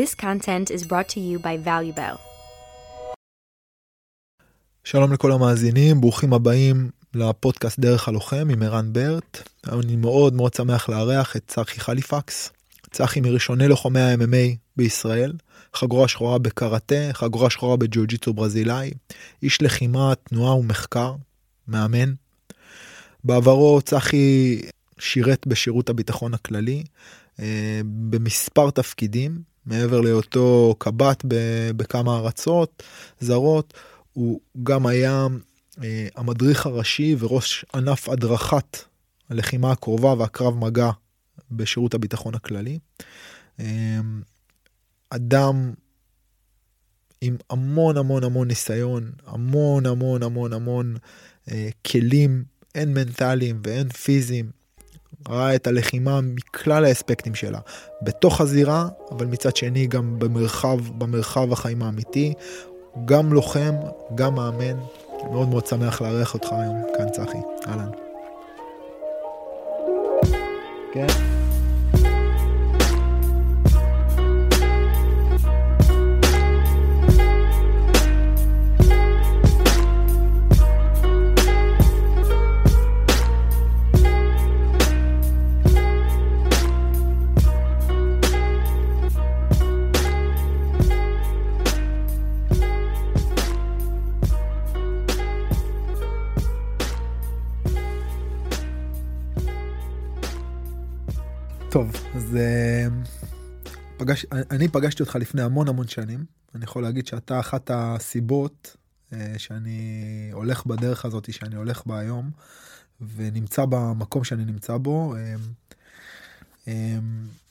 This content is brought to you by ValueBell. שלום לכל המאזינים, ברוכים הבאים לפודקאסט דרך הלוחם עם ערן ברט. אני מאוד מאוד שמח לארח את צחי חליפקס. צחי מראשוני לוחמי ה-MMA בישראל, חגורה שחורה בקראטה, חגורה שחורה בג'ו-ג'יצו ברזילאי, איש לחימה, תנועה ומחקר, מאמן. בעברו צחי שירת בשירות הביטחון הכללי אה, במספר תפקידים, מעבר להיותו קב"ט בכמה ארצות זרות, הוא גם היה אה, המדריך הראשי וראש ענף הדרכת הלחימה הקרובה והקרב מגע בשירות הביטחון הכללי. אה, אדם עם המון המון המון ניסיון, המון המון המון המון אה, כלים, הן מנטליים והן פיזיים. ראה את הלחימה מכלל האספקטים שלה, בתוך הזירה, אבל מצד שני גם במרחב, במרחב החיים האמיתי. גם לוחם, גם מאמן. מאוד מאוד שמח לארח אותך היום כאן, צחי. אהלן. כן. טוב, אז אה, פגש, אני פגשתי אותך לפני המון המון שנים. אני יכול להגיד שאתה אחת הסיבות אה, שאני הולך בדרך הזאת שאני הולך בה היום, ונמצא במקום שאני נמצא בו. אה,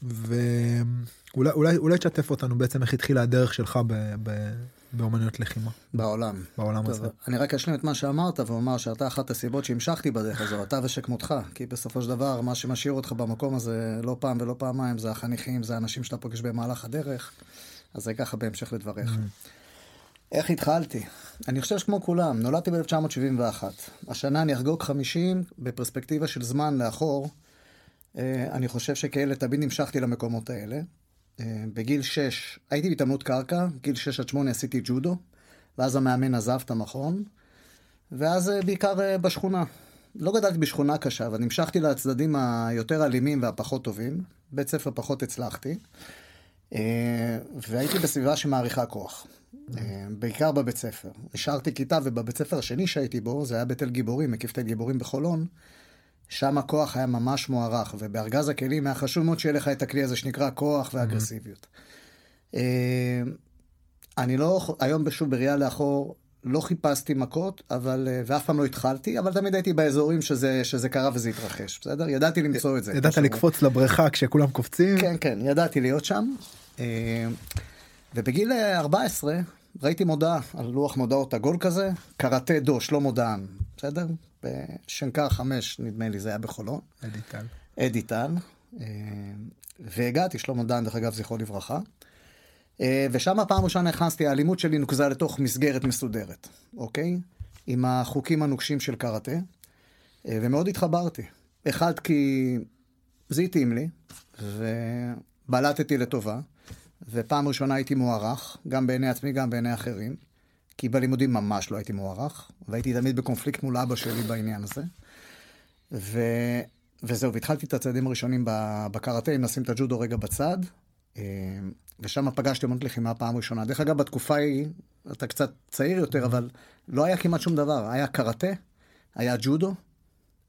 ואולי אולי, אולי תשתף אותנו בעצם איך התחילה הדרך שלך ב, ב, באומנויות לחימה. בעולם. בעולם טוב, הזה. אני רק אשלים את מה שאמרת ואומר שאתה אחת הסיבות שהמשכתי בדרך הזו, אתה ושכמותך. כי בסופו של דבר, מה שמשאיר אותך במקום הזה לא פעם ולא פעמיים, זה החניכים, זה האנשים שאתה פוגש במהלך הדרך. אז זה ככה בהמשך לדבריך. Mm-hmm. איך התחלתי? אני חושב שכמו כולם, נולדתי ב-1971. השנה אני אחגוג 50 בפרספקטיבה של זמן לאחור. אה, אני חושב שכילד תמיד נמשכתי למקומות האלה. אה, בגיל 6 הייתי בהתעמלות קרקע, גיל 6 עד 8 עשיתי ג'ודו, ואז המאמן עזב את המכון, ואז אה, בעיקר אה, בשכונה. לא גדלתי בשכונה קשה, אבל נמשכתי לצדדים היותר אלימים והפחות טובים. בית ספר פחות הצלחתי. והייתי בסביבה שמעריכה כוח. בעיקר בבית ספר. השארתי כיתה, ובבית ספר השני שהייתי בו, זה היה בתל גיבורים, מקיף תל גיבורים בחולון. שם הכוח היה ממש מוערך, ובארגז הכלים היה חשוב מאוד שיהיה לך את הכלי הזה שנקרא כוח ואגרסיביות. Mm-hmm. אני לא, היום שוב בראייה לאחור, לא חיפשתי מכות, אבל, אה, ואף פעם לא התחלתי, אבל תמיד הייתי באזורים שזה, שזה קרה וזה התרחש, בסדר? ידעתי למצוא את זה. ידעת לקפוץ לבריכה כשכולם קופצים? כן, כן, ידעתי להיות שם. אה, ובגיל 14 ראיתי מודעה על לוח מודעות עגול כזה, קראטה דו, שלמה דהן, בסדר? בשנקר 5, נדמה לי, זה היה בחולון. אדי טל. אדי טל. אה, והגעתי, שלמה דן, דרך אגב, זכרו לברכה. אה, ושם פעם ראשונה נכנסתי, האלימות שלי נוקזה לתוך מסגרת מסודרת, אוקיי? עם החוקים הנוקשים של קראטה, אה, ומאוד התחברתי. אחד, כי זה התאים לי, ובלטתי לטובה, ופעם ראשונה הייתי מוערך, גם בעיני עצמי, גם בעיני אחרים. כי בלימודים ממש לא הייתי מוערך, והייתי תמיד בקונפליקט מול אבא שלי בעניין הזה. ו... וזהו, והתחלתי את הצעדים הראשונים בקראטה, אם נשים את הג'ודו רגע בצד, אה, ושם פגשתי אמנות לחימה פעם ראשונה. דרך אגב, בתקופה ההיא, אתה קצת צעיר יותר, אבל לא היה כמעט שום דבר. היה קראטה, היה ג'ודו,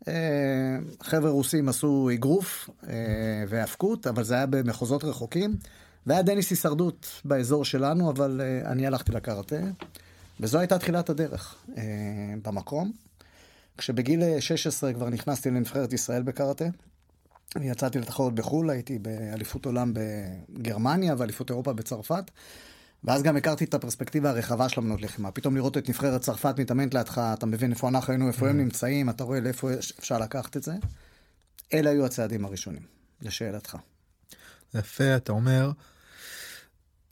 אה, חבר'ה רוסים עשו אגרוף אה, והאבקות, אבל זה היה במחוזות רחוקים. והיה דניס הישרדות באזור שלנו, אבל אני הלכתי לקראטה. וזו הייתה תחילת הדרך אה, במקום. כשבגיל 16 כבר נכנסתי לנבחרת ישראל בקראטה. יצאתי לתחרות בחו"ל, הייתי באליפות עולם בגרמניה ואליפות אירופה בצרפת. ואז גם הכרתי את הפרספקטיבה הרחבה של אמנות לחימה. פתאום לראות את נבחרת צרפת מתאמנת לידך, אתה מבין איפה אנחנו היינו, איפה הם mm. נמצאים, אתה רואה לאיפה אפשר לקחת את זה. אלה היו הצעדים הראשונים, לשאלתך. יפה, אתה אומר,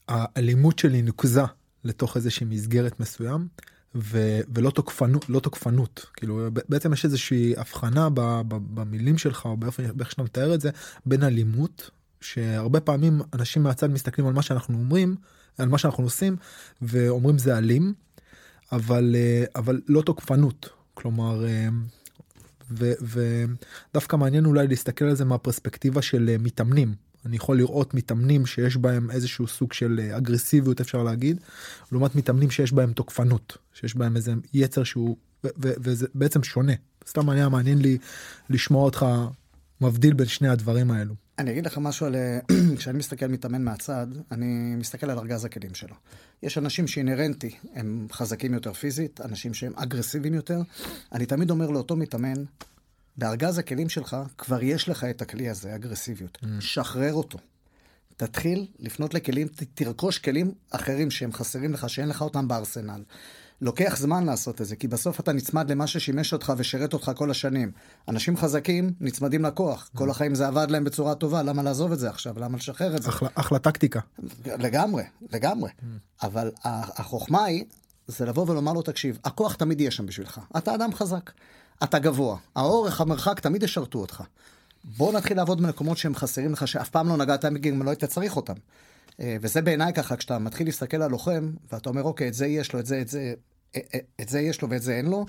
האלימות שלי נוקזה לתוך איזושהי מסגרת מסוים ו, ולא תוקפנות לא תוקפנות כאילו בעצם יש איזושהי הבחנה ב, ב, במילים שלך או באופן איך שאתה מתאר את זה בין אלימות שהרבה פעמים אנשים מהצד מסתכלים על מה שאנחנו אומרים, על מה שאנחנו עושים, ואומרים זה אלים, אבל, אה, אבל לא תוקפנות. כלומר, אה, ודווקא מעניין אולי להסתכל על זה מהפרספקטיבה של אה, מתאמנים. אני יכול לראות מתאמנים שיש בהם איזשהו סוג של אגרסיביות אפשר להגיד, לעומת מתאמנים שיש בהם תוקפנות, שיש בהם איזה יצר שהוא, וזה בעצם שונה. סתם היה מעניין לי לשמוע אותך מבדיל בין שני הדברים האלו. אני אגיד לך משהו על... כשאני מסתכל מתאמן מהצד, אני מסתכל על ארגז הכלים שלו. יש אנשים שאינהרנטי, הם חזקים יותר פיזית, אנשים שהם אגרסיביים יותר. אני תמיד אומר לאותו מתאמן, בארגז הכלים שלך כבר יש לך את הכלי הזה, אגרסיביות. Mm. שחרר אותו. תתחיל לפנות לכלים, תרכוש כלים אחרים שהם חסרים לך, שאין לך אותם בארסנל. לוקח זמן לעשות את זה, כי בסוף אתה נצמד למה ששימש אותך ושירת אותך כל השנים. אנשים חזקים נצמדים לכוח, כל החיים זה עבד להם בצורה טובה, למה לעזוב את זה עכשיו? למה לשחרר את זה? אחלה, אחלה טקטיקה. לגמרי, לגמרי. אבל החוכמה היא, זה לבוא ולומר לו, תקשיב, הכוח תמיד יהיה שם בשבילך. אתה אדם חזק, אתה גבוה, האורך, המרחק תמיד ישרתו אותך. בוא נתחיל לעבוד במקומות שהם חסרים לך, שאף פעם לא נגעת בהם, לא היית צריך אותם. אה, וזה בעיניי ככה, כשאתה מתחיל להסתכל על לוחם, ואתה אומר, אוקיי, את זה יש לו, את זה, את זה, אה, אה, את זה יש לו ואת זה אין לו,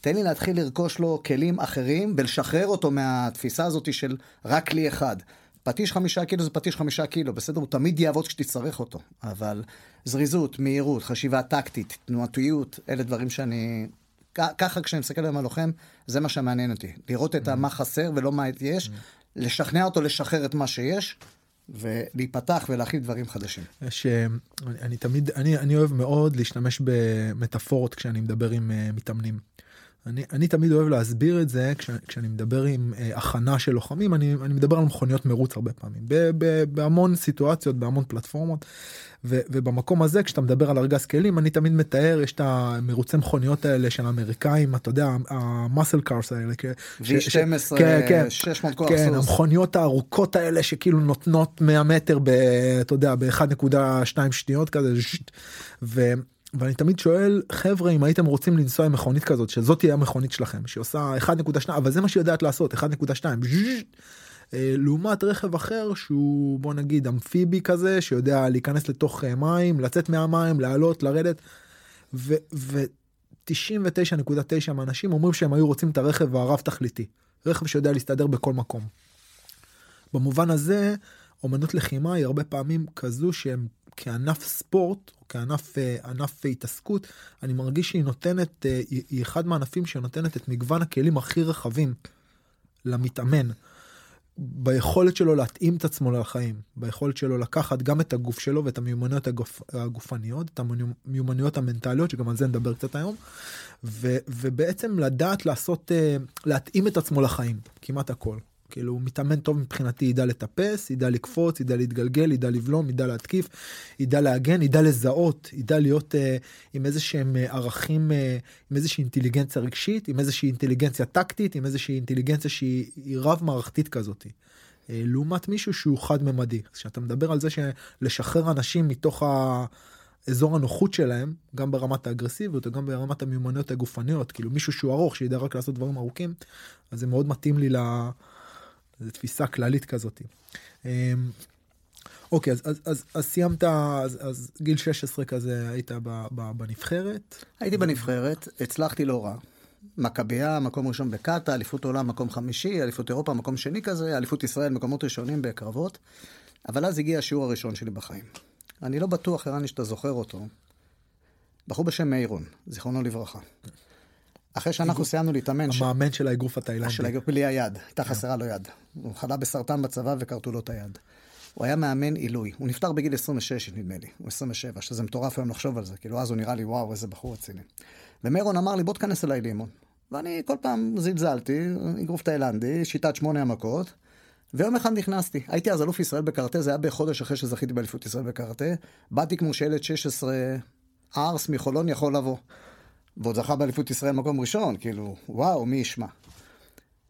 תן לי להתחיל לרכוש לו כלים אחרים ולשחרר אותו מהתפיסה הזאת של רק כלי אחד. פטיש חמישה קילו זה פטיש חמישה קילו, בסדר? הוא תמיד יעבוד כשתצטרך אותו. אבל זריזות, מהירות, חשיבה טקטית, תנועתיות, אלה דברים שאני... ככה כשאני מסתכל עליהם על לוחם, זה מה שמעניין אותי. לראות את מה חסר ולא מה יש, לשכנע אותו לשחרר את מה שיש, ולהיפתח ולהכיל דברים חדשים. יש, אה, אני, אני תמיד, אני, אני אוהב מאוד להשתמש במטאפורות כשאני מדבר עם uh, מתאמנים. אני, אני תמיד אוהב להסביר את זה כש, כשאני מדבר עם uh, הכנה של לוחמים, אני, אני מדבר על מכוניות מרוץ הרבה פעמים, ב, ב, בהמון סיטואציות, בהמון פלטפורמות. ו, ובמקום הזה כשאתה מדבר על ארגז כלים אני תמיד מתאר יש את המרוצי מכוניות האלה של האמריקאים אתה יודע המאסל קארס האלה. V12 כן, כן, 600 כוח כן, סוס. המכוניות הארוכות האלה שכאילו נותנות 100 מטר ב, אתה יודע ב-1.2 שניות כזה. ו, ואני תמיד שואל חבר'ה אם הייתם רוצים לנסוע עם מכונית כזאת שזאת תהיה המכונית שלכם שהיא עושה 1.2 אבל זה מה שהיא יודעת לעשות 1.2 אה, לעומת רכב אחר שהוא בוא נגיד אמפיבי כזה שיודע להיכנס לתוך אה, מים לצאת מהמים לעלות לרדת. ו-99.9 מהאנשים אומרים שהם היו רוצים את הרכב הרב תכליתי רכב שיודע להסתדר בכל מקום. במובן הזה אומנות לחימה היא הרבה פעמים כזו שהם כענף ספורט כענף אה, ענף התעסקות אני מרגיש שהיא נותנת היא אחד מהענפים שנותנת את מגוון הכלים הכי רחבים למתאמן. ביכולת שלו להתאים את עצמו לחיים, ביכולת שלו לקחת גם את הגוף שלו ואת המיומנויות הגופ, הגופניות, את המיומנויות המנטליות, שגם על זה נדבר קצת היום, ו, ובעצם לדעת לעשות, אה, להתאים את עצמו לחיים, כמעט הכל. כאילו הוא מתאמן טוב מבחינתי ידע לטפס ידע לקפוץ ידע להתגלגל ידע לבלום ידע להתקיף ידע להגן ידע לזהות ידע להיות uh, עם איזה שהם uh, ערכים uh, עם איזושהי אינטליגנציה רגשית עם איזושהי אינטליגנציה טקטית עם איזושהי אינטליגנציה שהיא רב מערכתית כזאת. Uh, לעומת מישהו שהוא חד ממדי כשאתה מדבר על זה שלשחרר אנשים מתוך ה... אזור הנוחות שלהם גם ברמת האגרסיביות וגם ברמת המיומנויות הגופניות כאילו מישהו שהוא ארוך שידע רק לעשות דברים ארוכים אז זה מאוד מתאים לי ל... זו תפיסה כללית כזאת. אמ, אוקיי אז, אז, אז, אז סיימת אז, אז גיל 16 כזה היית ב, ב, בנבחרת? הייתי בנבחרת הצלחתי לא רע. מכבייה מקום ראשון בקאטה אליפות עולם מקום חמישי אליפות אירופה מקום שני כזה אליפות ישראל מקומות ראשונים בקרבות. אבל אז הגיע השיעור הראשון שלי בחיים. אני לא בטוח ערני שאתה זוכר אותו. בחור בשם מאירון זיכרונו לברכה. אחרי שאנחנו סיימנו להתאמן... המאמן של האגרוף התאילנדי. של האגרוף בלי היד, הייתה חסרה לו יד. הוא חלה בסרטן בצבא וכרתו לו את היד. הוא היה מאמן עילוי. הוא נפטר בגיל 26 נדמה לי, הוא 27, שזה מטורף היום לחשוב על זה, כאילו אז הוא נראה לי וואו איזה בחור רציני. ומיירון אמר לי בוא תכנס אליי לאימון. ואני כל פעם זלזלתי, אגרוף תאילנדי, שיטת שמונה המכות. ויום אחד נכנסתי, הייתי אז אלוף ישראל בקרטה, זה היה בחודש אחרי שזכיתי באליפות ישראל בקרטה. באתי כמו שילד 16, ארס מחולון יכול לבוא. ועוד זכה באליפות ישראל מקום ראשון, כאילו, וואו, מי ישמע.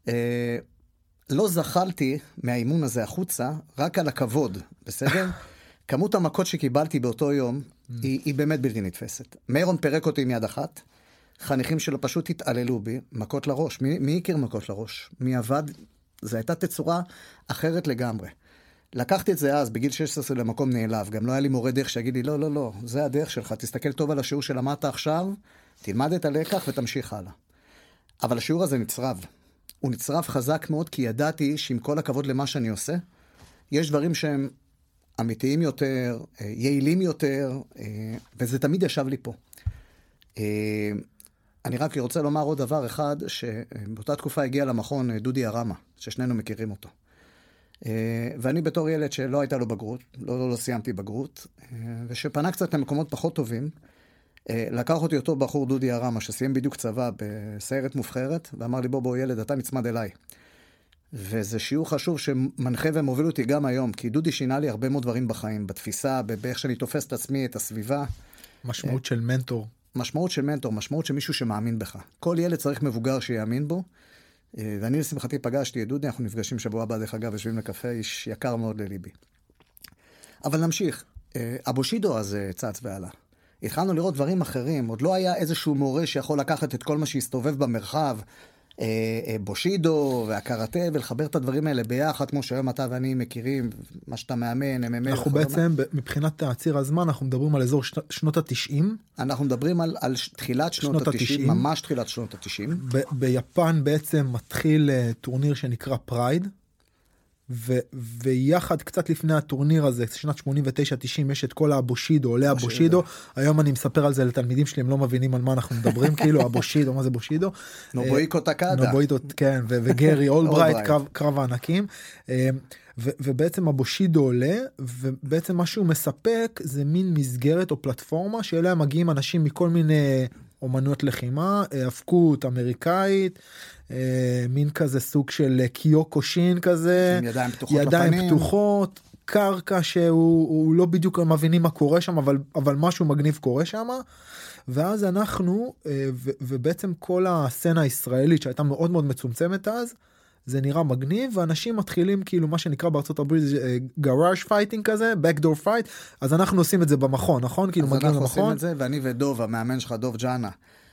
אה, לא זכרתי מהאימון הזה החוצה רק על הכבוד, בסדר? כמות המכות שקיבלתי באותו יום היא, היא באמת בלתי נתפסת. מיירון פירק אותי עם יד אחת, חניכים שלו פשוט התעללו בי, מכות לראש. מי, מי הכיר מכות לראש? מי עבד? זו הייתה תצורה אחרת לגמרי. לקחתי את זה אז, בגיל 16 למקום נעלב. גם לא היה לי מורה דרך שיגיד לי, לא, לא, לא, זה הדרך שלך, תסתכל טוב על השיעור שלמדת עכשיו, תלמד את הלקח ותמשיך הלאה. אבל השיעור הזה נצרב. הוא נצרב חזק מאוד, כי ידעתי שעם כל הכבוד למה שאני עושה, יש דברים שהם אמיתיים יותר, אה, יעילים יותר, אה, וזה תמיד ישב לי פה. אה, אני רק רוצה לומר עוד דבר אחד, שבאותה תקופה הגיע למכון דודי ארמה, ששנינו מכירים אותו. ואני בתור ילד שלא הייתה לו בגרות, לא, לא, לא סיימתי בגרות, ושפנה קצת למקומות פחות טובים, לקח אותי אותו בחור דודי ארמה, שסיים בדיוק צבא בסיירת מובחרת, ואמר לי, בוא, בוא, ילד, אתה נצמד אליי. וזה שיעור חשוב שמנחה ומוביל אותי גם היום, כי דודי שינה לי הרבה מאוד דברים בחיים, בתפיסה, באיך שאני תופס את עצמי, את הסביבה. משמעות של מנטור. משמעות של מנטור, משמעות של מישהו שמאמין בך. כל ילד צריך מבוגר שיאמין בו, אה, ואני לשמחתי פגשתי את דודי, אנחנו נפגשים שבוע הבא, דרך אגב, יושבים לקפה, איש יקר מאוד לליבי. אבל נמשיך. אה, הבושידו הזה צץ ועלה. התחלנו לראות דברים אחרים, עוד לא היה איזשהו מורה שיכול לקחת את כל מה שהסתובב במרחב, אה, אה, בושידו והקראטה, ולחבר את הדברים האלה ביחד, כמו שהיום אתה ואני מכירים, מה שאתה מאמן, MMA. אנחנו בעצם, מבחינת ציר הזמן, אנחנו מדברים על אזור שנות התשעים. אנחנו מדברים על, על תחילת שנות התשעים, ממש תחילת שנות התשעים. ביפן בעצם מתחיל אה, טורניר שנקרא Pride. ו, ויחד קצת לפני הטורניר הזה שנת 89-90 יש את כל הבושידו עולה הבושידו היום אני מספר על זה לתלמידים שלי הם לא מבינים על מה אנחנו מדברים כאילו הבושידו מה זה בושידו. נובויטו טקאדה. נובויטו כן וגרי אולברייט קרב, הענקים. אה, ובעצם הבושידו עולה ובעצם מה שהוא מספק זה מין מסגרת או פלטפורמה שאליה מגיעים אנשים מכל מיני אומנויות לחימה, היאבקות אמריקאית, אה, מין כזה סוג של קיוקו שין כזה, עם ידיים פתוחות ידיים לפנים. פתוחות, קרקע שהוא לא בדיוק מבינים מה קורה שם, אבל, אבל משהו מגניב קורה שם. ואז אנחנו, אה, ו, ובעצם כל הסצנה הישראלית שהייתה מאוד מאוד מצומצמת אז, זה נראה מגניב ואנשים מתחילים כאילו מה שנקרא בארצות הברית garage fighting כזה backdoor fight אז אנחנו עושים את זה במכון נכון כאילו אז מגיעים אנחנו עושים למכון את זה, ואני ודוב, המאמן שלך, דוב ג'אנה,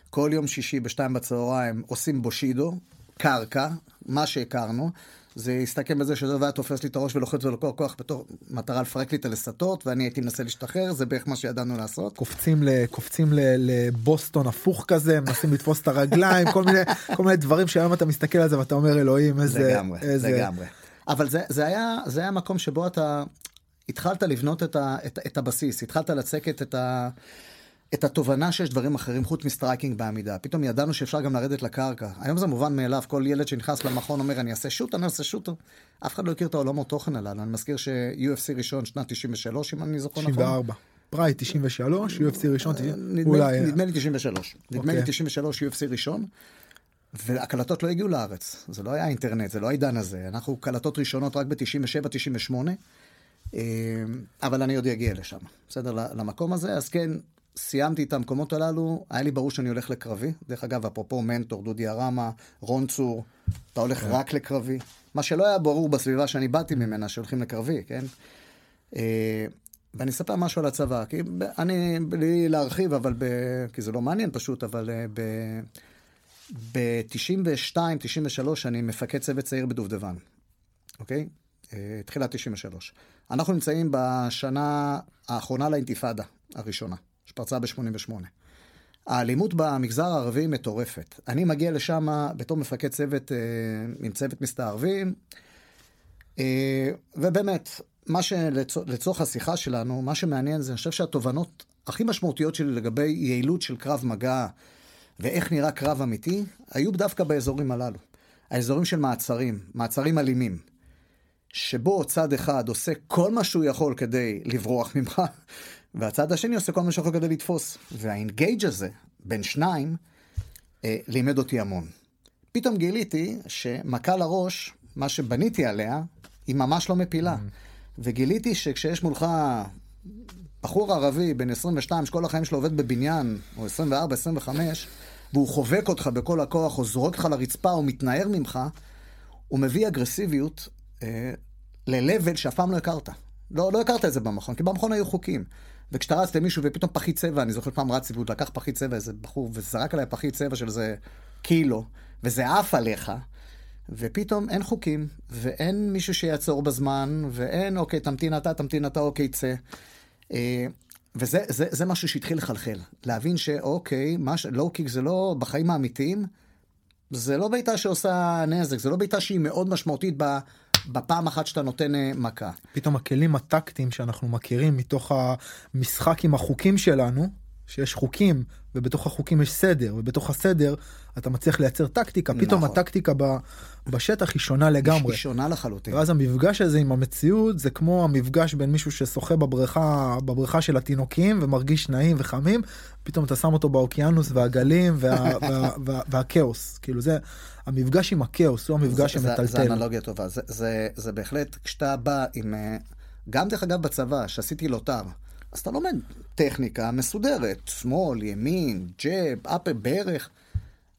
כל יום שישי בשתיים בצהריים עושים בושידו, קרקע, מה שהכרנו. זה הסתכם בזה שדוב היה תופס לי את הראש ולוחץ לו לכל כוח בתור מטרה לפרק לי את הלסתות, ואני הייתי מנסה להשתחרר, זה בערך מה שידענו לעשות. קופצים ל, קופצים ל, לבוסטון הפוך כזה מנסים לתפוס את הרגליים כל מיני כל מיני דברים שהיום אתה מסתכל על זה ואתה אומר אלוהים איזה לגמרי, איזה לגמרי. אבל זה, זה, היה, זה היה מקום שבו אתה התחלת לבנות את, ה, את, את הבסיס, התחלת לצקת את, ה, את התובנה שיש דברים אחרים חוץ מ striking בעמידה. פתאום ידענו שאפשר גם לרדת לקרקע. היום זה מובן מאליו, כל ילד שנכנס למכון אומר אני אעשה שוט, אני אעשה שוט. אף אחד לא הכיר את העולמות תוכן הללו. אני מזכיר ש-UFC ראשון שנת 93 אם אני זוכר נכון. 94 Pride 93 UFC ראשון אה, נדמה, אולי נדמה לי 93. נדמה לי אוקיי. 93 UFC ראשון. והקלטות לא הגיעו לארץ, זה לא היה אינטרנט, זה לא העידן הזה. אנחנו קלטות ראשונות רק ב-97-98, אבל אני עוד אגיע לשם, בסדר? למקום הזה, אז כן, סיימתי את המקומות הללו, היה לי ברור שאני הולך לקרבי. דרך אגב, אפרופו מנטור, דודי ארמה, רון צור, אתה הולך רק לקרבי. מה שלא היה ברור בסביבה שאני באתי ממנה, שהולכים לקרבי, כן? אה, ואני אספר משהו על הצבא, כי אני, בלי להרחיב, אבל ב... כי זה לא מעניין פשוט, אבל אה, ב... ב-92, 93, אני מפקד צוות צעיר בדובדבן, אוקיי? אה, תחילת 93. אנחנו נמצאים בשנה האחרונה לאינתיפאדה הראשונה, שפרצה ב-88. האלימות במגזר הערבי מטורפת. אני מגיע לשם בתור מפקד צוות, אה, עם צוות מסתערבים, אה, ובאמת, מה שלצורך השיחה שלנו, מה שמעניין זה, אני חושב שהתובנות הכי משמעותיות שלי לגבי יעילות של קרב מגע ואיך נראה קרב אמיתי, היו דווקא באזורים הללו. האזורים של מעצרים, מעצרים אלימים, שבו צד אחד עושה כל מה שהוא יכול כדי לברוח ממך, והצד השני עושה כל מה שהוא יכול כדי לתפוס. והאינגייג' הזה, בין שניים, אה, לימד אותי המון. פתאום גיליתי שמכה לראש, מה שבניתי עליה, היא ממש לא מפילה. וגיליתי שכשיש מולך בחור ערבי בן 22 שכל החיים שלו עובד בבניין, או 24, 25, והוא חובק אותך בכל הכוח, או זורק אותך לרצפה, או מתנער ממך, הוא מביא אגרסיביות אה, ל-level שאף פעם לא הכרת. לא, לא הכרת את זה במכון, כי במכון היו חוקים. וכשאתה רץ למישהו ופתאום פחית צבע, אני זוכר פעם רצתי והוא לקח פחית צבע, איזה בחור, וזרק עליי פחית צבע של איזה קילו, וזה עף עליך, ופתאום אין חוקים, ואין מישהו שיעצור בזמן, ואין, אוקיי, תמתין אתה, תמתין אתה, אוקיי, צא. אה, וזה זה, זה משהו שהתחיל לחלחל. להבין שאוקיי, מש, לואו-קיק זה לא, בחיים האמיתיים, זה לא בעיטה שעושה נזק, זה לא בעיטה שהיא מאוד משמעותית בפעם אחת שאתה נותן אה, מכה. פתאום הכלים הטקטיים שאנחנו מכירים מתוך המשחק עם החוקים שלנו, שיש חוקים ובתוך החוקים יש סדר ובתוך הסדר אתה מצליח לייצר טקטיקה נכון. פתאום הטקטיקה ב, בשטח היא שונה לגמרי. היא שונה לחלוטין. ואז המפגש הזה עם המציאות זה כמו המפגש בין מישהו ששוחה בבריכה בבריכה של התינוקים ומרגיש נעים וחמים פתאום אתה שם אותו באוקיינוס והגלים וה, וה, וה, וה, והכאוס כאילו זה המפגש עם הכאוס הוא המפגש שמטלטל. זה, זה אנלוגיה טובה זה, זה, זה בהחלט כשאתה בא עם אה, גם דרך אגב בצבא שעשיתי לוטר. אז אתה לומד טכניקה מסודרת, שמאל, ימין, ג'אב, אפר, ברך,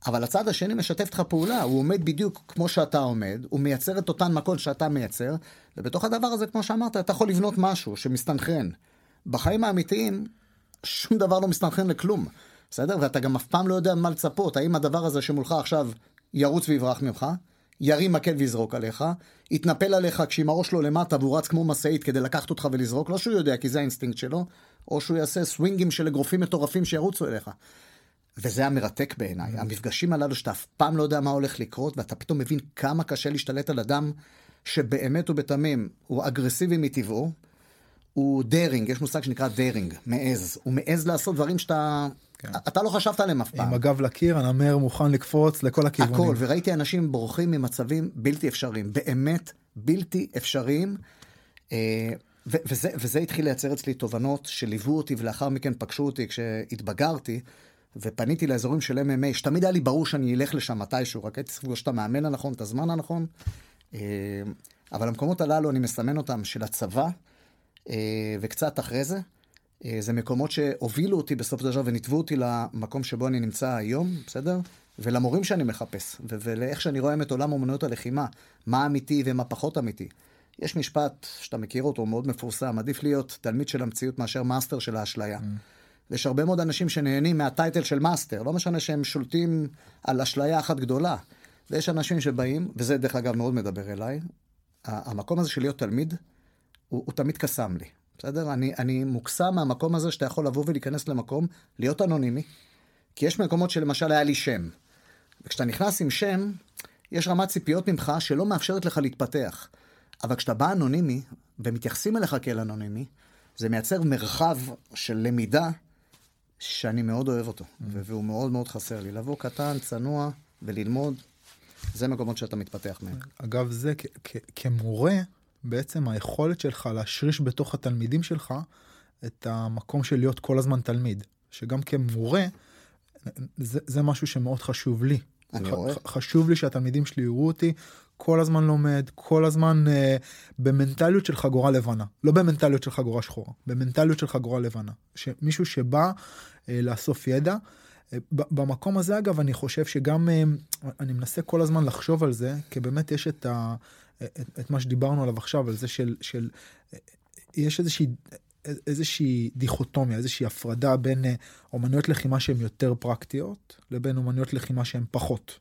אבל הצד השני משתף איתך פעולה, הוא עומד בדיוק כמו שאתה עומד, הוא מייצר את אותן מכות שאתה מייצר, ובתוך הדבר הזה, כמו שאמרת, אתה יכול לבנות משהו שמסתנכרן. בחיים האמיתיים, שום דבר לא מסתנכרן לכלום, בסדר? ואתה גם אף פעם לא יודע מה לצפות, האם הדבר הזה שמולך עכשיו ירוץ ויברח ממך, ירים מקל ויזרוק עליך, יתנפל עליך כשעם הראש שלו למטה והוא רץ כמו משאית כדי לקחת אותך ולזרוק, לא שהוא יודע כי זה האינסטינקט שלו, או שהוא יעשה סווינגים של אגרופים מטורפים שירוצו אליך. וזה המרתק בעיניי, המפגשים הללו שאתה אף פעם לא יודע מה הולך לקרות, ואתה פתאום מבין כמה קשה להשתלט על אדם שבאמת ובתמים הוא אגרסיבי מטבעו, הוא daring, יש מושג שנקרא daring, מעז. הוא מעז לעשות דברים שאתה... כן. אתה לא חשבת עליהם אף פעם. עם הגב לקיר, הנמר מוכן לקפוץ לכל הכיוונים. הכל, וראיתי אנשים בורחים ממצבים בלתי אפשריים, באמת בלתי אפשריים. אה, וזה, וזה התחיל לייצר אצלי תובנות שליוו אותי ולאחר מכן פגשו אותי כשהתבגרתי ופניתי לאזורים של MMA, שתמיד היה לי ברור שאני אלך לשם מתישהו, רק הייתי צריך לפגוש את המאמן הנכון, את הזמן הנכון. אה, אבל המקומות הללו, אני מסמן אותם של הצבא, אה, וקצת אחרי זה. אה, זה מקומות שהובילו אותי בסופו של דבר וניתבו אותי למקום שבו אני נמצא היום, בסדר? ולמורים שאני מחפש, ולאיך שאני רואה את עולם אומנויות הלחימה, מה אמיתי ומה פחות אמיתי. יש משפט שאתה מכיר אותו, מאוד מפורסם, עדיף להיות תלמיד של המציאות מאשר מאסטר של האשליה. Mm. ויש הרבה מאוד אנשים שנהנים מה title של מאסטר, לא משנה שהם שולטים על אשליה אחת גדולה. ויש אנשים שבאים, וזה דרך אגב מאוד מדבר אליי, המקום הזה של להיות תלמיד, הוא, הוא תמיד קסם לי. בסדר? אני, אני מוקסם מהמקום הזה שאתה יכול לבוא ולהיכנס למקום, להיות אנונימי, כי יש מקומות שלמשל היה לי שם. וכשאתה נכנס עם שם, יש רמת ציפיות ממך שלא מאפשרת לך להתפתח. אבל כשאתה בא אנונימי, ומתייחסים אליך כאל אנונימי, זה מייצר מרחב של למידה שאני מאוד אוהב אותו, mm-hmm. והוא מאוד מאוד חסר לי. לבוא קטן, צנוע וללמוד, זה מקומות שאתה מתפתח מהם. אגב, זה כמורה, בעצם היכולת שלך להשריש בתוך התלמידים שלך את המקום של להיות כל הזמן תלמיד, שגם כמורה, זה, זה משהו שמאוד חשוב לי. אני רואה. חשוב לי שהתלמידים שלי יראו אותי כל הזמן לומד, כל הזמן אה, במנטליות של חגורה לבנה. לא במנטליות של חגורה שחורה, במנטליות של חגורה לבנה. מישהו שבא אה, לאסוף ידע. אה, במקום הזה אגב אני חושב שגם אה, אני מנסה כל הזמן לחשוב על זה כי באמת יש את, ה, את, את מה שדיברנו עליו עכשיו על זה של, של יש איזושהי איזושהי דיכוטומיה איזושהי הפרדה בין אומנויות לחימה שהן יותר פרקטיות לבין אומנויות לחימה שהן פחות.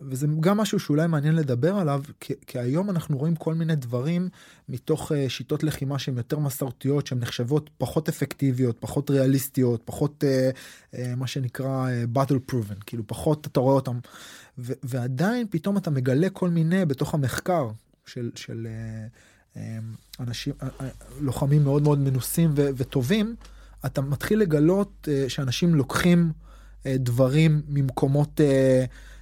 וזה גם משהו שאולי מעניין לדבר עליו, כי, כי היום אנחנו רואים כל מיני דברים מתוך uh, שיטות לחימה שהן יותר מסורתיות, שהן נחשבות פחות אפקטיביות, פחות ריאליסטיות, פחות uh, uh, מה שנקרא uh, battle proven, כאילו פחות אתה רואה אותם, ו, ועדיין פתאום אתה מגלה כל מיני בתוך המחקר של, של uh, uh, אנשים, uh, uh, לוחמים מאוד מאוד מנוסים ו, וטובים, אתה מתחיל לגלות uh, שאנשים לוקחים uh, דברים ממקומות... Uh,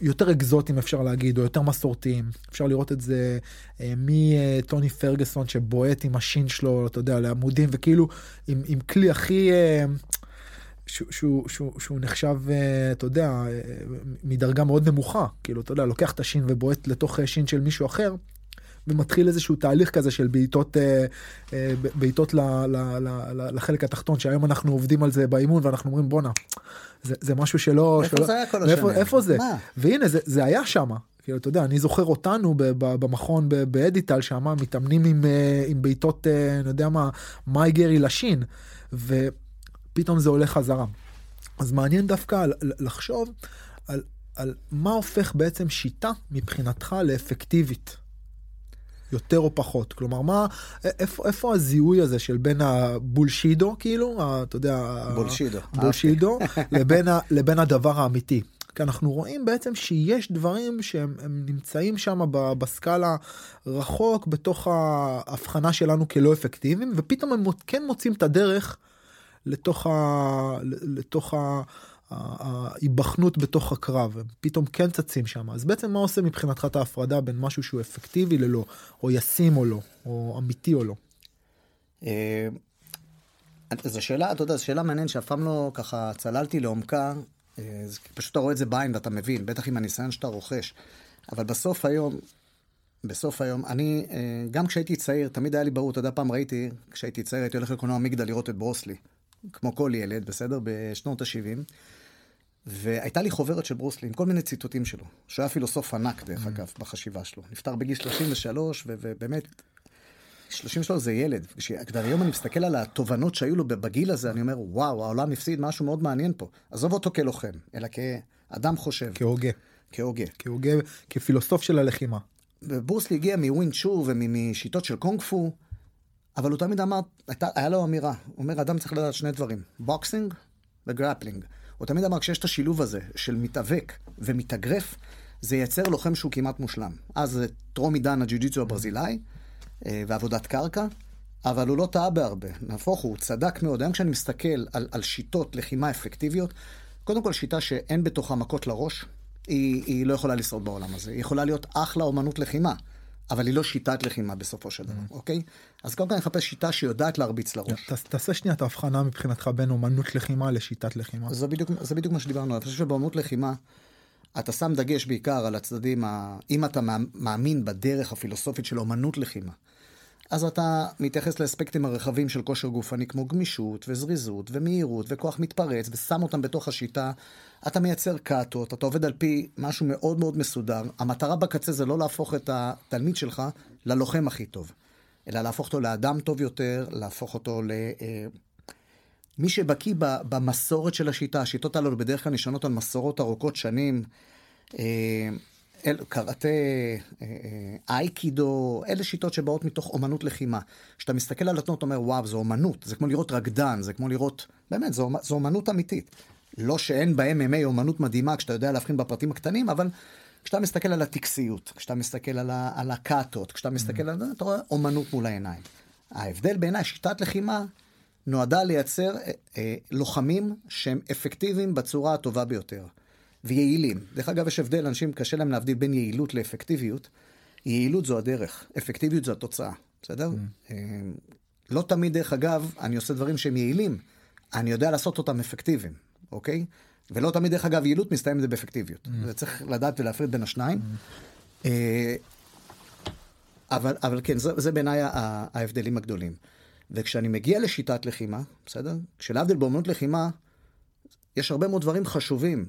יותר אקזוטיים אפשר להגיד, או יותר מסורתיים. אפשר לראות את זה אה, מטוני פרגוסון שבועט עם השין שלו, אתה יודע, לעמודים, וכאילו עם, עם כלי הכי... אה, שהוא, שהוא, שהוא, שהוא נחשב, אה, אתה יודע, מדרגה מאוד נמוכה, כאילו, אתה יודע, לוקח את השין ובועט לתוך שין של מישהו אחר, ומתחיל איזשהו תהליך כזה של בעיטות בעיטות לחלק התחתון שהיום אנחנו עובדים על זה באימון ואנחנו אומרים בואנה זה, זה משהו שלא... איפה שלא, זה היה כל השנים? איפה זה? מה? והנה, זה, זה היה שם. כאילו, אתה יודע, אני זוכר אותנו במכון באדיטל שם, מתאמנים עם, אה, עם בעיטות, אה, אני יודע מה, מייגרי לשין, ופתאום זה עולה חזרה. אז מעניין דווקא לחשוב על על מה הופך בעצם שיטה מבחינתך לאפקטיבית. יותר או פחות כלומר מה איפה איפה הזיהוי הזה של בין הבולשידו כאילו ה- אתה יודע בולשידו. בולשידו לבין ה- לבין הדבר האמיתי. כי אנחנו רואים בעצם שיש דברים שהם הם נמצאים שם בסקאלה רחוק בתוך ההבחנה שלנו כלא אפקטיביים ופתאום הם כן מוצאים את הדרך לתוך ה... לתוך ה... ההיבחנות בתוך הקרב הם פתאום כן צצים שם אז בעצם מה עושה מבחינתך את ההפרדה בין משהו שהוא אפקטיבי ללא או ישים או לא או אמיתי או לא. אה, זו שאלה, אתה יודע, זו שאלה מעניינת שאף פעם לא ככה צללתי לעומקה, אה, פשוט אתה רואה את זה בעין ואתה מבין, בטח עם הניסיון שאתה רוכש. אבל בסוף היום, בסוף היום, אני, אה, גם כשהייתי צעיר, תמיד היה לי ברור, אתה יודע, פעם ראיתי, כשהייתי צעיר, הייתי הולך לקולנוע מגדל לראות את ברוסלי, כמו כל ילד, בסדר? בשנות ה-70. והייתה לי חוברת של ברוסלי עם כל מיני ציטוטים שלו, שהוא היה פילוסוף ענק דרך אגב בחשיבה שלו. נפטר בגיל 33 ו- ובאמת 33 זה ילד. כשהיום אני מסתכל על התובנות שהיו לו בגיל הזה, אני אומר, וואו, העולם הפסיד משהו מאוד מעניין פה. עזוב אותו כלוחם, אלא כאדם חושב, כהוגה כהוגה. כהוגה כפילוסוף של הלחימה. וברוס לי הגיע מווינג צ'ון ומשיטות של קונג פו, אבל הוא תמיד אמר, הייתה, היה לו אמירה, הוא אומר, אדם צריך לדעת שני דברים, boxing ו grappling. הוא תמיד אמר, כשיש את השילוב הזה של מתאבק ומתאגרף, זה ייצר לוחם שהוא כמעט מושלם. אז זה טרום עידן הג'יוג'יצו הברזילאי אה, ועבודת קרקע, אבל הוא לא טעה בהרבה, נהפוך הוא, צדק מאוד. היום כשאני מסתכל על, על שיטות לחימה אפקטיביות, קודם כל שיטה שאין בתוכה מכות לראש, היא, היא לא יכולה לשרוד בעולם הזה. היא יכולה להיות אחלה אומנות לחימה, אבל היא לא שיטת לחימה בסופו של דבר, אוקיי? אז קודם כל אני מחפש שיטה שיודעת להרביץ לראש. תעשה שנייה את ההבחנה מבחינתך בין אומנות לחימה לשיטת לחימה. זה בדיוק, מה שדיברנו. אני חושב שבאמנות לחימה, אתה שם דגש בעיקר על הצדדים. אם אתה מאמ- מאמין בדרך הפילוסופית של אומנות לחימה, אז אתה מתייחס לאספקטים הרחבים של כושר גופני כמו גמישות וזריזות ומהירות וכוח מתפרץ ושם אותם בתוך השיטה. אתה מייצר קאטות, אתה עובד על פי משהו מאוד מאוד מסודר. המטרה בקצה זה לא להפוך את התלמיד שלך ללוחם הכי טוב, אלא להפוך אותו לאדם טוב יותר, להפוך אותו ל... אה, מי שבקיא במסורת של השיטה, השיטות הללו בדרך כלל נשענות על מסורות ארוכות שנים, אה, אל, קראטה, אה, אה, אייקידו, אלה שיטות שבאות מתוך אומנות לחימה. כשאתה מסתכל על התנועות, אתה אומר, וואו, זו אומנות, זה כמו לראות רקדן, זה כמו לראות, באמת, זו, זו אומנות אמיתית. לא שאין ב-MMA אומנות מדהימה כשאתה יודע להבחין בפרטים הקטנים, אבל כשאתה מסתכל על הטקסיות, כשאתה מסתכל על, ה, על הקאטות, כשאתה מסתכל על זה, אתה רואה אומנות מול העיניים. ההבדל בעיניי, שיטת לחימה נועדה לייצר אה, אה, לוחמים שהם אפקטיביים בצורה הטובה ביותר. ויעילים. דרך אגב, יש הבדל, אנשים קשה להם להבדיל בין יעילות לאפקטיביות. יעילות זו הדרך, אפקטיביות זו התוצאה, בסדר? אה, לא תמיד, דרך אגב, אני עושה דברים שהם יעילים, אני יודע לעשות אותם אפקטיביים, אוקיי? ולא תמיד, דרך אגב, יעילות מסתיימת באפקטיביות. זה צריך לדעת ולהפריד בין השניים. אה, אבל, אבל כן, זה, זה בעיניי ההבדלים הגדולים. וכשאני מגיע לשיטת לחימה, בסדר? כשלהבדיל באמנות לחימה, יש הרבה מאוד דברים חשובים,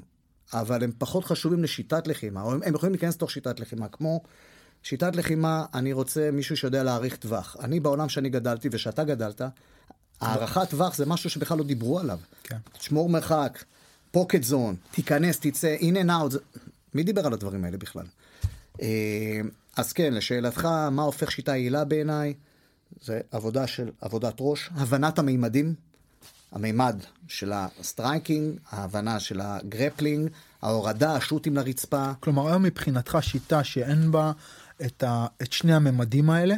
אבל הם פחות חשובים לשיטת לחימה, או הם, הם יכולים להיכנס לתוך שיטת לחימה, כמו שיטת לחימה, אני רוצה מישהו שיודע להעריך טווח. אני בעולם שאני גדלתי ושאתה גדלת, הערכת טווח זה משהו שבכלל לא דיברו עליו. כן. תשמור מרחק, פוקט זון, תיכנס, תצא, in and out, זה... מי דיבר על הדברים האלה בכלל? אה, אז כן, לשאלתך, מה הופך שיטה יעילה בעיניי? זה עבודה של עבודת ראש, הבנת המימדים, המימד של ה striking, ההבנה של ה grappling, ההורדה, ה shootים לרצפה. כלומר היום מבחינתך שיטה שאין בה את, ה, את שני הממדים האלה.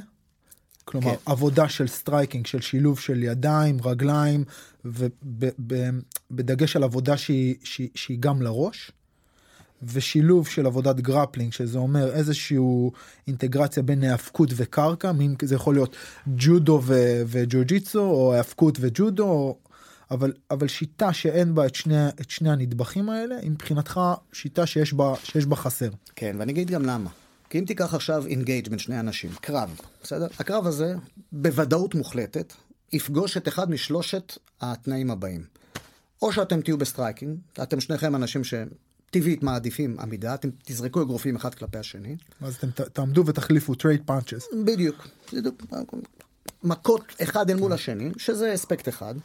כלומר כן. עבודה של striking של שילוב של ידיים רגליים ובדגש על עבודה שהיא, שהיא, שהיא גם לראש. ושילוב של עבודת grappling שזה אומר איזשהו אינטגרציה בין היאבקות וקרקע מין זה יכול להיות ג'ודו וג'ו-ג'יצו או היאבקות וג'ודו או- אבל אבל שיטה שאין בה את שני את שני הנדבכים האלה היא מבחינתך שיטה שיש בה שיש בה חסר. כן, ואני אגיד גם למה. כי אם תיקח עכשיו engage בין שני אנשים, קרב, בסדר? הקרב הזה, בוודאות מוחלטת, יפגוש את אחד משלושת התנאים הבאים. או שאתם תהיו ב striking, אתם שניכם אנשים שטבעית מעדיפים עמידה, אתם תזרקו אגרופים אחד כלפי השני. אז אתם ת- תעמדו ותחליפו trade punches. בדיוק. בדיוק. מכות אחד אל מול השני, שזה אספקט אחד.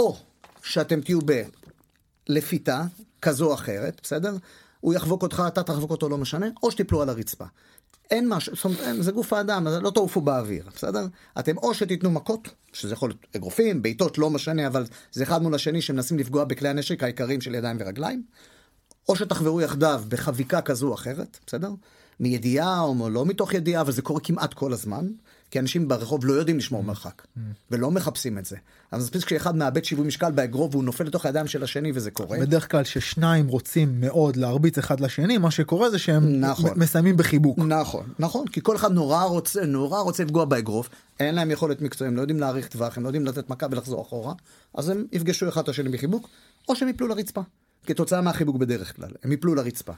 או שאתם תהיו בלפיתה כזו או אחרת, בסדר? הוא יחבוק אותך, אתה תחבוק אותו, לא משנה, או שתיפלו על הרצפה. אין משהו, זאת אומרת, זה גוף האדם, לא תעופו באוויר, בסדר? אתם או שתיתנו מכות, שזה יכול להיות אגרופים, בעיטות, לא משנה, אבל זה אחד מול השני שמנסים לפגוע בכלי הנשק העיקריים של ידיים ורגליים, או שתחברו יחדיו בחביקה כזו או אחרת, בסדר? מידיעה או לא מתוך ידיעה, אבל זה קורה כמעט כל הזמן, כי אנשים ברחוב לא יודעים לשמור מרחק, ולא מחפשים את זה. אז מספיק כשאחד מאבד שיווי משקל באגרוף והוא נופל לתוך הידיים של השני וזה קורה. בדרך כלל ששניים רוצים מאוד להרביץ אחד לשני, מה שקורה זה שהם נכון. מסיימים בחיבוק. נכון, נכון, כי כל אחד נורא רוצה, נורא רוצה לפגוע באגרוף, אין להם יכולת מקצועית, הם לא יודעים להעריך טווח, הם לא יודעים לתת מכה ולחזור אחורה, אז הם יפגשו אחד את השני בחיבוק, או שהם יפלו לרצפה, כתוצאה מהחיבוק בדרך כלל, הם יפלו לרצפה.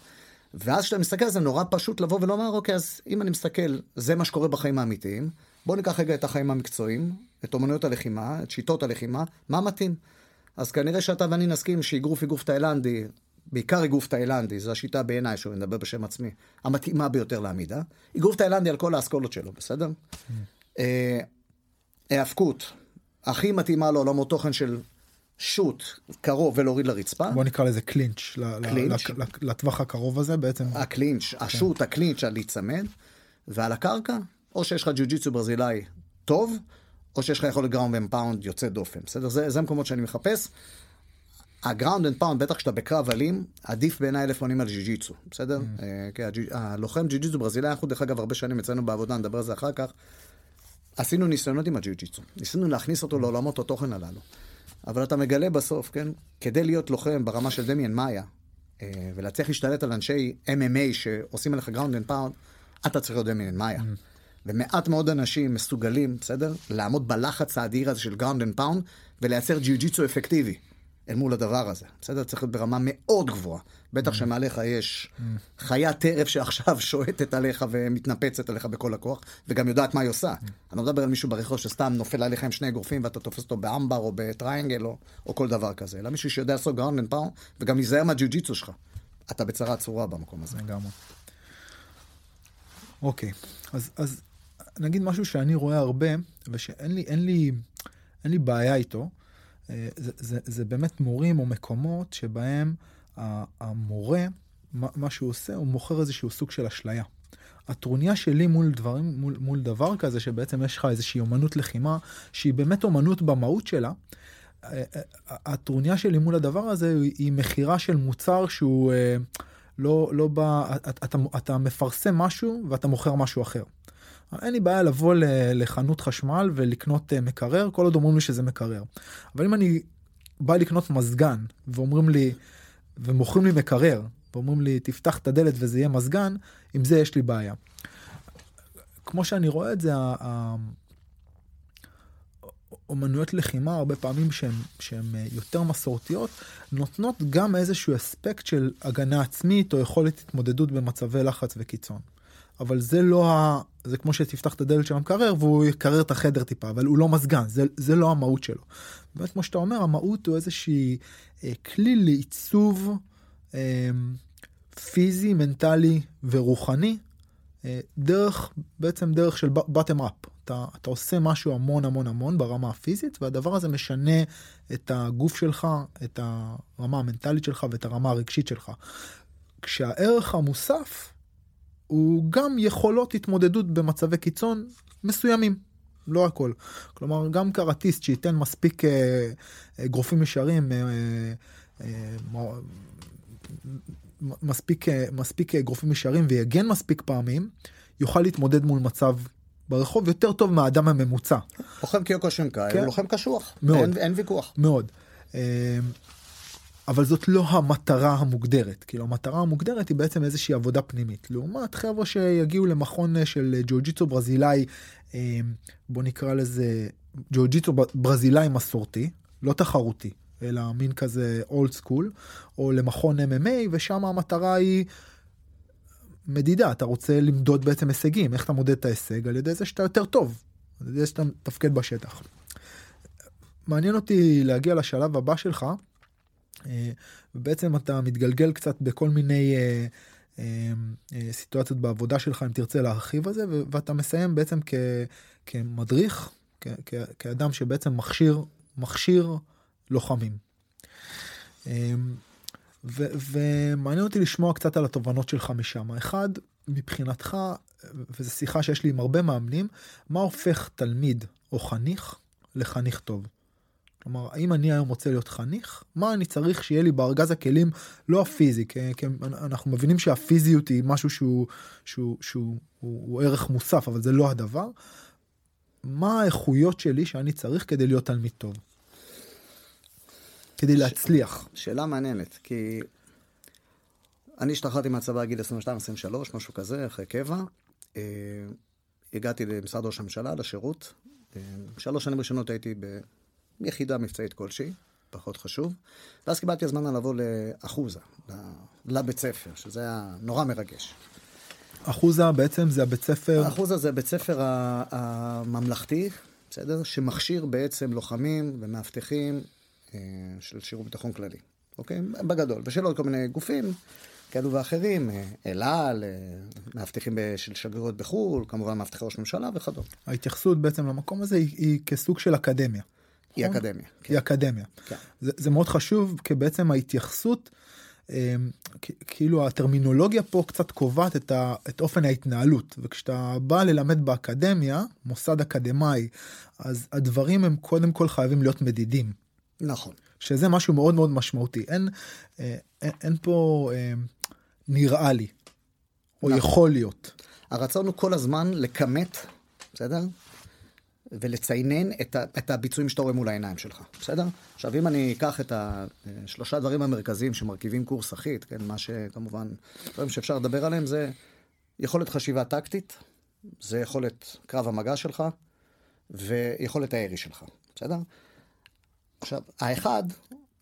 ואז כשאתה מסתכל זה נורא פשוט לבוא ולומר, אוקיי, אז אם אני מסתכל, זה מה שקורה בחיים האמיתיים, בוא ניקח רגע את החיים המקצועיים, את אומנויות הלחימה, את שיטות הלחימה, מה מתאים? אז כנראה שאתה ואני נסכים שאגרוף אגרוף תאילנדי, בעיקר אגרוף תאילנדי, זו השיטה בעיניי, שאני מדבר בשם עצמי, המתאימה ביותר לעמידה. אגרוף תאילנדי על כל האסכולות שלו, בסדר? אה, היאבקות, הכי מתאימה לעולמות תוכן של shoot, קרוב ולהוריד לרצפה. בוא נקרא לזה clinch, clinch. לטווח הקרוב הזה בעצם. ה clinch, ה shoot, ה clinch על להיצמד, ועל הקרקע, או שיש לך ג'ו-ג'יצו ברזילאי טוב, או שיש לך יכולת ground and pound יוצא דופן, בסדר? זה, זה המקומות שאני מחפש. ה ground and pound, בטח כשאתה בקרב אלים, עדיף בעיניי אלף מונים על ג'ו-ג'יצו, בסדר? אה, כי הג'ו- הלוחם ג'ו-ג'יצו ברזילאי, אנחנו דרך אגב הרבה שנים אצלנו בעבודה, נדבר על זה אחר כך, עשינו ניסיונות עם הג'ו-ג'יצו, ניסינו להכניס אותו לעולמות התוכן הללו. אבל אתה מגלה בסוף, כן, כדי להיות לוחם ברמה של דמיאן מאיה, אה, ולהצליח להשתלט על אנשי MMA שעושים עליך ground and pound, אתה צריך להיות דמיאן מאיה. ומעט מאוד אנשים מסוגלים, בסדר? לעמוד בלחץ האדיר הזה של ground and pound, ולייצר ג'יו-ג'יצו אפקטיבי אל מול הדבר הזה. בסדר? צריך להיות ברמה מאוד גבוהה. בטח שמעליך יש חיית טרף שעכשיו שועטת עליך ומתנפצת עליך בכל הכוח, וגם יודעת מה היא עושה. אני לא מדבר על מישהו ברחוב שסתם נופל עליך עם שני אגרופים ואתה תופס אותו ב armbar או ב triangle או, או כל דבר כזה, אלא מישהו שיודע לעשות ground and pound, וגם להיזהר מהג'יו-ג'יצו שלך. אתה בצרה צרורה במקום הזה. לגמרי. אוקיי, אז, אז נגיד משהו שאני רואה הרבה, ושאין לי, אין לי, אין לי בעיה איתו, זה, זה, זה באמת מורים או מקומות שבהם המורה, מה, שהוא עושה, הוא מוכר איזשהו סוג של אשליה. הטרוניה שלי מול דברים, מול, מול דבר כזה, שבעצם יש לך איזושהי אומנות לחימה, שהיא באמת אומנות במהות שלה, אה, אה, הטרוניה שלי מול הדבר הזה היא- מכירה של מוצר שהוא אה, לא, לא בא, אתה, אתה מפרסם משהו ואתה מוכר משהו אחר. אין לי בעיה לבוא לחנות חשמל ולקנות אה, מקרר, כל עוד אומרים לי שזה מקרר. אבל אם אני בא לקנות מזגן ואומרים לי, ומוכרים לי מקרר, ואומרים לי תפתח את הדלת וזה יהיה מזגן, עם זה יש לי בעיה. כמו שאני רואה את זה, אומנויות לחימה הרבה פעמים שהן אה, יותר מסורתיות נותנות גם איזשהו אספקט של הגנה עצמית או יכולת התמודדות במצבי לחץ וקיצון. אבל זה לא ה... זה כמו שתפתח את הדלת של המקרר והוא יקרר את החדר טיפה אבל הוא לא מזגן זה, זה לא המהות שלו. באמת כמו שאתה אומר המהות הוא איזושהי אה, כלי לעיצוב אה, פיזי מנטלי ורוחני אה, דרך בעצם דרך של bottom up אתה, אתה עושה משהו המון המון המון ברמה הפיזית והדבר הזה משנה את הגוף שלך את הרמה המנטלית שלך ואת הרמה הרגשית שלך. כשהערך המוסף הוא גם יכולות התמודדות במצבי קיצון מסוימים לא הכל כלומר גם קראטיסט שייתן מספיק אה, אגרופים ישרים אה, אה, מספיק מספיק אגרופים ישרים ויגן מספיק פעמים יוכל להתמודד מול מצב ברחוב יותר טוב מהאדם הממוצע. לוחם קיוקו שינקאי כן. הוא לוחם קשוח. מאוד. אין, אין ויכוח. מאוד. אה, אבל זאת לא המטרה המוגדרת. כאילו המטרה המוגדרת היא בעצם איזושהי עבודה פנימית. לעומת חבר'ה שיגיעו למכון אה, של ג'ו-ג'יצו ברזילאי אה, בוא נקרא לזה ג'ו-ג'יצו ברזילאי מסורתי לא תחרותי אלא מין כזה אולד סקול או למכון MMA ושם המטרה היא מדידה. אתה רוצה למדוד בעצם הישגים. איך אתה מודד את ההישג? על ידי זה שאתה יותר טוב. על ידי שאתה מתפקד בשטח. מעניין אותי להגיע לשלב הבא שלך. אה, ובעצם אתה מתגלגל קצת בכל מיני אה, אה, אה, סיטואציות בעבודה שלך אם תרצה להרחיב על זה ואתה מסיים בעצם כ, כמדריך כ, כ, כאדם שבעצם מכשיר מכשיר לוחמים. אה, ו- ומעניין אותי לשמוע קצת על התובנות שלך משם. אחד, מבחינתך, וזו שיחה שיש לי עם הרבה מאמנים, מה הופך תלמיד או חניך לחניך טוב? כלומר, האם אני היום רוצה להיות חניך? מה אני צריך שיהיה לי בארגז הכלים, לא הפיזי, כי, כי אנחנו מבינים שהפיזיות היא משהו שהוא, שהוא, שהוא הוא, הוא ערך מוסף, אבל זה לא הדבר. מה האיכויות שלי שאני צריך כדי להיות תלמיד טוב? כדי להצליח. שאלה מעניינת, כי אני השתחררתי מהצבא בגיל 22-23, משהו כזה, אחרי קבע. אה, הגעתי למשרד ראש הממשלה, לשירות. אה, שלוש שנים ראשונות הייתי ביחידה מבצעית כלשהי, פחות חשוב. ואז קיבלתי הזמנה לבוא לאחוזה, לבית ספר, שזה היה נורא מרגש. אחוזה בעצם זה הבית ספר... אחוזה זה בית ספר הממלכתי, בסדר? שמכשיר בעצם לוחמים ומאבטחים אה, של שירות ביטחון כללי, אוקיי? בגדול, ושל עוד כל מיני גופים כאלו ואחרים, אה, אל על, אה, מאבטחים של שגרירות בחו"ל, כמובן מאבטחי ראש ממשלה וכדומה. ההתייחסות בעצם למקום הזה היא, היא כסוג של אקדמיה. היא נכון? אקדמיה. כן. היא אקדמיה. כן. זה, זה מאוד חשוב, כי בעצם ההתייחסות, כאילו הטרמינולוגיה פה קצת קובעת את, ה, את אופן ההתנהלות, וכשאתה בא ללמד באקדמיה, מוסד אקדמאי, אז הדברים הם קודם כל חייבים להיות מדידים. נכון. שזה משהו מאוד מאוד משמעותי. אין, אה, אין, אין פה אה, נראה לי, או נכון. יכול להיות. הרצון הוא כל הזמן לכמת, בסדר? ולציינן את, ה, את הביצועים שאתה רואה מול העיניים שלך, בסדר? עכשיו, אם אני אקח את השלושה דברים המרכזיים שמרכיבים קורס אחיד, כן, מה שכמובן, דברים שאפשר לדבר עליהם זה יכולת חשיבה טקטית, זה יכולת קרב המגע שלך, ויכולת הירי שלך, בסדר? עכשיו, האחד,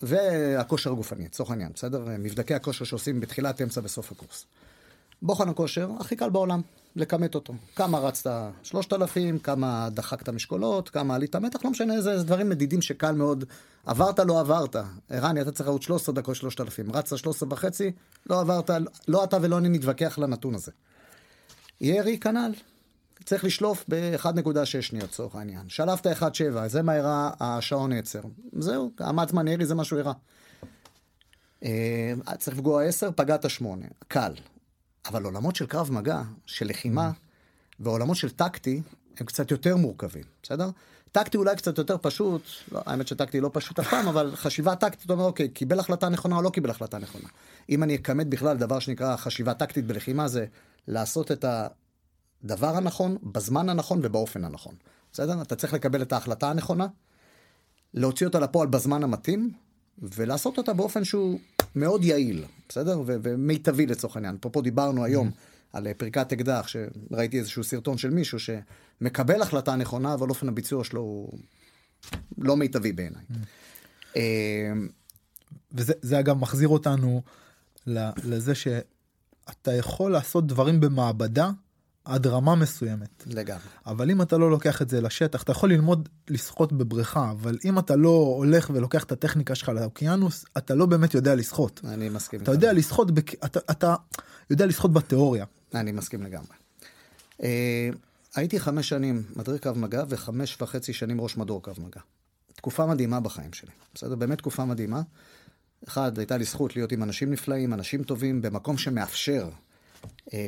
והכושר הגופני, לצורך העניין, בסדר? מבדקי הכושר שעושים בתחילת, אמצע וסוף הקורס. בוחן הכושר, הכי קל בעולם, לכמת אותו. כמה רצת 3,000, כמה דחקת משקולות, כמה עלית מתח, לא משנה איזה דברים מדידים שקל מאוד. עברת, לא עברת. ערני, אתה צריך לעוד 13 דקות 3,000. רצת 13 וחצי, לא עברת, לא אתה ולא אני נתווכח לנתון הזה. ירי, כנ"ל. צריך לשלוף ב-1.6 שניות, לצורך העניין. שלפת 1.7, זה מה הראה השעון נעצר. זהו, עמד זמן ירי זה מה שהוא הראה. אה, צריך לפגוע 10, פגעת 8. קל. אבל עולמות של קרב מגע, של לחימה, ועולמות של טקטי, הם קצת יותר מורכבים, בסדר? טקטי אולי קצת יותר פשוט, לא, האמת שטקטי לא פשוט אף פעם, אבל חשיבה טקטית, אומר, אוקיי, קיבל החלטה נכונה או לא קיבל החלטה נכונה. אם אני אכמת בכלל דבר שנקרא חשיבה טקטית בלחימה, זה לעשות את הדבר הנכון, בזמן הנכון ובאופן הנכון. בסדר? אתה צריך לקבל את ההחלטה הנכונה, להוציא אותה לפועל בזמן המתאים, ולעשות אותה באופן שהוא מאוד יעיל, בסדר? ו- ומיטבי לצורך העניין. פה דיברנו היום mm-hmm. על אה, פריקת אקדח, שראיתי איזשהו סרטון של מישהו שמקבל החלטה נכונה, אבל אופן הביצוע שלו הוא לא מיטבי בעיניי. Mm-hmm. וזה אגב מחזיר אותנו לזה שאתה יכול לעשות דברים במעבדה עד רמה מסוימת. לגמרי. אבל אם אתה לא לוקח את זה לשטח, אתה יכול ללמוד לשחות בבריכה, אבל אם אתה לא הולך ולוקח את הטכניקה שלך לאוקיינוס, אתה לא באמת יודע לשחות. אני מסכים. אתה יודע לשחות, בק... אתה, אתה יודע לשחות בתיאוריה. אני מסכים לגמרי. אה, הייתי חמש שנים מדריך קו מגע וחמש וחצי שנים ראש מדור קו מגע. תקופה מדהימה בחיים שלי. בסדר? באמת תקופה מדהימה. אחד, הייתה לי זכות להיות עם אנשים נפלאים, אנשים טובים, במקום שמאפשר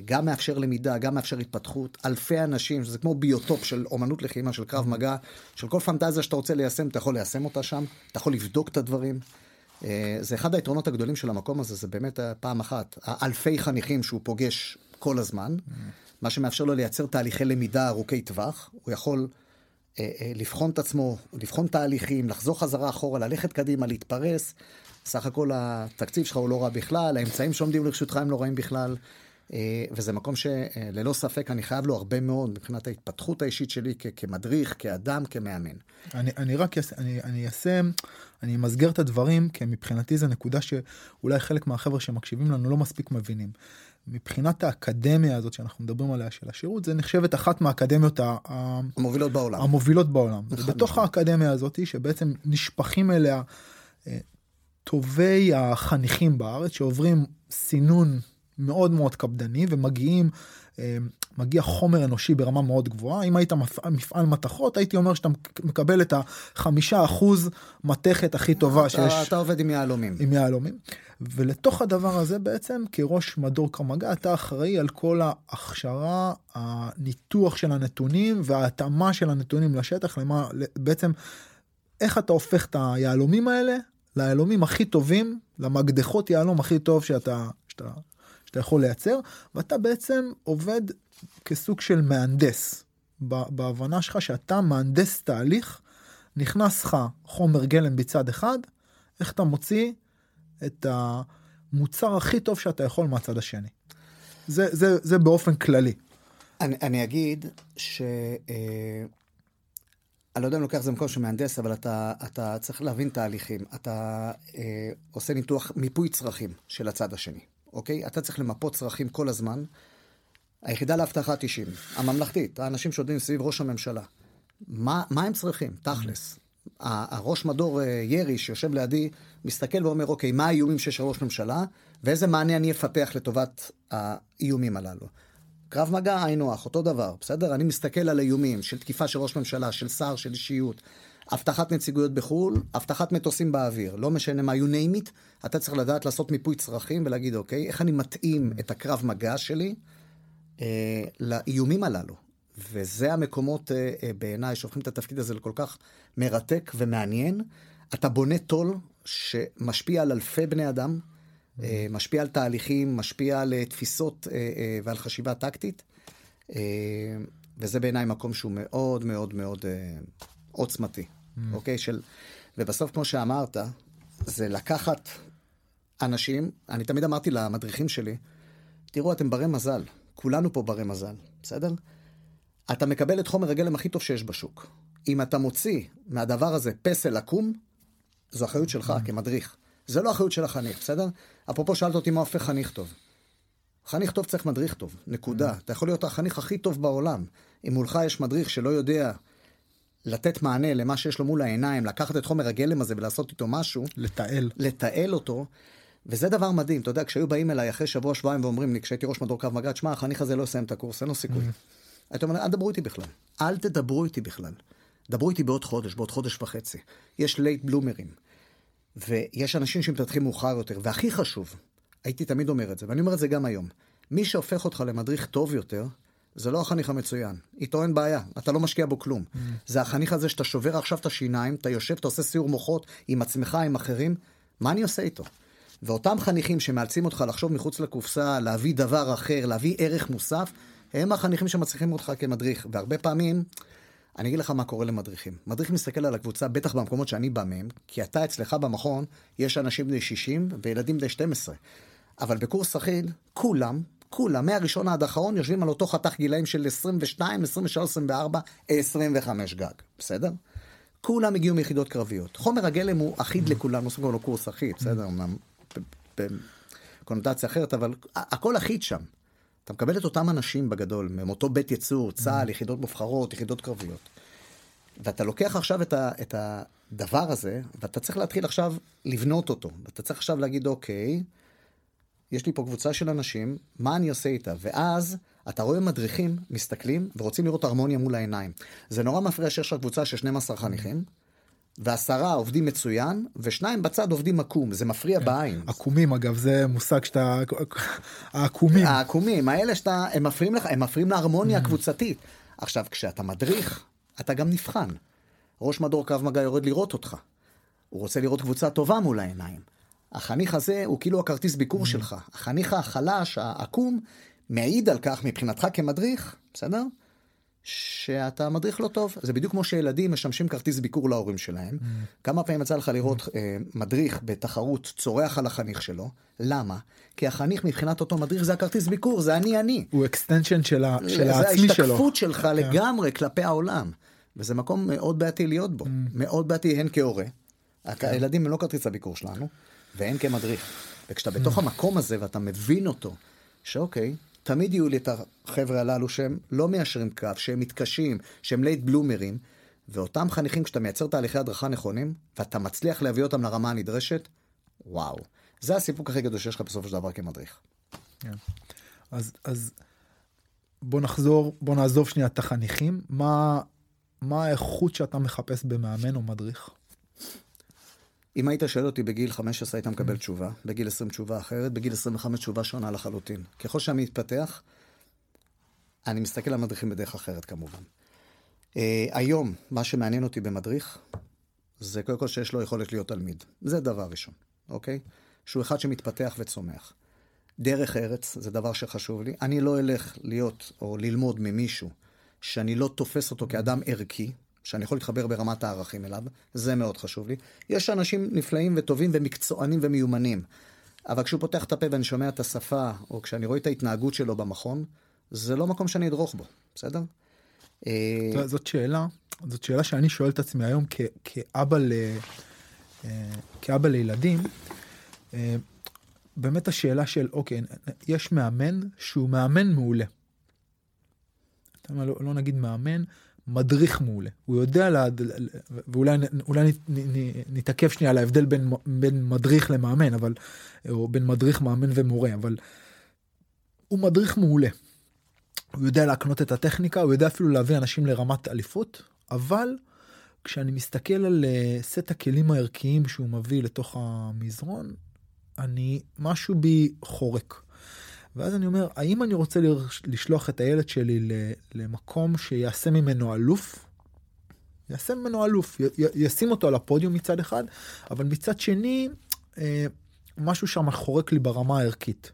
גם מאפשר למידה, גם מאפשר התפתחות, אלפי אנשים, שזה כמו ביוטופ של אומנות לחימה, של קרב מגע, של כל פנטזיה שאתה רוצה ליישם, אתה יכול ליישם אותה שם, אתה יכול לבדוק את הדברים. אה, זה אחד היתרונות הגדולים של המקום הזה, זה באמת פעם אחת, האלפי חניכים שהוא פוגש כל הזמן, מה שמאפשר לו לייצר תהליכי למידה ארוכי טווח, הוא יכול אה, לבחון את עצמו, לבחון תהליכים, לחזור חזרה אחורה, ללכת קדימה, להתפרס. סך הכל התקציב שלך הוא לא רע בכלל, האמצעים שעומדים לרשותך הם לא רעים בכלל. אה, וזה מקום שללא ספק אני חייב לו הרבה מאוד מבחינת ההתפתחות האישית שלי כ- כמדריך, כאדם, כמאמן. אני, אני רק אעשה, אני, אני אעשה, אני אמסגר את הדברים, כי מבחינתי זו נקודה שאולי חלק מהחבר'ה שמקשיבים לנו לא מספיק מבינים. מבחינת האקדמיה הזאת שאנחנו מדברים עליה של השירות, זה נחשבת אחת מהאקדמיות המובילות בעולם. המובילות בעולם. ובתוך האקדמיה הזאת, שבעצם נשפכים אליה אה, טובי החניכים בארץ, שעוברים סינון מאוד מאוד קפדני ומגיעים אה, מגיע חומר אנושי ברמה מאוד גבוהה. אם היית מפעל, מפעל מתכות הייתי אומר שאתה מקבל את החמישה אחוז מתכת הכי טובה אתה, שיש. אתה עובד עם יהלומים. עם יהלומים. ולתוך הדבר הזה בעצם כראש מדור קרמגע אתה אחראי על כל ההכשרה הניתוח של הנתונים וההתאמה של הנתונים לשטח למה בעצם איך אתה הופך את היהלומים האלה ליהלומים הכי טובים למקדחות יהלום הכי טוב שאתה שאתה שאתה יכול לייצר ואתה בעצם עובד כסוג של מהנדס בהבנה שלך שאתה מהנדס תהליך נכנס לך חומר גלם בצד אחד איך אתה מוציא את המוצר הכי טוב שאתה יכול מהצד השני. זה זה זה באופן כללי. אני, אני אגיד ש... אה, אני לא יודע אם לוקח זה מקום של מהנדס, אבל אתה, אתה צריך להבין תהליכים. אתה אה, עושה ניתוח מיפוי צרכים של הצד השני. אוקיי? אתה צריך למפות צרכים כל הזמן. היחידה לאבטחת 90, הממלכתית, האנשים שעובדים סביב ראש הממשלה. מה, מה הם צריכים, תכלס? הראש מדור אה, ירי שיושב לידי, מסתכל ואומר, אוקיי, מה האיומים שיש על ראש ממשלה, ואיזה מענה אני אפתח לטובת האיומים הללו. קרב מגע היינו הך, אותו דבר, בסדר? אני מסתכל על האיומים של תקיפה של ראש ממשלה, של שר, של אישיות, אבטחת נציגויות בחו"ל, אבטחת מטוסים באוויר, לא משנה מה, you name it, אתה צריך לדעת לעשות מיפוי צרכים ולהגיד, אוקיי, איך אני מתאים את הקרב מגע שלי אה, לאיומים הללו. וזה המקומות אה, אה, בעיניי שהופכים את התפקיד הזה לכל כך מרתק ומעניין. אתה בונה טול שמשפיע על אלפי בני אדם, אה, משפיע על תהליכים, משפיע על אה, תפיסות אה, אה, ועל חשיבה טקטית. אה, וזה בעיניי מקום שהוא מאוד מאוד מאוד אה, עוצמתי, mm. אוקיי? של... ובסוף, כמו שאמרת, זה לקחת אנשים, אני תמיד אמרתי למדריכים שלי, תראו, אתם ברי מזל, כולנו פה ברי מזל, בסדר? אתה מקבל את חומר הגלם הכי טוב שיש בשוק. אם אתה מוציא מהדבר הזה פסל עקום, זו אחריות שלך mm. כמדריך. זה לא אחריות של החניך, בסדר? אפרופו שאלת אותי מה הופך חניך טוב. חניך טוב צריך מדריך טוב, נקודה. Mm. אתה יכול להיות החניך הכי טוב בעולם. אם מולך יש מדריך שלא יודע לתת מענה למה שיש לו מול העיניים, לקחת את חומר הגלם הזה ולעשות איתו משהו. לתעל. לתעל אותו. וזה דבר מדהים, אתה יודע, כשהיו באים אליי אחרי שבוע, שבועיים ואומרים לי, כשהייתי ראש מדור קרב מגע, שמע, החניך הזה לא יסיים את הקורס, אין לו סיכוי. Mm-hmm. הייתי אומר, אל תדברו איתי בכלל. אל תדברו איתי בכלל. דברו איתי בעוד חודש, בעוד חודש וחצי. יש late bloomer ים. ויש אנשים שמתפתחים מאוחר יותר. והכי חשוב, הייתי תמיד אומר את זה, ואני אומר את זה גם היום, מי שהופך אותך למדריך טוב יותר, זה לא החניך המצוין, איתו אין בעיה, אתה לא משקיע בו כלום. Mm. זה החניך הזה שאתה שובר עכשיו את השיניים, אתה יושב, אתה עושה סיור מוחות עם עצמך, עם אחרים, מה אני עושה איתו? ואותם חניכים שמאלצים אותך לחשוב מחוץ לקופסה, להביא דבר אחר, להביא ערך מוסף, הם החניכים שמצליחים אותך כמדריך. והרבה פעמים, אני אגיד לך מה קורה למדריכים. מדריך מסתכל על הקבוצה, בטח במקומות שאני בא מהם, כי אתה אצלך במכון, יש אנשים בני 60 וילדים בני 12. אבל בקורס אחיד, כולם כולם, מהראשון עד האחרון, יושבים על אותו חתך גילאים של 22, 23, 24, 25 גג, בסדר? כולם הגיעו מיחידות קרביות. חומר הגלם הוא אחיד לכולם, לא סוגר לו קורס אחיד, בסדר? אמנם בקונוטציה אחרת, אבל הכל אחיד שם. אתה מקבל את אותם אנשים בגדול, מאותו בית יצור, צה"ל, יחידות מובחרות, יחידות קרביות. ואתה לוקח עכשיו את, ה, את הדבר הזה, ואתה צריך להתחיל עכשיו לבנות אותו. ואתה צריך עכשיו להגיד, אוקיי, יש לי פה קבוצה של אנשים, מה אני עושה איתה? ואז אתה רואה מדריכים מסתכלים ורוצים לראות הרמוניה מול העיניים. זה נורא מפריע שיש לך קבוצה של 12 חניכים, ועשרה עובדים מצוין, ושניים בצד עובדים עקום, זה מפריע כן. בעין. עקומים אגב, זה מושג שאתה... העקומים. העקומים, האלה שאתה... הם מפריעים לך, הם מפריעים להרמוניה mm. הקבוצתית. עכשיו, כשאתה מדריך, אתה גם נבחן. ראש מדור קו מגע יורד לראות אותך. הוא רוצה לראות קבוצה טובה מול העיניים. החניך הזה הוא כאילו הכרטיס ביקור mm. שלך. החניך החלש, העקום, מעיד על כך מבחינתך כמדריך, בסדר? שאתה מדריך לא טוב. זה בדיוק כמו שילדים משמשים כרטיס ביקור להורים שלהם. Mm. כמה פעמים יצא לך לראות mm. אה, מדריך בתחרות צורח על החניך שלו? למה? כי החניך מבחינת אותו מדריך זה הכרטיס ביקור, זה אני אני. הוא extension של, ה... של העצמי שלו. זה ההשתקפות שלך yeah. כן. לגמרי כלפי העולם. וזה מקום מאוד בעייתי להיות בו. Mm. מאוד בעייתי הן כהורה. כן. הילדים הם לא כרטיס הביקור שלנו. והן כמדריך. וכשאתה בתוך המקום הזה ואתה מבין אותו, שאוקיי, תמיד יהיו לי את החבר'ה הללו שהם לא מיישרים קו, שהם מתקשים, שהם late bloomer ים, ואותם חניכים, כשאתה מייצר תהליכי הדרכה נכונים, ואתה מצליח להביא אותם לרמה הנדרשת, וואו. זה הסיפוק הכי גדול שיש לך בסופו של דבר כמדריך. Yeah. כן. אז, אז בוא נחזור, בוא נעזוב שנייה את החניכים, מה, מה האיכות שאתה מחפש במאמן או מדריך? אם היית שואל אותי בגיל 15 היית מקבל תשובה, בגיל 20 תשובה אחרת, בגיל 25 תשובה שונה לחלוטין. ככל שאני מתפתח, אני מסתכל על מדריכים בדרך אחרת כמובן. Uh, היום, מה שמעניין אותי במדריך, זה קודם כל שיש לו יכולת להיות תלמיד. זה דבר ראשון, אוקיי? שהוא אחד שמתפתח וצומח. דרך ארץ זה דבר שחשוב לי. אני לא אלך להיות או ללמוד ממישהו שאני לא תופס אותו כאדם ערכי, שאני יכול להתחבר ברמת הערכים אליו, זה מאוד חשוב לי. יש אנשים נפלאים וטובים ומקצוענים ומיומנים, אבל כשהוא פותח את הפה ואני שומע את השפה, או כשאני רואה את ההתנהגות שלו במכון, זה לא מקום שאני אדרוך בו, בסדר? אה, זאת שאלה, זאת שאלה שאני שואל את עצמי היום כאבא, ל, אה, כאבא לילדים. אה, באמת השאלה של אוקיי יש מאמן שהוא מאמן מעולה. לא, לא נגיד מאמן מדריך מעולה הוא יודע לה, ואולי אולי נתעכב שנייה על ההבדל בין, בין מדריך למאמן אבל או בין מדריך מאמן ומורה אבל הוא מדריך מעולה. הוא יודע להקנות את הטכניקה הוא יודע אפילו להביא אנשים לרמת אליפות אבל כשאני מסתכל על אה, סט הכלים הערכיים שהוא מביא לתוך המזרון אני משהו בי חורק. ואז אני אומר האם אני רוצה לשלוח את הילד שלי למקום שיעשה ממנו אלוף. יעשה ממנו אלוף ישים אותו על הפודיום מצד אחד אבל מצד שני אה, משהו שם חורק לי ברמה הערכית.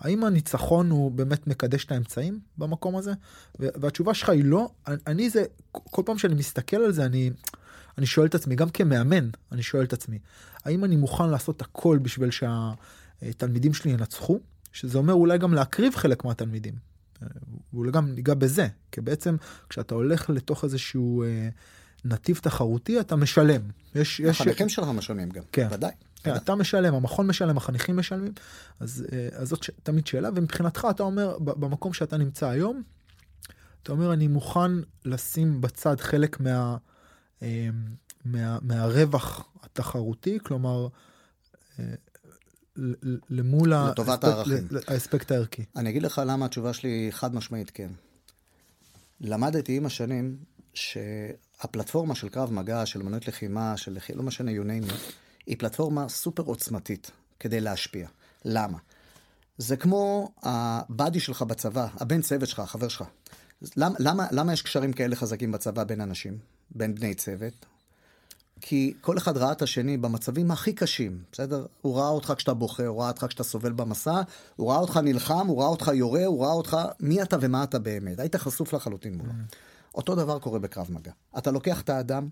האם הניצחון הוא באמת מקדש את האמצעים במקום הזה והתשובה שלך היא לא אני זה כל פעם שאני מסתכל על זה אני אני שואל את עצמי גם כמאמן אני שואל את עצמי האם אני מוכן לעשות הכל בשביל שהתלמידים שלי ינצחו שזה אומר אולי גם להקריב חלק מהתלמידים. ואולי גם ניגע בזה כי בעצם כשאתה הולך לתוך איזשהו אה, נתיב תחרותי אתה משלם. יש יש החניכים שלך משלמים גם כן. ודאי. כן, אתה משלם המכון משלם החניכים משלמים אז, אה, אז זאת ש... תמיד שאלה ומבחינתך אתה אומר במקום שאתה נמצא היום. אתה אומר אני מוכן לשים בצד חלק מה, אה, מה, מהרווח התחרותי כלומר למול לטובת הערכים. האספקט הערכי. אני אגיד לך למה התשובה שלי חד משמעית כן. למדתי עם השנים שהפלטפורמה של קרב מגע, של אמנות לחימה, של לחי... לא משנה you name it, היא פלטפורמה סופר עוצמתית כדי להשפיע. למה? זה כמו הבאדי שלך בצבא, הבן צוות שלך, החבר שלך. למה, למה, למה יש קשרים כאלה חזקים בצבא בין אנשים, בין בני צוות? כי כל אחד ראה את השני במצבים הכי קשים, בסדר? הוא ראה אותך כשאתה בוכה, הוא ראה אותך כשאתה סובל במסע, הוא ראה אותך נלחם, הוא ראה אותך יורה, הוא ראה אותך מי אתה ומה אתה באמת. היית חשוף לחלוטין מולו. אותו דבר קורה בקרב מגע. אתה לוקח את האדם,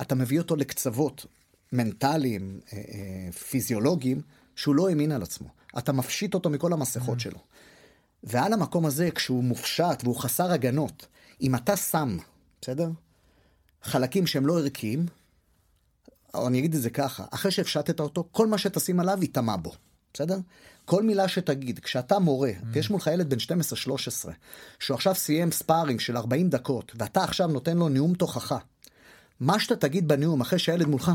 אתה מביא אותו לקצוות מנטליים, אה, אה, פיזיולוגיים, שהוא לא האמין על עצמו. אתה מפשיט אותו מכל המסכות. שלו. ועל המקום הזה, כשהוא מופשט והוא חסר הגנות, אם אתה שם, בסדר? חלקים שהם לא ערכיים, או אני אגיד את זה ככה, אחרי שהפשטת אותו, כל מה שתשים עליו ייטמע בו, בסדר? כל מילה שתגיד, כשאתה מורה, mm. ויש מולך ילד בן 12-13, שהוא עכשיו סיים ספארינג של 40 דקות, ואתה עכשיו נותן לו נאום תוכחה, מה שאתה תגיד בנאום אחרי שהילד מולך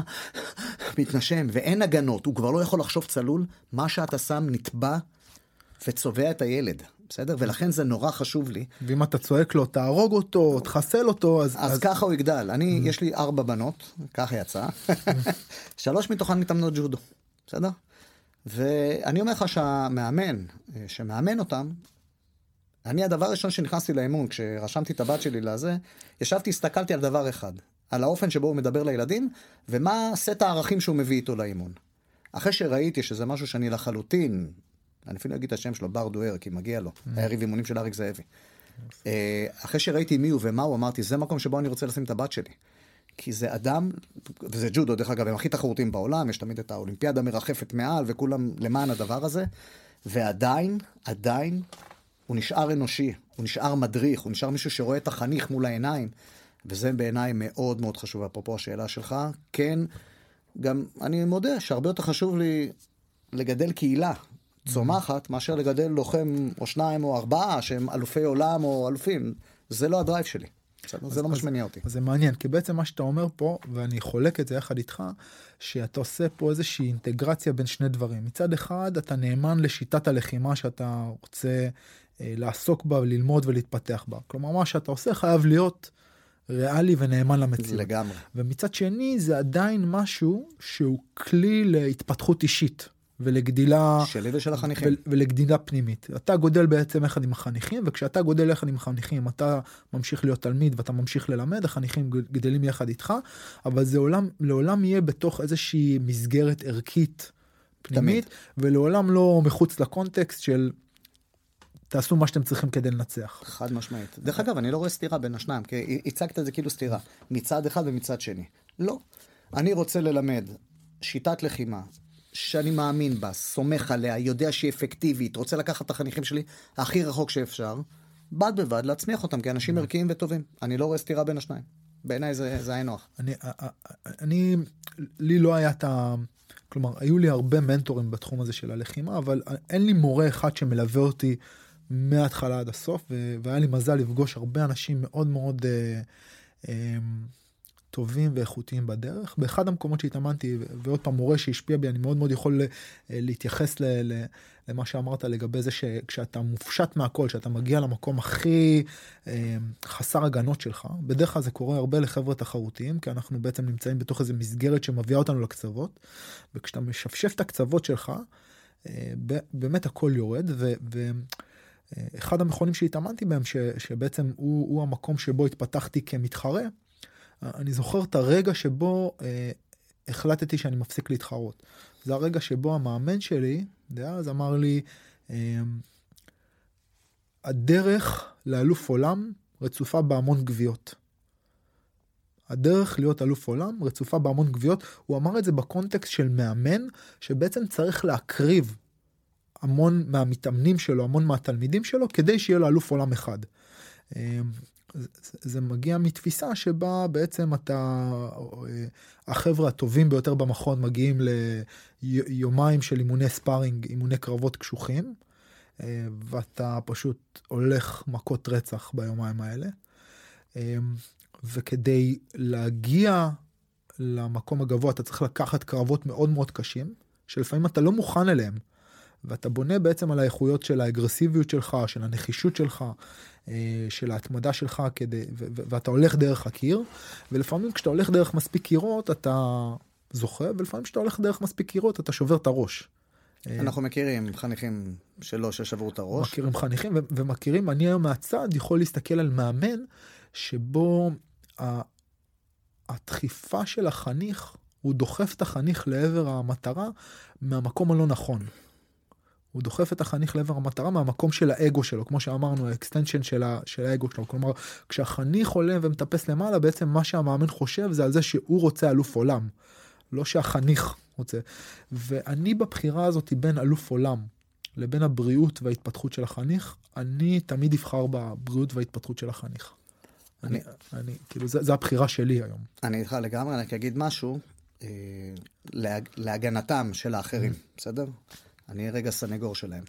מתנשם ואין הגנות, הוא כבר לא יכול לחשוב צלול, מה שאתה שם נתבע וצובע את הילד. בסדר? ולכן זה נורא חשוב לי. ואם אתה צועק לו תהרוג אותו, תחסל אותו, אז... אז, אז... ככה הוא יגדל. אני, mm. יש לי ארבע בנות, ככה יצא. שלוש מתוכן מתאמנות ג'ודו, בסדר? ואני אומר לך שהמאמן, שמאמן אותם, אני הדבר הראשון שנכנסתי לאימון, כשרשמתי את הבת שלי לזה, ישבתי, הסתכלתי על דבר אחד, על האופן שבו הוא מדבר לילדים, ומה סט הערכים שהוא מביא איתו לאימון. אחרי שראיתי שזה משהו שאני לחלוטין אני אפילו אגיד את השם שלו, בר דואר, כי מגיע לו, mm. היה ריב אימונים של אריק זאבי. אה, אחרי שראיתי מי הוא ומה הוא, אמרתי, זה מקום שבו אני רוצה לשים את הבת שלי. כי זה אדם, וזה ג'ודו, דרך אגב, הם הכי תחרותיים בעולם, יש תמיד את האולימפיאדה מרחפת מעל, וכולם למען הדבר הזה, ועדיין, עדיין, הוא נשאר אנושי, הוא נשאר מדריך, הוא נשאר מישהו שרואה את החניך מול העיניים, וזה בעיניי מאוד מאוד חשוב, אפרופו השאלה שלך. כן, גם אני מודה שהרבה יותר חשוב לי לגדל קהילה, צומחת מאשר לגדל לוחם או שניים או ארבעה שהם אלופי עולם או אלופים. זה לא הדרייב שלי. אז, זה לא מה שמניע אותי. זה מעניין כי בעצם מה שאתה אומר פה ואני חולק את זה יחד איתך שאתה עושה פה איזושהי אינטגרציה בין שני דברים מצד אחד אתה נאמן לשיטת הלחימה שאתה רוצה אה, לעסוק בה, ללמוד ולהתפתח בה. כלומר, מה שאתה עושה חייב להיות ריאלי ונאמן למציאות. לגמרי. ומצד שני, זה עדיין משהו שהוא כלי להתפתחות אישית. ולגדילה שלי ושל החניכים ולגדילה פנימית אתה גודל בעצם יחד עם החניכים וכשאתה גודל יחד עם החניכים אתה ממשיך להיות תלמיד ואתה ממשיך ללמד החניכים גדלים יחד איתך אבל זה עולם לעולם יהיה בתוך איזושהי מסגרת ערכית פנימית תמיד. ולעולם לא מחוץ לקונטקסט של תעשו מה שאתם צריכים כדי לנצח. חד משמעית. דרך אגב אני לא רואה סתירה בין השניים כי הצגת את זה כאילו סתירה מצד אחד ומצד שני. לא. אני רוצה ללמד שיטת לחימה שאני מאמין בה, סומך עליה, יודע שהיא אפקטיבית, רוצה לקחת את החניכים שלי הכי רחוק שאפשר, בד בבד להצמיח אותם כאנשים ערכיים וטובים. אני לא רואה סתירה בין השניים. בעיניי זה, זה היה נוח. אני, אני, לי לא היה את ה... כלומר, היו לי הרבה מנטורים בתחום הזה של הלחימה, אבל אין לי מורה אחד שמלווה אותי מההתחלה עד הסוף, והיה לי מזל לפגוש הרבה אנשים מאוד מאוד... אה, אה, טובים ואיכותיים בדרך. באחד המקומות שהתאמנתי, ועוד פעם מורה שהשפיע בי, אני מאוד מאוד יכול אה, להתייחס ל, ל, למה שאמרת לגבי זה שכשאתה מופשט מהכל, שאתה מגיע למקום הכי אה, חסר הגנות שלך, בדרך כלל זה קורה הרבה לחבר'ה תחרותיים, כי אנחנו בעצם נמצאים בתוך איזה מסגרת שמביאה אותנו לקצוות, וכשאתה משפשף את הקצוות שלך, אה, באמת הכל יורד, ו... ו אחד המכונים שהתאמנתי בהם ש, שבעצם הוא, הוא המקום שבו התפתחתי כמתחרה אני זוכר את הרגע שבו אה, החלטתי שאני מפסיק להתחרות. זה הרגע שבו המאמן שלי, דאז אמר לי, אה, הדרך לאלוף עולם רצופה בהמון גביעות. הדרך להיות אלוף עולם רצופה בהמון גביעות. הוא אמר את זה בקונטקסט של מאמן שבעצם צריך להקריב המון מהמתאמנים שלו, המון מהתלמידים שלו, כדי שיהיה לו אלוף עולם אחד. אה, זה, מגיע מתפיסה שבה בעצם אתה, החבר'ה הטובים ביותר במכון מגיעים ליומיים של אימוני ספארינג, אימוני קרבות קשוחים, אה, ואתה פשוט הולך מכות רצח ביומיים האלה. אה, וכדי להגיע למקום הגבוה אתה צריך לקחת קרבות מאוד מאוד קשים, שלפעמים אתה לא מוכן אליהם. ואתה בונה בעצם על האיכויות של האגרסיביות שלך, של הנחישות שלך, אה, של ההתמדה שלך כדי, ואתה הולך דרך הקיר, ולפעמים כשאתה הולך דרך מספיק קירות אתה זוכה, ולפעמים כשאתה הולך דרך מספיק קירות אתה שובר את הראש. אה, אנחנו מכירים חניכים שלא ששברו את הראש. מכירים חניכים ומכירים, אני היום מהצד יכול להסתכל על מאמן שבו הדחיפה של החניך, הוא דוחף את החניך לעבר המטרה מהמקום הלא נכון. הוא דוחף את החניך לעבר המטרה מהמקום של האגו שלו כמו שאמרנו ה extension של, של האגו שלו כלומר כשהחניך עולה ומטפס למעלה בעצם מה שהמאמן חושב זה על זה שהוא רוצה אלוף עולם לא שהחניך רוצה ואני בבחירה הזאת בין אלוף עולם לבין הבריאות וההתפתחות של החניך אני תמיד אבחר בבריאות וההתפתחות של החניך. אני, אני כאילו זה, זה הבחירה שלי היום. אני איתך לגמרי אני אגיד משהו אה, להג, להגנתם של האחרים בסדר. אני רגע סנגור שלהם.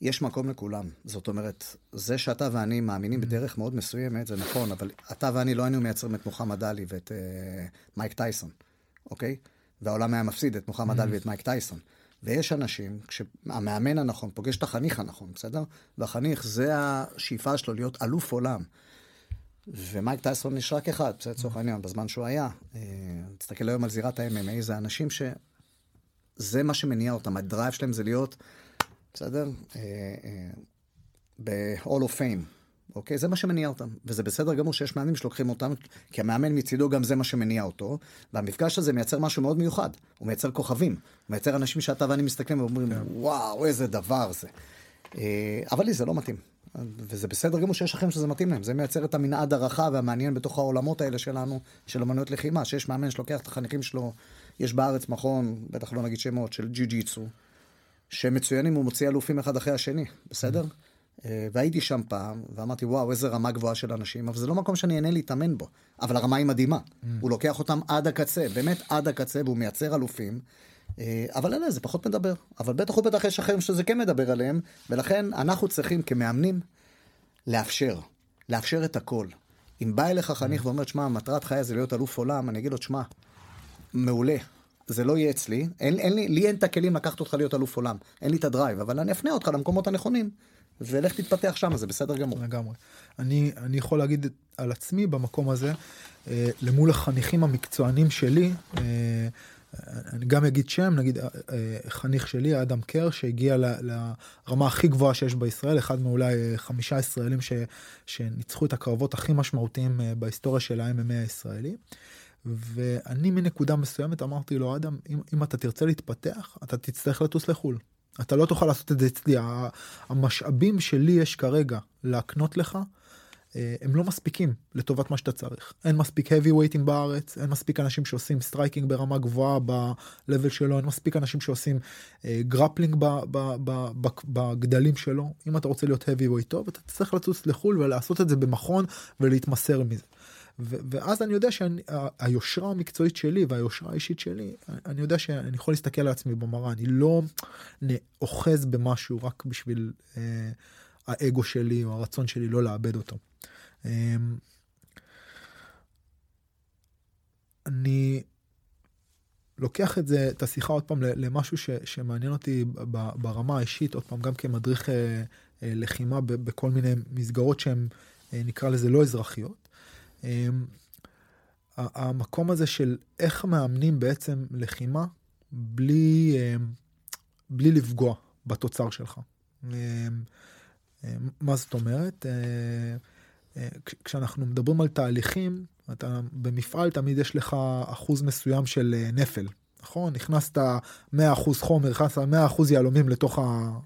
יש מקום לכולם. זאת אומרת, זה שאתה ואני מאמינים בדרך מאוד מסוימת, זה נכון, אבל אתה ואני לא היינו מייצרים את מוחמד עלי ואת uh, מייק טייסון, אוקיי? והעולם היה מפסיד את מוחמד עלי ואת מייק טייסון. ויש אנשים, כשהמאמן הנכון פוגש את החניך הנכון, בסדר? והחניך זה השאיפה שלו להיות אלוף עולם. ומייק טייסון יש רק אחד, בסדר, לצורך העניין, בזמן שהוא היה. אה, תסתכל היום על זירת ה-MMA, זה אנשים ש... זה מה שמניע אותם, הדרייב שלהם זה להיות, בסדר? אה, אה, ב-all of fame, אוקיי? זה מה שמניע אותם. וזה בסדר גמור שיש מאמנים שלוקחים אותם, כי המאמן מצידו גם זה מה שמניע אותו, והמפגש הזה מייצר משהו מאוד מיוחד. הוא מייצר כוכבים, הוא מייצר אנשים שאתה ואני מסתכלים ואומרים, כן. וואו, איזה דבר זה. אה, אבל לי זה לא מתאים. וזה בסדר גמור שיש אחרים שזה מתאים להם, זה מייצר את המנעד הרחב והמעניין בתוך העולמות האלה שלנו, של אמנויות לחימה, שיש מאמן שלוקח את החניכים שלו יש בארץ מכון, בטח לא נגיד שמות, של ג'י ג'יצו, שמצוינים, הוא מוציא אלופים אחד אחרי השני, בסדר? אה, והייתי שם פעם, ואמרתי, וואו, איזה רמה גבוהה של אנשים, אבל זה לא מקום שאני אהנה להתאמן בו. אבל הרמה היא מדהימה. הוא לוקח אותם עד הקצה, באמת עד הקצה, והוא מייצר אלופים. אה, אבל אלה, זה פחות מדבר. אבל בטח ובטח יש אחרים שזה כן מדבר עליהם, ולכן אנחנו צריכים כמאמנים לאפשר, לאפשר את הכל. אם בא אליך חניך ואומר, שמע, מטרת חיי זה להיות אלוף עולם, אני אגיד לו, שמע, מעולה. זה לא יהיה אצלי, אין, אין לי, לי אין את הכלים לקחת אותך להיות אלוף עולם, אין לי את הדרייב, אבל אני אפנה אותך למקומות הנכונים, ולך תתפתח שם, זה בסדר גמור. לגמרי. אני, אני יכול להגיד על עצמי במקום הזה, אה, למול החניכים המקצוענים שלי, אה, אני גם אגיד שם, נגיד אה, אה, חניך שלי, אדם קר, שהגיע ל, לרמה הכי גבוהה שיש בישראל, אחד מאולי אה, חמישה ישראלים ש, שניצחו את הקרבות הכי משמעותיים אה, בהיסטוריה של ה-MMA הישראלי. ואני מנקודה מסוימת אמרתי לו, אדם, אם, אם אתה תרצה להתפתח, אתה תצטרך לטוס לחו"ל. אתה לא תוכל לעשות את זה אצלי. המשאבים שלי יש כרגע להקנות לך, אה, הם לא מספיקים לטובת מה שאתה צריך. אין מספיק heavyweight ים בארץ, אין מספיק אנשים שעושים striking ברמה גבוהה ב-level שלו, אין מספיק אנשים שעושים grappling אה, בגדלים שלו. אם אתה רוצה להיות heavyweight טוב, אתה צריך לטוס לחו"ל ולעשות את זה במכון ולהתמסר לזה. ואז אני יודע שהיושרה המקצועית שלי והיושרה האישית שלי, אני יודע שאני יכול להסתכל על עצמי במראה, אני לא אוחז במשהו רק בשביל אה, האגו שלי או הרצון שלי לא לאבד אותו. אה, אני לוקח את זה, את השיחה עוד פעם למשהו ש, שמעניין אותי ברמה האישית, עוד פעם גם כמדריך אה, אה, לחימה בכל מיני מסגרות שהן אה, נקרא לזה לא אזרחיות. אמ, המקום הזה של איך מאמנים בעצם לחימה בלי, אמ, בלי לפגוע בתוצר שלך. אמ, מה זאת אומרת? אה, אה, כשאנחנו מדברים על תהליכים, אתה במפעל תמיד יש לך אחוז מסוים של אה, נפל, נכון? נכנסת 100% חומר, נכנסת 100% יהלומים לתוך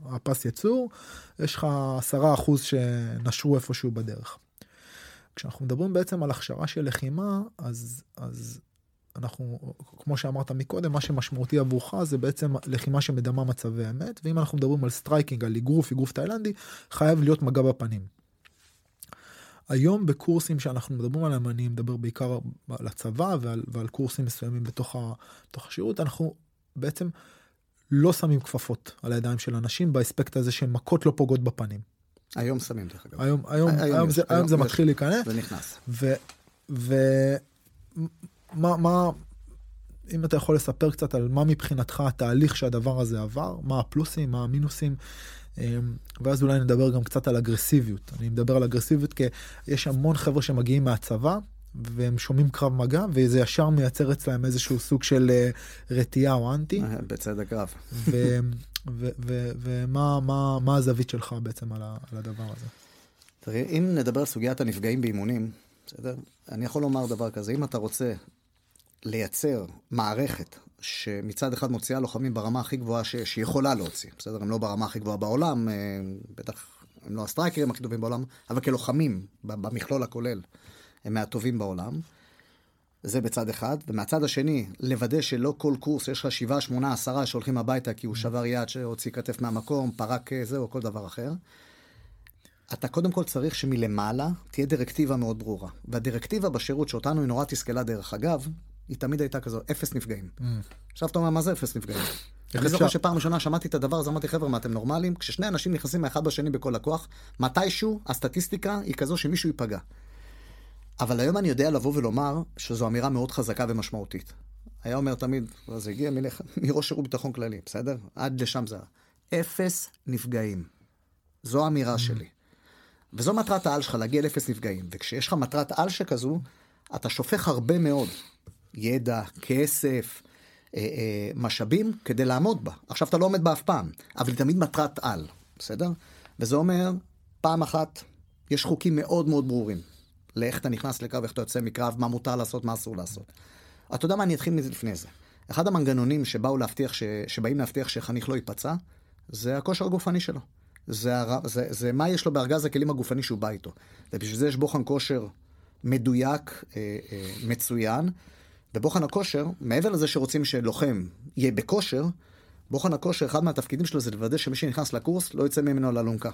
הפס ייצור, יש לך 10% שנשרו איפשהו בדרך. כשאנחנו מדברים בעצם על הכשרה של לחימה, אז, אז אנחנו, כמו שאמרת מקודם, מה שמשמעותי עבורך זה בעצם לחימה שמדמה מצבי אמת, ואם אנחנו מדברים על striking, על אגרוף, אגרוף תאילנדי, חייב להיות מגע בפנים. היום בקורסים שאנחנו מדברים עליהם, אני מדבר בעיקר על הצבא ועל, ועל קורסים מסוימים בתוך, ה, בתוך השירות, אנחנו בעצם לא שמים כפפות על הידיים של אנשים באספקט הזה שמכות לא פוגעות בפנים. היום שמים דרך אגב. היום, היום, היום, היום, זה, היום זה מתחיל להיכנס. זה נכנס. ומה, מה, אם אתה יכול לספר קצת על מה מבחינתך התהליך שהדבר הזה עבר, מה הפלוסים, מה המינוסים, אמ, ואז אולי נדבר גם קצת על אגרסיביות. אני מדבר על אגרסיביות כי יש המון חבר'ה שמגיעים מהצבא, והם שומעים קרב מגע וזה ישר מייצר אצלם איזשהו סוג של אה, רתיעה או אנטי. אה, בצדק רב. ומה מה, מה הזווית שלך בעצם על, על הדבר הזה? תראי, אם נדבר על סוגיית הנפגעים באימונים, בסדר? אני יכול לומר דבר כזה, אם אתה רוצה לייצר מערכת שמצד אחד מוציאה לוחמים ברמה הכי גבוהה ש... שיכולה להוציא, בסדר? הם לא ברמה הכי גבוהה בעולם, אה, בטח הם לא ה striker ים הכי טובים בעולם, אבל כלוחמים, במכלול הכולל, הם מהטובים בעולם. זה בצד אחד, ומהצד השני, לוודא שלא כל קורס יש לך שבעה, שמונה, עשרה שהולכים הביתה כי הוא שבר יד, שהוציא כתף מהמקום, פרק זה או כל דבר אחר. אתה קודם כל צריך שמלמעלה תהיה דירקטיבה מאוד ברורה. והדירקטיבה בשירות שאותנו היא נורא תסכלה דרך אגב, היא תמיד הייתה כזו, אפס נפגעים. Mm. עכשיו אתה אומר, מה זה אפס נפגעים? אני זוכר שפעם ראשונה שמעתי את הדבר הזה, אמרתי, חבר'ה, מה אתם נורמלים? כששני אנשים נכנסים מאחד בשני בכל הכוח, מתישהו הסטטיסטיקה היא כזו שמישהו ייפגע. אבל היום אני יודע לבוא ולומר שזו אמירה מאוד חזקה ומשמעותית. היה אומר תמיד, זה הגיע מלך, מראש שירות ביטחון כללי, בסדר? עד לשם זה אפס נפגעים. זו האמירה mm. שלי. וזו מטרת העל שלך, להגיע לאפס נפגעים. וכשיש לך מטרת על שכזו, אתה שופך הרבה מאוד ידע, כסף, אה, אה, משאבים כדי לעמוד בה. עכשיו אתה לא עומד בה אף פעם, אבל היא תמיד מטרת על, בסדר? וזה אומר, פעם אחת, יש חוקים מאוד מאוד ברורים. לאיך אתה נכנס לקרב, איך אתה יוצא מקרב, מה מותר לעשות, מה אסור לעשות. אתה יודע מה, אני אתחיל מזה לפני זה. אחד המנגנונים שבאו להבטיח, ש... שבאים להבטיח שחניך לא ייפצע, זה הכושר הגופני שלו. זה, הר... זה, זה מה יש לו בארגז הכלים הגופני שהוא בא איתו. ובשביל זה יש בוחן כושר מדויק, אה, אה, מצוין. ובוחן הכושר, מעבר לזה שרוצים שלוחם יהיה בכושר, בוחן הכושר, אחד מהתפקידים שלו זה לוודא שמי שנכנס לקורס לא יוצא ממנו לאלונקה.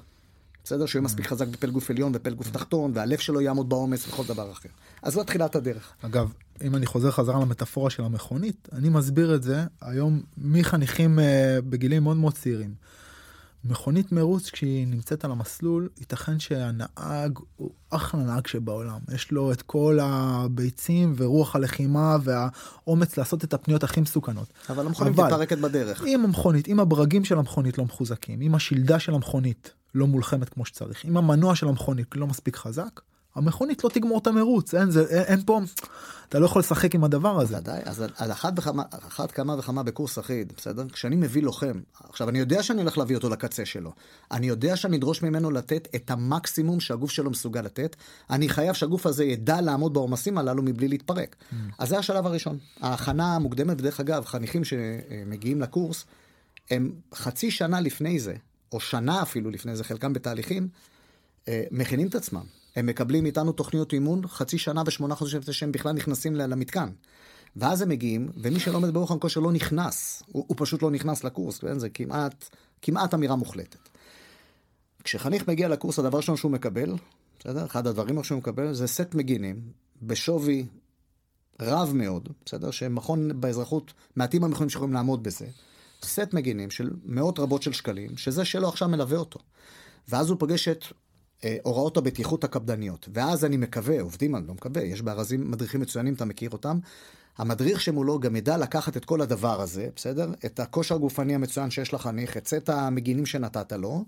בסדר? שהוא יהיה מספיק חזק בפל גוף עליון ופל גוף תחתון, והלב שלו יעמוד בעומס וכל דבר אחר. אז זו תחילת הדרך. אגב, אם אני חוזר חזרה למטאפורה של המכונית, אני מסביר את זה היום מחניכים אה, בגילים מאוד מאוד צעירים. מכונית מרוץ כשהיא נמצאת על המסלול ייתכן שהנהג הוא אחלה נהג שבעולם יש לו את כל הביצים ורוח הלחימה והאומץ לעשות את הפניות הכי מסוכנות. אבל המכונית מתפרקת בדרך. אם המכונית אם הברגים של המכונית לא מחוזקים אם השלדה של המכונית לא מולחמת כמו שצריך. אם המנוע של המכונית לא מספיק חזק, המכונית לא תגמור את המרוץ, אין, זה, אין, אין פה, אתה לא יכול לשחק עם הדבר הזה. ודאי, אז על, על אחת, וכמה, אחת כמה וכמה בקורס אחיד, בסדר? כשאני מביא לוחם, עכשיו אני יודע שאני הולך להביא אותו לקצה שלו, אני יודע שאני אדרוש ממנו לתת את המקסימום שהגוף שלו מסוגל לתת, אני חייב שהגוף הזה ידע לעמוד בעומסים הללו מבלי להתפרק. Mm. אז זה השלב הראשון. ההכנה המוקדמת, ודרך אגב, חניכים שמגיעים לקורס, הם חצי שנה לפני זה, או שנה אפילו לפני זה, חלקם בתהליכים, אה, מכינים את עצמם. הם מקבלים מאיתנו תוכניות אימון חצי שנה ושמונה חודשים לפני שהם בכלל נכנסים למתקן. ואז הם מגיעים, ומי שלא עומד ברוחם כושר לא נכנס, הוא, הוא פשוט לא נכנס לקורס, כן? זה כמעט, כמעט אמירה מוחלטת. כשחניך מגיע לקורס, הדבר ראשון שהוא מקבל, בסדר? אחד הדברים שהוא מקבל זה סט מגינים בשווי רב מאוד, בסדר? שמכון באזרחות, מעטים המכונים שיכולים לעמוד בזה. סט מגינים של מאות רבות של שקלים, שזה שלו עכשיו מלווה אותו. ואז הוא פוגש את אה, הוראות הבטיחות הקפדניות. ואז אני מקווה, עובדים, אני לא מקווה, יש בארזים מדריכים מצוינים, אתה מכיר אותם. המדריך שמולו גם ידע לקחת את כל הדבר הזה, בסדר? את הכושר הגופני המצוין שיש לחניך, את סט המגינים שנתת לו,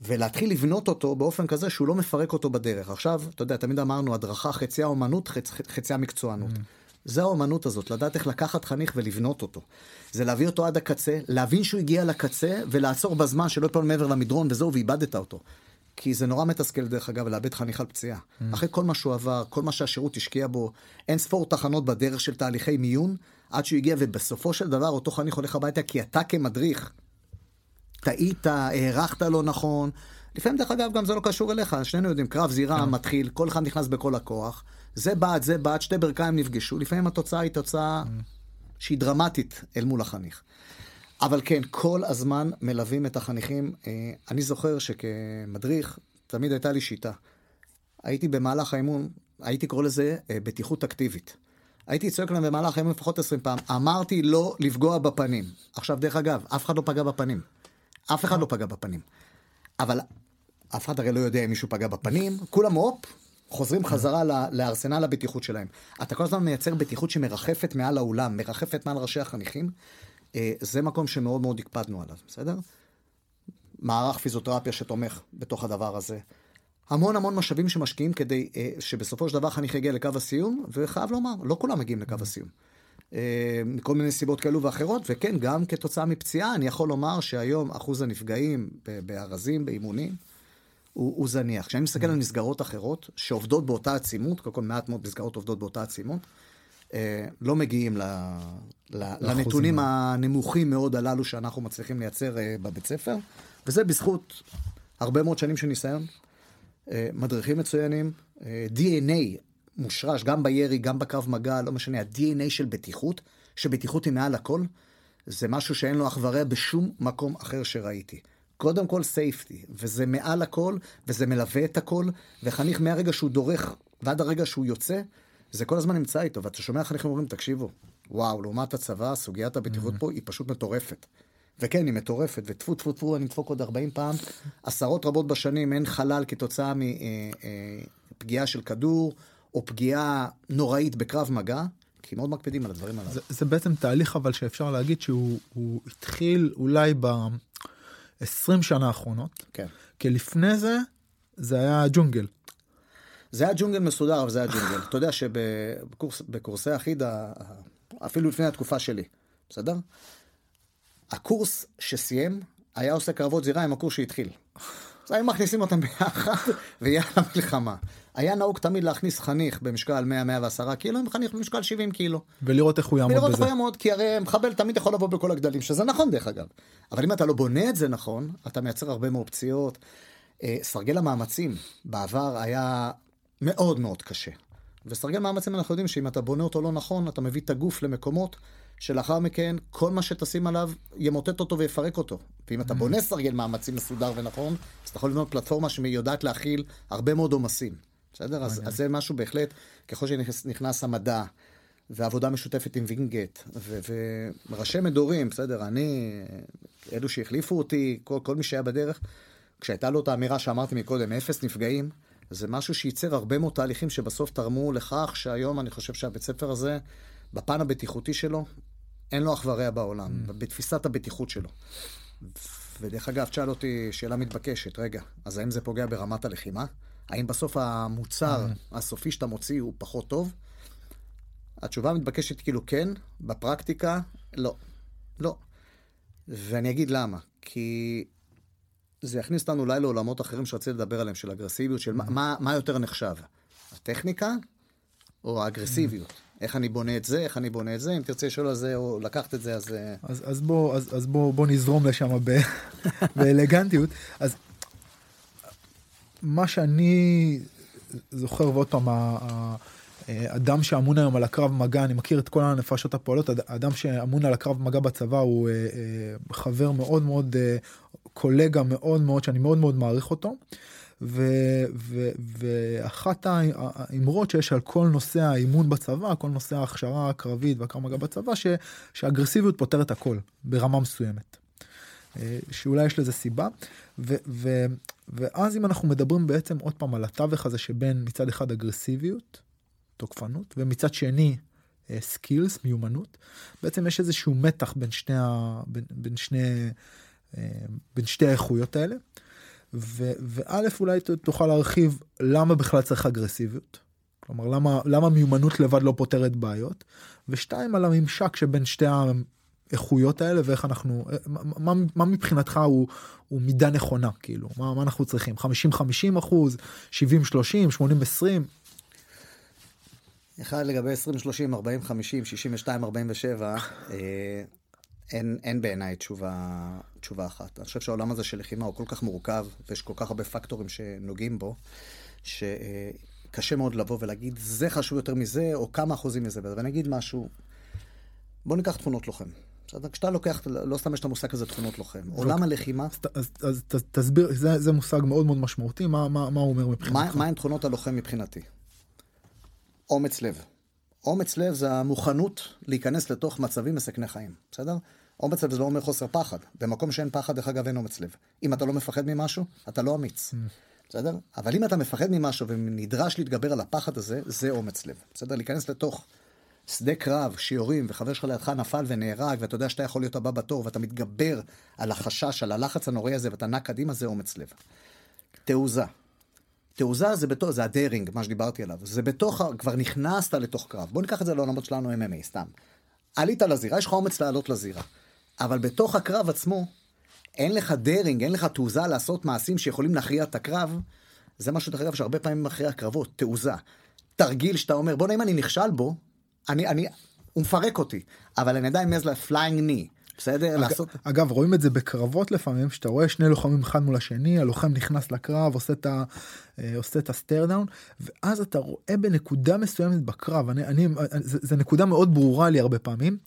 ולהתחיל לבנות אותו באופן כזה שהוא לא מפרק אותו בדרך. עכשיו, אתה יודע, תמיד אמרנו, הדרכה חציה אומנות, חצ, חציה מקצוענות. Mm. זה האומנות הזאת, לדעת איך לקחת חניך ולבנות אותו. זה להביא אותו עד הקצה, להבין שהוא הגיע לקצה, ולעצור בזמן שלא יפול מעבר למדרון וזהו, ואיבדת אותו. כי זה נורא מתסכל, דרך אגב, לאבד חניך על פציעה. Mm. אחרי כל מה שהוא עבר, כל מה שהשירות השקיע בו, אין ספור תחנות בדרך של תהליכי מיון, עד שהוא הגיע, ובסופו של דבר אותו חניך הולך הביתה, כי אתה כמדריך, טעית, הערכת לא נכון. לפעמים, דרך אגב, גם זה לא קשור אליך, שנינו יודעים, קרב זירה mm. מתחיל, כל אחד נכנס בכל הכוח, זה בעד, זה בעד, שתי ברכיים נפגשו, לפעמים התוצאה היא תוצאה mm. שהיא דרמטית אל מול החניך. אבל כן, כל הזמן מלווים את החניכים. אה, אני זוכר שכמדריך, תמיד הייתה לי שיטה. הייתי במהלך האימון, הייתי קורא לזה אה, בטיחות אקטיבית. הייתי צועק להם במהלך האימון לפחות 20 פעם, אמרתי לא לפגוע בפנים. עכשיו, דרך אגב, אף אחד לא פגע בפנים. אף אחד לא פגע בפנים. אבל אף אחד הרי לא יודע אם מישהו פגע בפנים, כולם הופ, חוזרים חזרה לארסנל הבטיחות שלהם. אתה כל הזמן מייצר בטיחות שמרחפת מעל האולם, מרחפת מעל ראשי החניכים, אה, זה מקום שמאוד מאוד הקפדנו עליו, בסדר? מערך פיזיותרפיה שתומך בתוך הדבר הזה. המון המון משאבים שמשקיעים כדי אה, שבסופו של דבר חניך יגיע לקו הסיום, וחייב לומר, לא כולם מגיעים לקו הסיום. אה, מכל מיני סיבות כאלו ואחרות, וכן, גם כתוצאה מפציעה, אני יכול לומר שהיום אחוז הנפגעים בארזים, באימונים, הוא, הוא זניח. כשאני מסתכל על מסגרות אחרות, שעובדות באותה עצימות, קודם כל מעט מאוד מסגרות עובדות באותה עצימות, אה, לא מגיעים ל, ל, לנתונים הנמוכים מאוד הללו שאנחנו מצליחים לייצר אה, בבית ספר, וזה בזכות הרבה מאוד שנים של ניסיון, אה, מדריכים מצוינים, DNA מושרש גם בירי, גם בקרב מגע, לא משנה, ה-DNA של בטיחות, שבטיחות היא מעל הכל, זה משהו שאין לו אח ורע בשום מקום אחר שראיתי. קודם כל סייפטי, וזה מעל הכל, וזה מלווה את הכל, וחניך מהרגע שהוא דורך ועד הרגע שהוא יוצא, זה כל הזמן נמצא איתו, ואתה שומע חניכים אומרים, תקשיבו, וואו, לעומת הצבא, סוגיית הבטיחות mm-hmm. פה היא פשוט מטורפת. וכן, היא מטורפת, וטפו טפו טפו, אני אדפוק עוד 40 פעם. עשרות רבות בשנים אין חלל כתוצאה מפגיעה אה, אה, של כדור, או פגיעה נוראית בקרב מגע, כי מאוד מקפידים על הדברים הללו. זה, זה בעצם תהליך אבל שאפשר להגיד שהוא התחיל אולי ב-20 שנה האחרונות. כן. כי לפני זה, זה היה ג'ונגל. זה היה ג'ונגל מסודר, אבל זה היה ג'ונגל. אתה יודע שבקורסי אחיד, אפילו לפני התקופה שלי, בסדר? הקורס שסיים היה עושה קרבות זירה עם הקורס שהתחיל. אז היו מכניסים אותם ביחד, ויאללה מלחמה. היה נהוג תמיד להכניס חניך במשקל 100-110 קילו, עם חניך במשקל 70 קילו. ולראות איך הוא יעמוד בזה. ולראות איך הוא יעמוד, כי הרי מחבל תמיד יכול לבוא בכל הגדלים, שזה נכון דרך אגב. אבל אם אתה לא בונה את זה נכון, אתה מייצר הרבה מאוד פציעות. אה, סרגל המאמצים בעבר היה מאוד מאוד קשה. וסרגל מאמצים אנחנו יודעים שאם אתה בונה אותו לא נכון, אתה מביא את הגוף למקומות שלאחר מכן כל מה שתשים עליו ימוטט אותו ויפרק אותו. ואם אתה בונה סרגל מאמצים מסודר ונכון, אז אתה יכול לבנות פלטפורמה שיודעת להכיל הרבה מאוד עומסים. בסדר? אז, אז זה משהו בהחלט, ככל שנכנס המדע, ועבודה משותפת עם וינגייט, וראשי מדורים, בסדר, אני, אלו שהחליפו אותי, כל, כל מי שהיה בדרך, כשהייתה לו את האמירה שאמרתי מקודם, אפס נפגעים, זה משהו שייצר הרבה מאוד תהליכים שבסוף תרמו לכך שהיום אני חושב שהבית ספר הזה, בפן הבטיחותי שלו, אין לו אח ורע בעולם, mm. בתפיסת הבטיחות שלו. ודרך אגב, תשאל אותי שאלה מתבקשת, רגע, אז האם זה פוגע ברמת הלחימה? האם בסוף המוצר הסופי שאתה מוציא הוא פחות טוב? התשובה המתבקשת כאילו כן, בפרקטיקה, לא. לא. ואני אגיד למה. כי זה יכניס אותנו אולי לעולמות אחרים שרציתי לדבר עליהם, של אגרסיביות, של מה, מה, מה יותר נחשב? הטכניקה או האגרסיביות? איך אני בונה את זה, איך אני בונה את זה, אם תרצה לשאול על זה או לקחת את זה, אז... אה, אז, אז בוא, אז, אז בוא, בוא נזרום לשם ב, באלגנטיות. אז מה שאני זוכר, ועוד פעם, האדם שאמון היום על הקרב מגע, אני מכיר את כל הנפשות הפועלות, האדם שאמון על הקרב מגע בצבא הוא אה, אה, חבר מאוד מאוד, קולגה מאוד מאוד, שאני מאוד מאוד מעריך אותו. ואחת האמרות שיש על כל נושא האימון בצבא, כל נושא ההכשרה הקרבית והקרב מגע בצבא, ש, שאגרסיביות פותרת הכל ברמה מסוימת. אה, שאולי יש לזה סיבה. ו, ו, ואז אם אנחנו מדברים בעצם עוד פעם על התווך הזה שבין מצד אחד אגרסיביות, תוקפנות, ומצד שני סקילס, אה, מיומנות, בעצם יש איזשהו מתח בין שני, ה, בין, בין שני, אה, בין שתי האיכויות האלה. וא' אולי תוכל להרחיב למה בכלל צריך אגרסיביות. כלומר למה למה מיומנות לבד לא פותרת בעיות ושתיים על הממשק שבין שתי האיכויות האלה ואיך אנחנו מה, מה מבחינתך הוא, הוא מידה נכונה כאילו מה, מה אנחנו צריכים 50 50 אחוז 70 30 80 20. אחד לגבי 20 30 40 50 62 47 אין, אין בעיניי תשובה, תשובה אחת. אני חושב שהעולם הזה של לחימה הוא כל כך מורכב, ויש כל כך הרבה פקטורים שנוגעים בו, שקשה מאוד לבוא ולהגיד, זה חשוב יותר מזה, או כמה אחוזים מזה. ואני אגיד משהו, בוא ניקח תכונות לוחם. כשאתה לוקח, לא סתם יש את המושג הזה תכונות לוחם. עולם הלחימה... אז, אז, אז תסביר, זה, זה מושג מאוד מאוד משמעותי, מה, מה, מה הוא אומר מבחינתך? מה, עם תכונות הלוחם מבחינתי? אומץ לב. אומץ לב זה המוכנות להיכנס לתוך מצבים מסכני חיים, בסדר? אומץ לב זה לא אומר חוסר פחד. במקום שאין פחד, דרך אגב, אין אומץ לב. אם אתה לא מפחד ממשהו, אתה לא אמיץ. Mm. בסדר? אבל אם אתה מפחד ממשהו ונדרש להתגבר על הפחד הזה, זה אומץ לב. בסדר? להיכנס לתוך שדה קרב, שיורים, וחבר שלך לידך נפל ונהרג, ואתה יודע שאתה יכול להיות הבא בתור, ואתה מתגבר על החשש, על הלחץ הנוראי הזה, ואתה נע קדימה, זה אומץ לב. תעוזה. תעוזה זה בתוך, זה הדרינג, מה שדיברתי עליו. זה בתוך, כבר נכנסת לתוך קרב. בוא ניקח את זה לעולמות שלנו MMA, סתם. עלית לזירה, יש לך אומץ לעלות לזירה. אבל בתוך הקרב עצמו, אין לך daring, אין לך תעוזה לעשות מעשים שיכולים להכריע את הקרב. זה משהו, דרך אגב, שהרבה פעמים מכריע קרבות, תעוזה. תרגיל שאתה אומר, בוא'נה, אם אני נכשל בו, אני, אני, הוא מפרק אותי, אבל אני עדיין מעז ל flying knee. בסדר? אג, לעשות... אגב, רואים את זה בקרבות לפעמים, שאתה רואה שני לוחמים אחד מול השני, הלוחם נכנס לקרב, עושה את, ה, אה, עושה את ה stare down, ואז אתה רואה בנקודה מסוימת בקרב, אני, אני, זה, זה נקודה מאוד ברורה לי הרבה פעמים.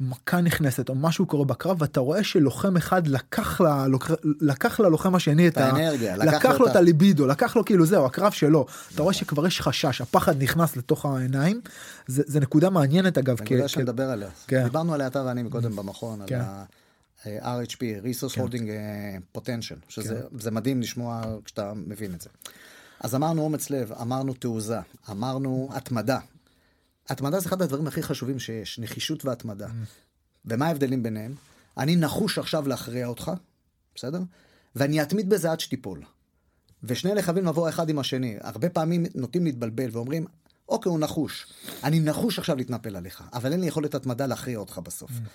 מכה נכנסת או משהו קורה בקרב ואתה רואה שלוחם אחד לקח, לה, לקח ללוחם השני את האנרגיה, לקח, לקח לו את הליבידו לקח לו כאילו זהו הקרב שלו אתה רואה שכבר יש חשש הפחד נכנס לתוך העיניים זה, זה נקודה מעניינת אגב. נקודה שנדבר עליה. כן. דיברנו עליה אתה ואני מקודם במכון כן. על ה... RHP, Resource כן. Holding אה, Potential, שזה כן. מדהים לשמוע כשאתה מבין את זה. אז אמרנו אומץ לב, אמרנו תעוזה, אמרנו התמדה, התמדה זה אחד הדברים הכי חשובים שיש, נחישות והתמדה. Mm. ומה ההבדלים ביניהם? אני נחוש עכשיו להכריע אותך, בסדר? ואני אתמיד בזה עד שתיפול. ושני אלה חייבים לבוא אחד עם השני. הרבה פעמים נוטים להתבלבל ואומרים, אוקיי, הוא נחוש. אני נחוש עכשיו להתנפל עליך, אבל אין לי יכולת התמדה להכריע אותך בסוף. Mm.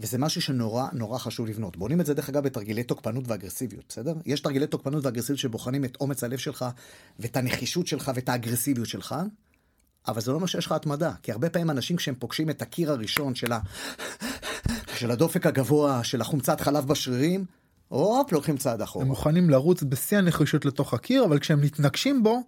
וזה משהו שנורא נורא חשוב לבנות. בונים את זה דרך אגב בתרגילי תוקפנות ואגרסיביות, בסדר? יש תרגילי תוקפנות ואגרסיביות שבוחנים את אומץ הלב שלך, ואת הנחישות שלך, ואת האגרסיביות שלך, אבל זה לא אומר שיש לך התמדה, כי הרבה פעמים אנשים כשהם פוגשים את הקיר הראשון של, ה... של הדופק הגבוה, של החומצת חלב בשרירים, הופ, לוקחים צעד אחורה. הם מוכנים לרוץ בשיא הנחישות לתוך הקיר, אבל כשהם מתנגשים בו...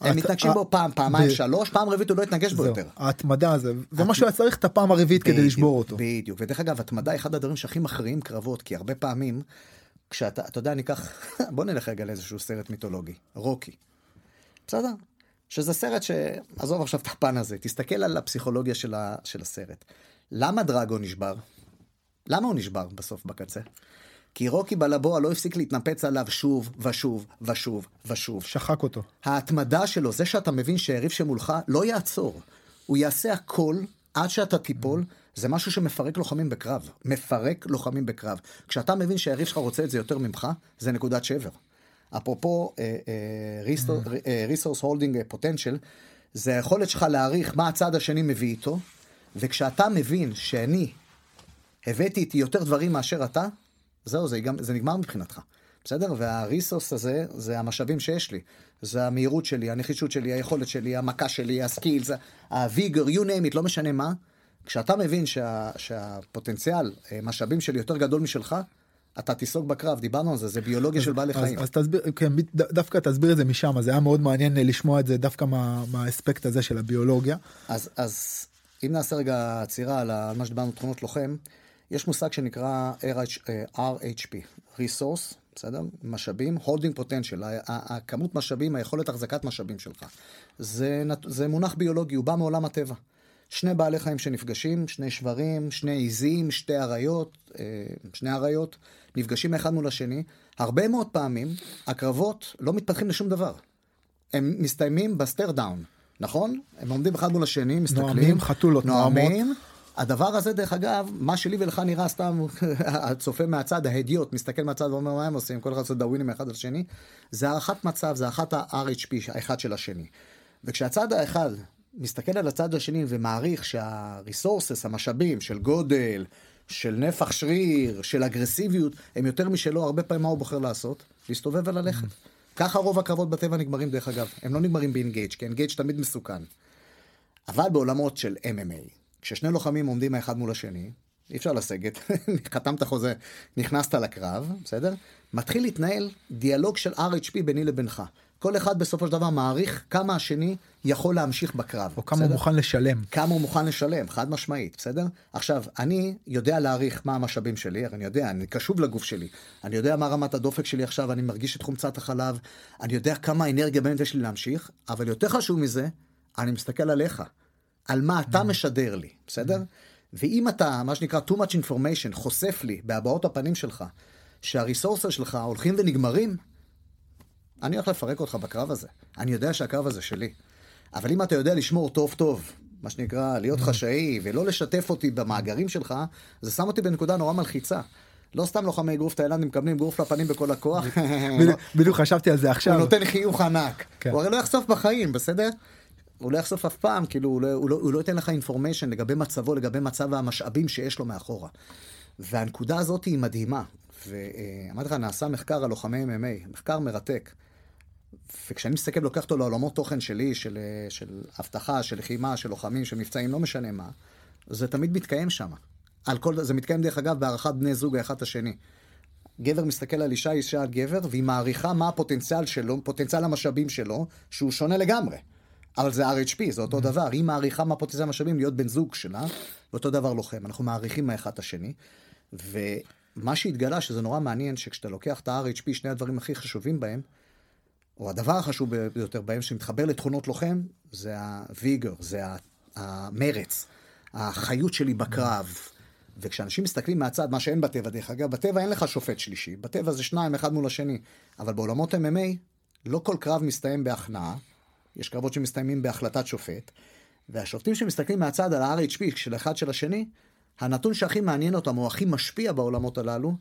הם מתנגשים בו פעם, פעמיים, שלוש, פעם רביעית הוא לא יתנגש בו יותר. ההתמדה זה, זה מה שהיה צריך את הפעם הרביעית כדי לשבור אותו. בדיוק, ודרך אגב, התמדה אחד הדברים שהכי מכריעים קרבות, כי הרבה פעמים, כשאתה, אתה יודע, אני אקח, בוא נלך רגע לאיזשהו סרט מיתולוגי, רוקי. בסדר? שזה סרט שעזוב עכשיו את הפן הזה, תסתכל על הפסיכולוגיה של, ה... של הסרט. למה דרגו נשבר? למה הוא נשבר בסוף בקצה? כי רוקי בלבוע לא הפסיק להתנפץ עליו שוב ושוב ושוב ושוב. שחק אותו. ההתמדה שלו, זה שאתה מבין שהיריב שמולך לא יעצור. הוא יעשה הכל עד שאתה תיפול, זה משהו שמפרק לוחמים בקרב. מפרק לוחמים בקרב. כשאתה מבין שהיריב שלך רוצה את זה יותר ממך, זה נקודת שבר. אפרופו resource holding potential, זה היכולת שלך להעריך מה הצד השני מביא איתו, וכשאתה מבין שאני הבאתי איתי יותר דברים מאשר אתה, זהו, זה, גם, זה נגמר מבחינתך. בסדר? והריסוס הזה, זה המשאבים שיש לי. זה המהירות שלי, הנחישות שלי, היכולת שלי, המכה שלי, הסקילס, הוויגר, you name it, לא משנה מה. כשאתה מבין שה, שהפוטנציאל, אה, משאבים שלי יותר גדול משלך, אתה תיסוג בקרב, דיברנו על זה, זה ביולוגיה של בעלי חיים. אז תסביר, כן, דווקא תסביר את זה משם, זה היה מאוד מעניין אה, לשמוע את זה דווקא מה, מהאספקט הזה של הביולוגיה. אז, אם נעשה רגע עצירה על מה שדיברנו תכונות לוחם, יש מושג שנקרא RH, אה, RHP, Resource, בסדר? משאבים, holding potential, הכמות משאבים, היכולת החזקת משאבים שלך. זה, זה מונח ביולוגי, הוא בא מעולם הטבע. שני בעלי חיים שנפגשים, שני שברים, שני עיזים, שתי אריות, אה, שני אריות, נפגשים אחד מול השני. הרבה מאוד פעמים הקרבות לא מתפתחים לשום דבר. הם מסתיימים ב stare down, נכון? הם עומדים אחד מול השני, מסתכלים. נוהמים, חתולות, נוהמים. הדבר הזה, דרך אגב, מה שלי ולך נראה סתם, הצופה מהצד, ההדיוט, מסתכל מהצד ואומר מה הם עושים, כל אחד עושה דאווינים אחד על שני, זה הערכת מצב, זה הערכת ה-RHP האחד של השני. וכשהצד האחד מסתכל על הצד השני ומעריך שה-resources, המשאבים של גודל, של נפח שריר, של אגרסיביות, הם יותר משלו, הרבה פעמים מה הוא בוחר לעשות? להסתובב וללכת. ככה רוב הקרבות בטבע נגמרים דרך אגב, הם לא נגמרים ב engage, כי engage תמיד מסוכן. אבל בעולמות של MMA, כששני לוחמים עומדים האחד מול השני, אי אפשר לסגת, חתמת חוזה, נכנסת לקרב, בסדר? מתחיל להתנהל דיאלוג של RHP ביני לבינך. כל אחד בסופו של דבר מעריך כמה השני יכול להמשיך בקרב. או כמה בסדר? הוא מוכן לשלם. כמה הוא מוכן לשלם, חד משמעית, בסדר? עכשיו, אני יודע להעריך מה המשאבים שלי, אני יודע, אני קשוב לגוף שלי. אני יודע מה רמת הדופק שלי עכשיו, אני מרגיש את חומצת החלב, אני יודע כמה אנרגיה באמת יש לי להמשיך, אבל יותר חשוב מזה, אני מסתכל עליך. על מה אתה משדר לי, בסדר? ואם אתה, מה שנקרא too much information, חושף לי בהבעות הפנים שלך, שהריסורסר שלך הולכים ונגמרים, אני הולך לפרק אותך בקרב הזה. אני יודע שהקרב הזה שלי. אבל אם אתה יודע לשמור טוב טוב, מה שנקרא, להיות חשאי, ולא לשתף אותי במאגרים שלך, זה שם אותי בנקודה נורא מלחיצה. לא סתם לוחמי אגרוף תאילנדים מקבלים אגרוף לפנים בכל הכוח. בדיוק חשבתי על זה עכשיו. הוא נותן חיוך ענק. כן. הוא הרי לא יחשוף בחיים, בסדר? הוא לא יחשוף אף פעם, כאילו, הוא לא, הוא לא, הוא לא ייתן לך אינפורמיישן לגבי מצבו, לגבי מצב המשאבים שיש לו מאחורה. והנקודה הזאת היא מדהימה. ואמרתי לך, נעשה מחקר על לוחמי MMA, מחקר מרתק. וכשאני מסתכל, לוקח אותו לעולמות תוכן שלי, של, של אבטחה, של לחימה, של לוחמים, של מבצעים, לא משנה מה, זה תמיד מתקיים שם. על כל, זה מתקיים דרך אגב בהערכת בני זוג האחד את השני. גבר מסתכל על אישה, אישה על גבר, והיא מעריכה מה הפוטנציאל שלו, פוטנציאל המשאבים שלו, שהוא שונה לגמרי. אבל זה RHP, זה אותו mm-hmm. דבר. היא מעריכה מה פוטנציאל המשאבים להיות בן זוג שלה, ואותו דבר לוחם. אנחנו מעריכים מהאחד את השני. ומה שהתגלה, שזה נורא מעניין, שכשאתה לוקח את ה-RHP, שני הדברים הכי חשובים בהם, או הדבר החשוב ביותר בהם, שמתחבר לתכונות לוחם, זה הוויגר, זה המרץ, החיות שלי בקרב. וכשאנשים מסתכלים מהצד, מה שאין בטבע, דרך אגב, בטבע אין לך שופט שלישי, בטבע זה שניים, אחד מול השני. אבל בעולמות MMA, לא כל קרב מסתיים בהכנעה, יש קרבות שמסתיימים בהחלטת שופט, והשופטים שמסתכלים מהצד על ה-RHP של אחד של השני, הנתון שהכי מעניין אותם, או הכי משפיע בעולמות הללו,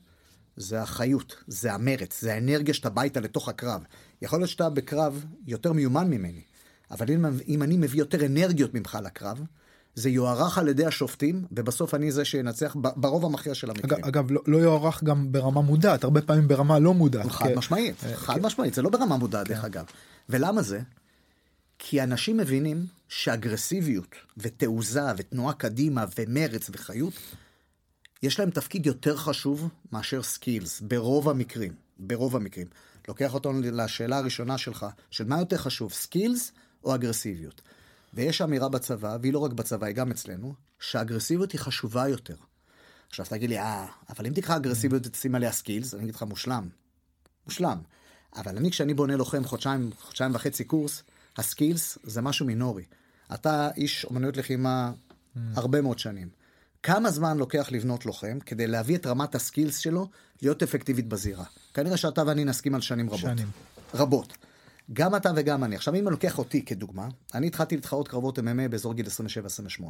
זה החיות, זה המרץ, זה האנרגיה שאתה בא איתה לתוך הקרב. יכול להיות שאתה בקרב יותר מיומן ממני, אבל אם, אם אני מביא יותר אנרגיות ממך לקרב, זה יוערך על ידי השופטים, ובסוף אני זה שינצח ברוב המכריע של המקרים. אגב, אגב לא, לא יוערך גם ברמה מודעת, הרבה פעמים ברמה לא מודעת. חד כי... משמעית, אה, חד כי... משמעית, זה לא ברמה מודעת כן. דרך אגב. ולמה זה? כי אנשים מבינים שאגרסיביות ותעוזה ותנועה קדימה ומרץ וחיות, יש להם תפקיד יותר חשוב מאשר skills, ברוב המקרים, ברוב המקרים. לוקח אותנו לשאלה הראשונה שלך, של מה יותר חשוב, skills או אגרסיביות. ויש אמירה בצבא, והיא לא רק בצבא, היא גם אצלנו, שאגרסיביות היא חשובה יותר. עכשיו תגיד לי, אה, אבל אם תיקח אגרסיביות ותשים עליה skills, אני אגיד לך מושלם. מושלם. אבל אני, כשאני בונה לוחם חודשיים, חודשיים וחצי קורס, ה skills זה משהו מינורי. אתה איש אומנויות לחימה mm. הרבה מאוד שנים. כמה זמן לוקח לבנות לוחם כדי להביא את רמת ה skills שלו להיות אפקטיבית בזירה? כנראה שאתה ואני נסכים על שנים רבות. שנים. רבות. גם אתה וגם אני. עכשיו, אם אני לוקח אותי כדוגמה, אני התחלתי להתחרות קרבות MMA באזור גיל 27-28.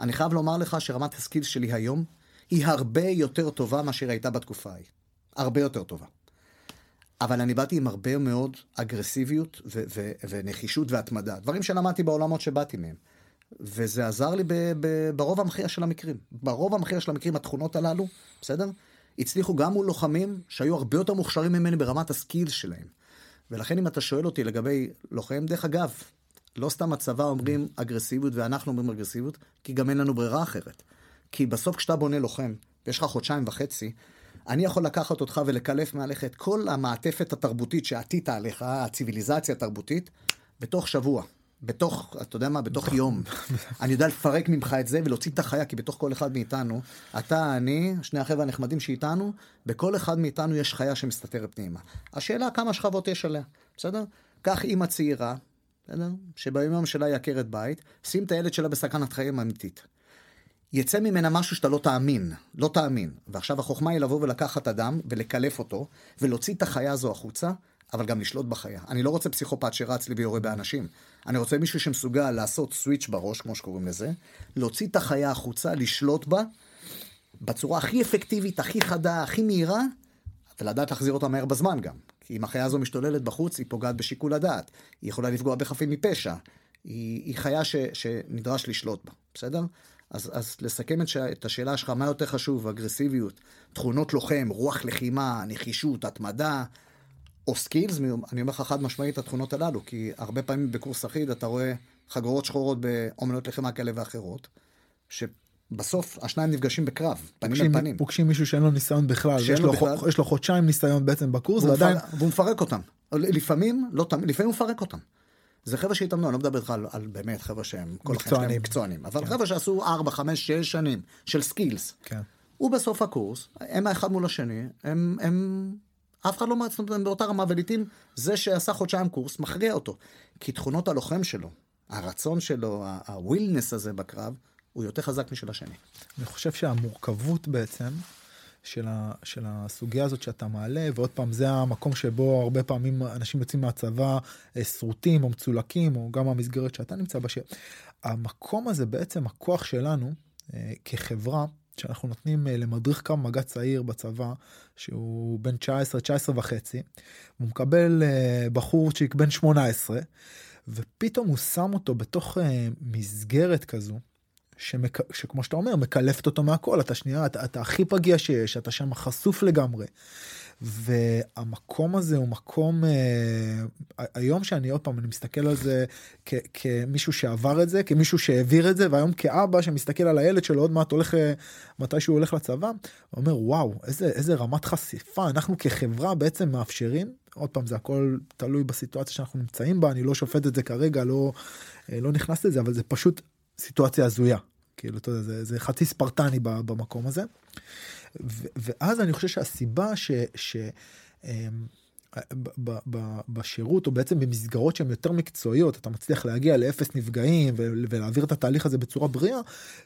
אני חייב לומר לך שרמת הסקילס שלי היום היא הרבה יותר טובה מאשר הייתה בתקופה ההיא. הרבה יותר טובה. אבל אני באתי עם הרבה מאוד אגרסיביות ו- ו- ונחישות והתמדה. דברים שלמדתי בעולמות שבאתי מהם. וזה עזר לי ב- ב- ברוב המכריע של המקרים. ברוב המכריע של המקרים התכונות הללו, בסדר? הצליחו גם מול לוחמים שהיו הרבה יותר מוכשרים ממני ברמת הסקילס שלהם. ולכן אם אתה שואל אותי לגבי לוחם, דרך אגב, לא סתם הצבא אומרים אגרסיביות ואנחנו אומרים אגרסיביות, כי גם אין לנו ברירה אחרת. כי בסוף כשאתה בונה לוחם, ויש לך חודשיים וחצי, אני יכול לקחת אותך ולקלף מעליך את כל המעטפת התרבותית שעטית עליך, הציוויליזציה התרבותית, בתוך שבוע. בתוך, אתה יודע מה, בתוך יום. אני יודע לפרק ממך את זה ולהוציא את החיה, כי בתוך כל אחד מאיתנו, אתה, אני, שני החבר'ה הנחמדים שאיתנו, בכל אחד מאיתנו יש חיה שמסתתרת פנימה. השאלה כמה שכבות יש עליה, בסדר? קח אימא צעירה, בסדר? שביום שלה היא עקרת בית, שים את הילד שלה בסכנת חיים אמיתית. יצא ממנה משהו שאתה לא תאמין, לא תאמין. ועכשיו החוכמה היא לבוא ולקחת אדם ולקלף אותו, ולהוציא את החיה הזו החוצה, אבל גם לשלוט בחיה. אני לא רוצה פסיכופת שרץ לי ויורה באנשים. אני רוצה מישהו שמסוגל לעשות סוויץ' בראש, כמו שקוראים לזה, להוציא את החיה החוצה, לשלוט בה, בצורה הכי אפקטיבית, הכי חדה, הכי מהירה, ולדעת להחזיר אותה מהר בזמן גם. כי אם החיה הזו משתוללת בחוץ, היא פוגעת בשיקול הדעת. היא יכולה לפגוע בחפים מפשע. היא, היא חיה ש, שנדרש לשלוט בה, בסדר? אז, אז לסכם את, ש... את השאלה שלך, מה יותר חשוב, אגרסיביות, תכונות לוחם, רוח לחימה, נחישות, התמדה, או skills, אני אומר לך חד משמעית התכונות הללו, כי הרבה פעמים בקורס אחיד אתה רואה חגורות שחורות באומנות לחימה כאלה ואחרות, שבסוף השניים נפגשים בקרב, פנים אל פנים. פוגשים מישהו שאין לו ניסיון בכלל, ויש לו בכלל. חו- יש לו חודשיים ניסיון בעצם בקורס, והוא, ועדיין... מפרק, והוא מפרק אותם. לפעמים, לא תמיד, לפעמים הוא מפרק אותם. זה חבר'ה שהתאמנו, אני לא מדבר איתך על, על באמת חבר'ה שהם כל החיים שלהם מקצוענים. אבל חבר'ה שעשו 4, 5, 6 שנים של skills. כן. הוא בסוף הקורס, הם האחד מול השני, הם, הם, אף אחד לא מעצבן אותם באותה רמה, ולעיתים זה שעשה חודשיים קורס מכריע אותו. כי תכונות הלוחם שלו, הרצון שלו, הווילנס הזה בקרב, הוא יותר חזק משל השני. אני חושב שהמורכבות בעצם של, ה, של הסוגיה הזאת שאתה מעלה, ועוד פעם זה המקום שבו הרבה פעמים אנשים יוצאים מהצבא אה, שרוטים או מצולקים, או גם המסגרת שאתה נמצא בה, שהמקום הזה בעצם הכוח שלנו אה, כחברה, שאנחנו נותנים אה, למדריך קרב מגע צעיר בצבא, שהוא בן 19, 19 וחצי, הוא מקבל אה, בחורצ'יק בן 18, ופתאום הוא שם אותו בתוך אה, מסגרת כזו, שמק... שכמו שאתה אומר מקלפת אותו מהכל אתה שנייה אתה, אתה הכי פגיע שיש אתה שם חשוף לגמרי. והמקום הזה הוא מקום אה, היום שאני עוד פעם אני מסתכל על זה כמישהו שעבר את זה כמישהו שהעביר את זה והיום כאבא שמסתכל על הילד שלו עוד מעט הולך אה, מתי שהוא הולך לצבא אומר וואו איזה איזה רמת חשיפה אנחנו כחברה בעצם מאפשרים עוד פעם זה הכל תלוי בסיטואציה שאנחנו נמצאים בה אני לא שופט את זה כרגע לא אה, לא נכנס לזה אבל זה פשוט סיטואציה הזויה כאילו אתה יודע, זה, זה חצי ספרטני במקום הזה. ו- ואז אני חושב שהסיבה ש... ש אמ, ב- ב- ב- בשירות או בעצם במסגרות שהן יותר מקצועיות אתה מצליח להגיע לאפס נפגעים ו- ולהעביר את התהליך הזה בצורה בריאה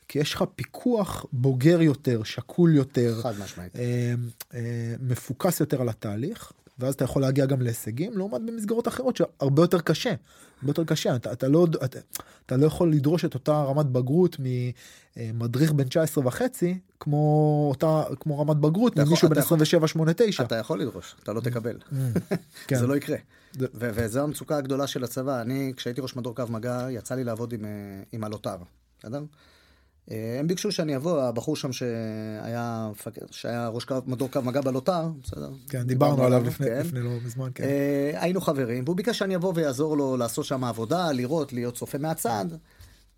כי יש לך פיקוח בוגר יותר שקול יותר חד משמעית. אה, אה, מפוקס יותר על התהליך ואז אתה יכול להגיע גם להישגים לעומת במסגרות אחרות שהרבה יותר קשה. הרבה יותר קשה אתה, אתה לא אתה, אתה לא יכול לדרוש את אותה רמת בגרות ממדריך בן 19 וחצי כמו אותה כמו רמת בגרות ממישהו בן אתה יכול- 27 8 9 אתה יכול לדרוש, אתה לא תקבל. כן. זה לא יקרה. ו- וזו המצוקה הגדולה של הצבא. אני, כשהייתי ראש מדור קו מגע, יצא לי לעבוד עם, אה, עם הלוטר, בסדר? אה, הם ביקשו שאני אבוא, הבחור שם שהיה, שהיה ראש קו, מדור קו מגע בלוטר, בסדר? כן דיברנו עליו לפני כן. לפני לא מזמן כן. אה, היינו חברים, והוא ביקש שאני אבוא ויעזור לו לעשות שם עבודה, לראות, להיות צופה מהצד.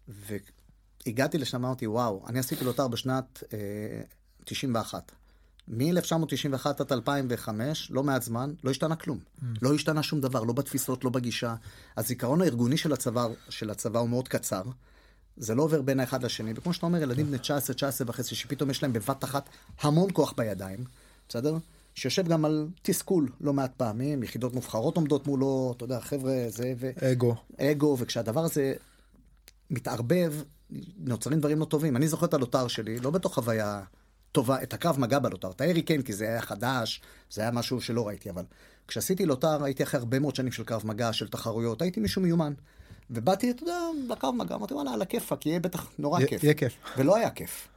והגעתי לשם, אמרתי, וואו, אני עשיתי לוטר בשנת אה, 91. מ-1991 עד 2005, לא מעט זמן, לא השתנה כלום. לא השתנה שום דבר, לא בתפיסות, לא בגישה. הזיכרון הארגוני של הצבא, של הצבא הוא מאוד קצר. זה לא עובר בין האחד לשני, וכמו שאתה אומר, ילדים בני 19, 19 וחצי, שפתאום יש להם בבת אחת המון כוח בידיים, בסדר? שיושב גם על תסכול לא מעט פעמים, יחידות מובחרות עומדות מולו, אתה יודע, חבר'ה, זה, ו... אגו אגו, וכשהדבר הזה מתערבב, נוצרים דברים לא טובים. אני זוכר את הלוטר שלי, לא בתוך חוויה טובה, את הקרב מגע בלוטר. את הירי כן, כי זה היה חדש, זה היה משהו שלא ראיתי, אבל כשעשיתי לוטר הייתי אחרי הרבה מאוד שנים של קרב מגע, של תחרויות, הייתי מישהו מיומן. ובאתי, אתה יודע, לקרב מגע, אמרתי, וואלה, על הכיפאק, יהיה בטח נורא יה- כיף. יהיה כיף. ולא היה כיף.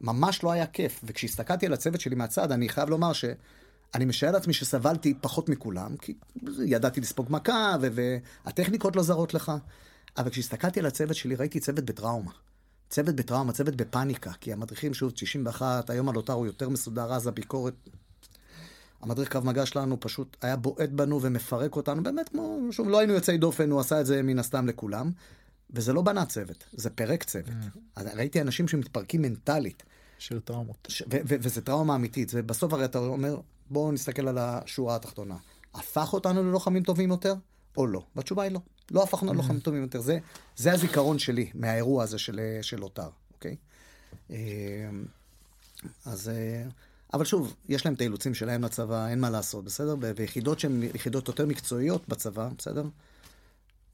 ממש לא היה כיף. וכשהסתכלתי על הצוות שלי מהצד, אני חייב לומר שאני משער לעצמי שסבלתי פחות מכולם, כי ידעתי לספוג מכה, ו- והטכניקות לא זרות לך. אבל כשהסתכלתי על הצוות שלי, ראיתי צוות בטראומה. צוות בטראומה, צוות בפאניקה, כי המדריכים, שוב, 91, היום הלוטר הוא יותר מסודר, אז הביקורת... המדריך קרב מגע שלנו פשוט היה בועט בנו ומפרק אותנו, באמת כמו, שוב, לא היינו יוצאי דופן, הוא עשה את זה מן הסתם לכולם. וזה לא בנה צוות, זה פירק צוות. אז ראיתי אנשים שמתפרקים מנטלית, של טראומות. ש- ו- ו- וזה טראומה אמיתית. זה בסוף הרי אתה אומר, בואו נסתכל על השורה התחתונה. הפך אותנו ללוחמים טובים יותר, או לא? והתשובה היא לא. לא הפכנו ללוחמים טובים יותר. זה, זה הזיכרון שלי מהאירוע הזה של, של לוטר, אוקיי? אה, אז... אה, אבל שוב, יש להם את האילוצים שלהם לצבא, אין מה לעשות, בסדר? ויחידות שהן יחידות יותר מקצועיות בצבא, בסדר?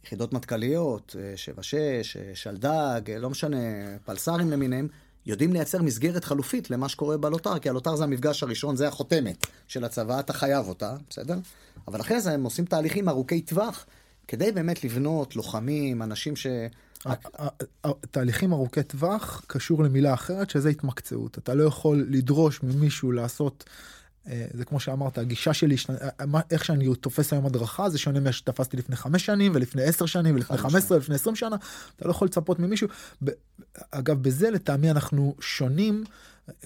יחידות מטכ"ליות, אה, 76, אה, שלדג, אה, לא משנה, פלס"רים למיניהם, יודעים לייצר מסגרת חלופית למה שקורה בלוטר, כי הלוטר זה המפגש הראשון, זה החותמת של הצבא, אתה חייב אותה, בסדר? אבל אחרי זה הם עושים תהליכים ארוכי טווח, כדי באמת לבנות לוחמים, אנשים ש... תהליכים ארוכי טווח קשור למילה אחרת שזה התמקצעות אתה לא יכול לדרוש ממישהו לעשות. אה, זה כמו שאמרת הגישה שלי אה, מה- איך שאני תופס היום הדרכה זה שונה ממה שתפסתי לפני חמש שנים ולפני עשר שנים ולפני חמש עשרה ולפני עשרים שנה אתה לא יכול לצפות ממישהו. אגב בזה לטעמי אנחנו שונים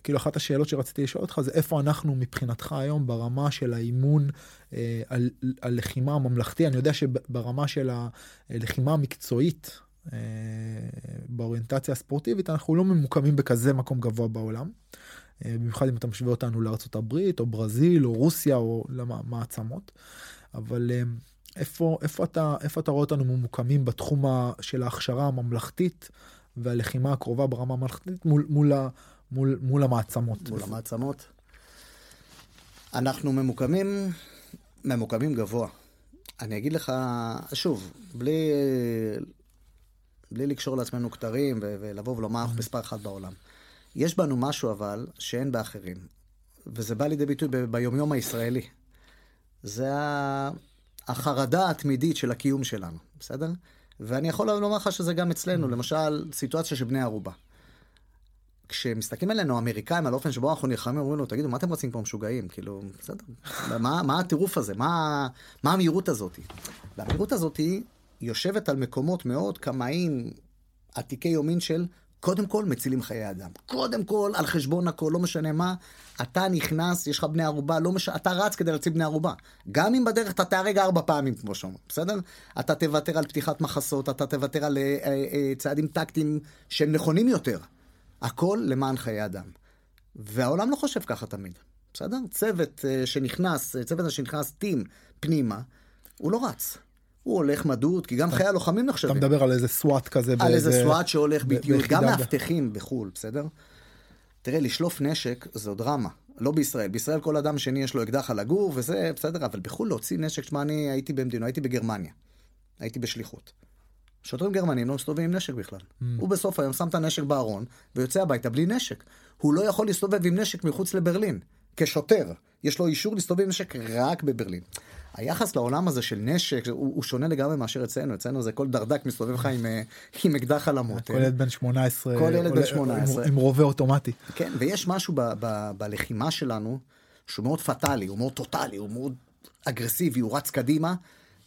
כאילו אחת השאלות שרציתי לשאול אותך זה איפה אנחנו מבחינתך היום ברמה של האימון אה, על, על לחימה הממלכתי אני יודע שברמה של הלחימה המקצועית אה, באוריינטציה הספורטיבית אנחנו לא ממוקמים בכזה מקום גבוה בעולם. אה, במיוחד אם אתה משווה אותנו לארצות הברית או ברזיל או רוסיה או למעצמות. אבל אה, איפה איפה אתה איפה אתה רואה אותנו ממוקמים בתחום של ההכשרה הממלכתית והלחימה הקרובה ברמה הממלכתית מול מול מול מול המעצמות. מול המעצמות. אנחנו ממוקמים, ממוקמים גבוה. אני אגיד לך, שוב, בלי, בלי לקשור לעצמנו כתרים ולבוא ולומר אנחנו מספר אחת בעולם. יש בנו משהו אבל שאין באחרים, וזה בא לידי ביטוי ביומיום הישראלי. זה החרדה התמידית של הקיום שלנו, בסדר? ואני יכול לומר לך שזה גם אצלנו, למשל, סיטואציה של בני ערובה. כשמסתכלים עלינו האמריקאים על האופן שבו אנחנו נלחמים אומרים לו תגידו מה אתם רצים פה משוגעים כאילו בסדר מה מה הטירוף הזה מה מה המהירות הזאת והמהירות הזאת יושבת על מקומות מאוד קמאיים עתיקי יומין של קודם כל מצילים חיי אדם קודם כל על חשבון הכל לא משנה מה אתה נכנס יש לך בני ערובה לא משנה אתה רץ כדי להציל בני ערובה גם אם בדרך אתה תהרג ארבע פעמים כמו שאומרים בסדר אתה תוותר על פתיחת מחסות אתה תוותר על אה, אה, אה, צעדים טקטיים שהם נכונים יותר. הכל למען חיי אדם. והעולם לא חושב ככה תמיד, בסדר? צוות uh, שנכנס, אה, צוות שנכנס טים פנימה, הוא לא רץ. הוא הולך מדוד, כי גם חיי הלוחמים אתה נחשבים. מדבר על איזה סוואט כזה. על איזה סוואט שהולך ב- באיטיות, ביחידה גם מאבטחים בחו"ל, בסדר? תראה, לשלוף נשק זו דרמה, לא בישראל. בישראל כל אדם שני יש לו אקדח על הגור וזה בסדר, אבל בחו"ל להוציא נשק, שמע, אני הייתי במדינה, הייתי בגרמניה, הייתי בשליחות. שוטרים גרמנים לא מסתובבים עם נשק בכלל. Mm. הוא בסוף היום שם את הנשק בארון ויוצא הביתה בלי נשק. הוא לא יכול להסתובב עם נשק מחוץ לברלין. כשוטר, יש לו אישור להסתובב עם נשק רק בברלין. היחס לעולם הזה של נשק הוא, הוא שונה לגמרי מאשר אצלנו, אצלנו זה כל דרדק מסתובב לך עם, אה, עם אקדח על המותן. כל ילד בן 18. כל ילד בן עולה- 18. עם- עם רובה אוטומטי. כן, ויש משהו ב- ב- בלחימה שלנו שהוא מאוד פטאלי, הוא מאוד טוטאלי, הוא מאוד אגרסיבי, הוא רץ קדימה.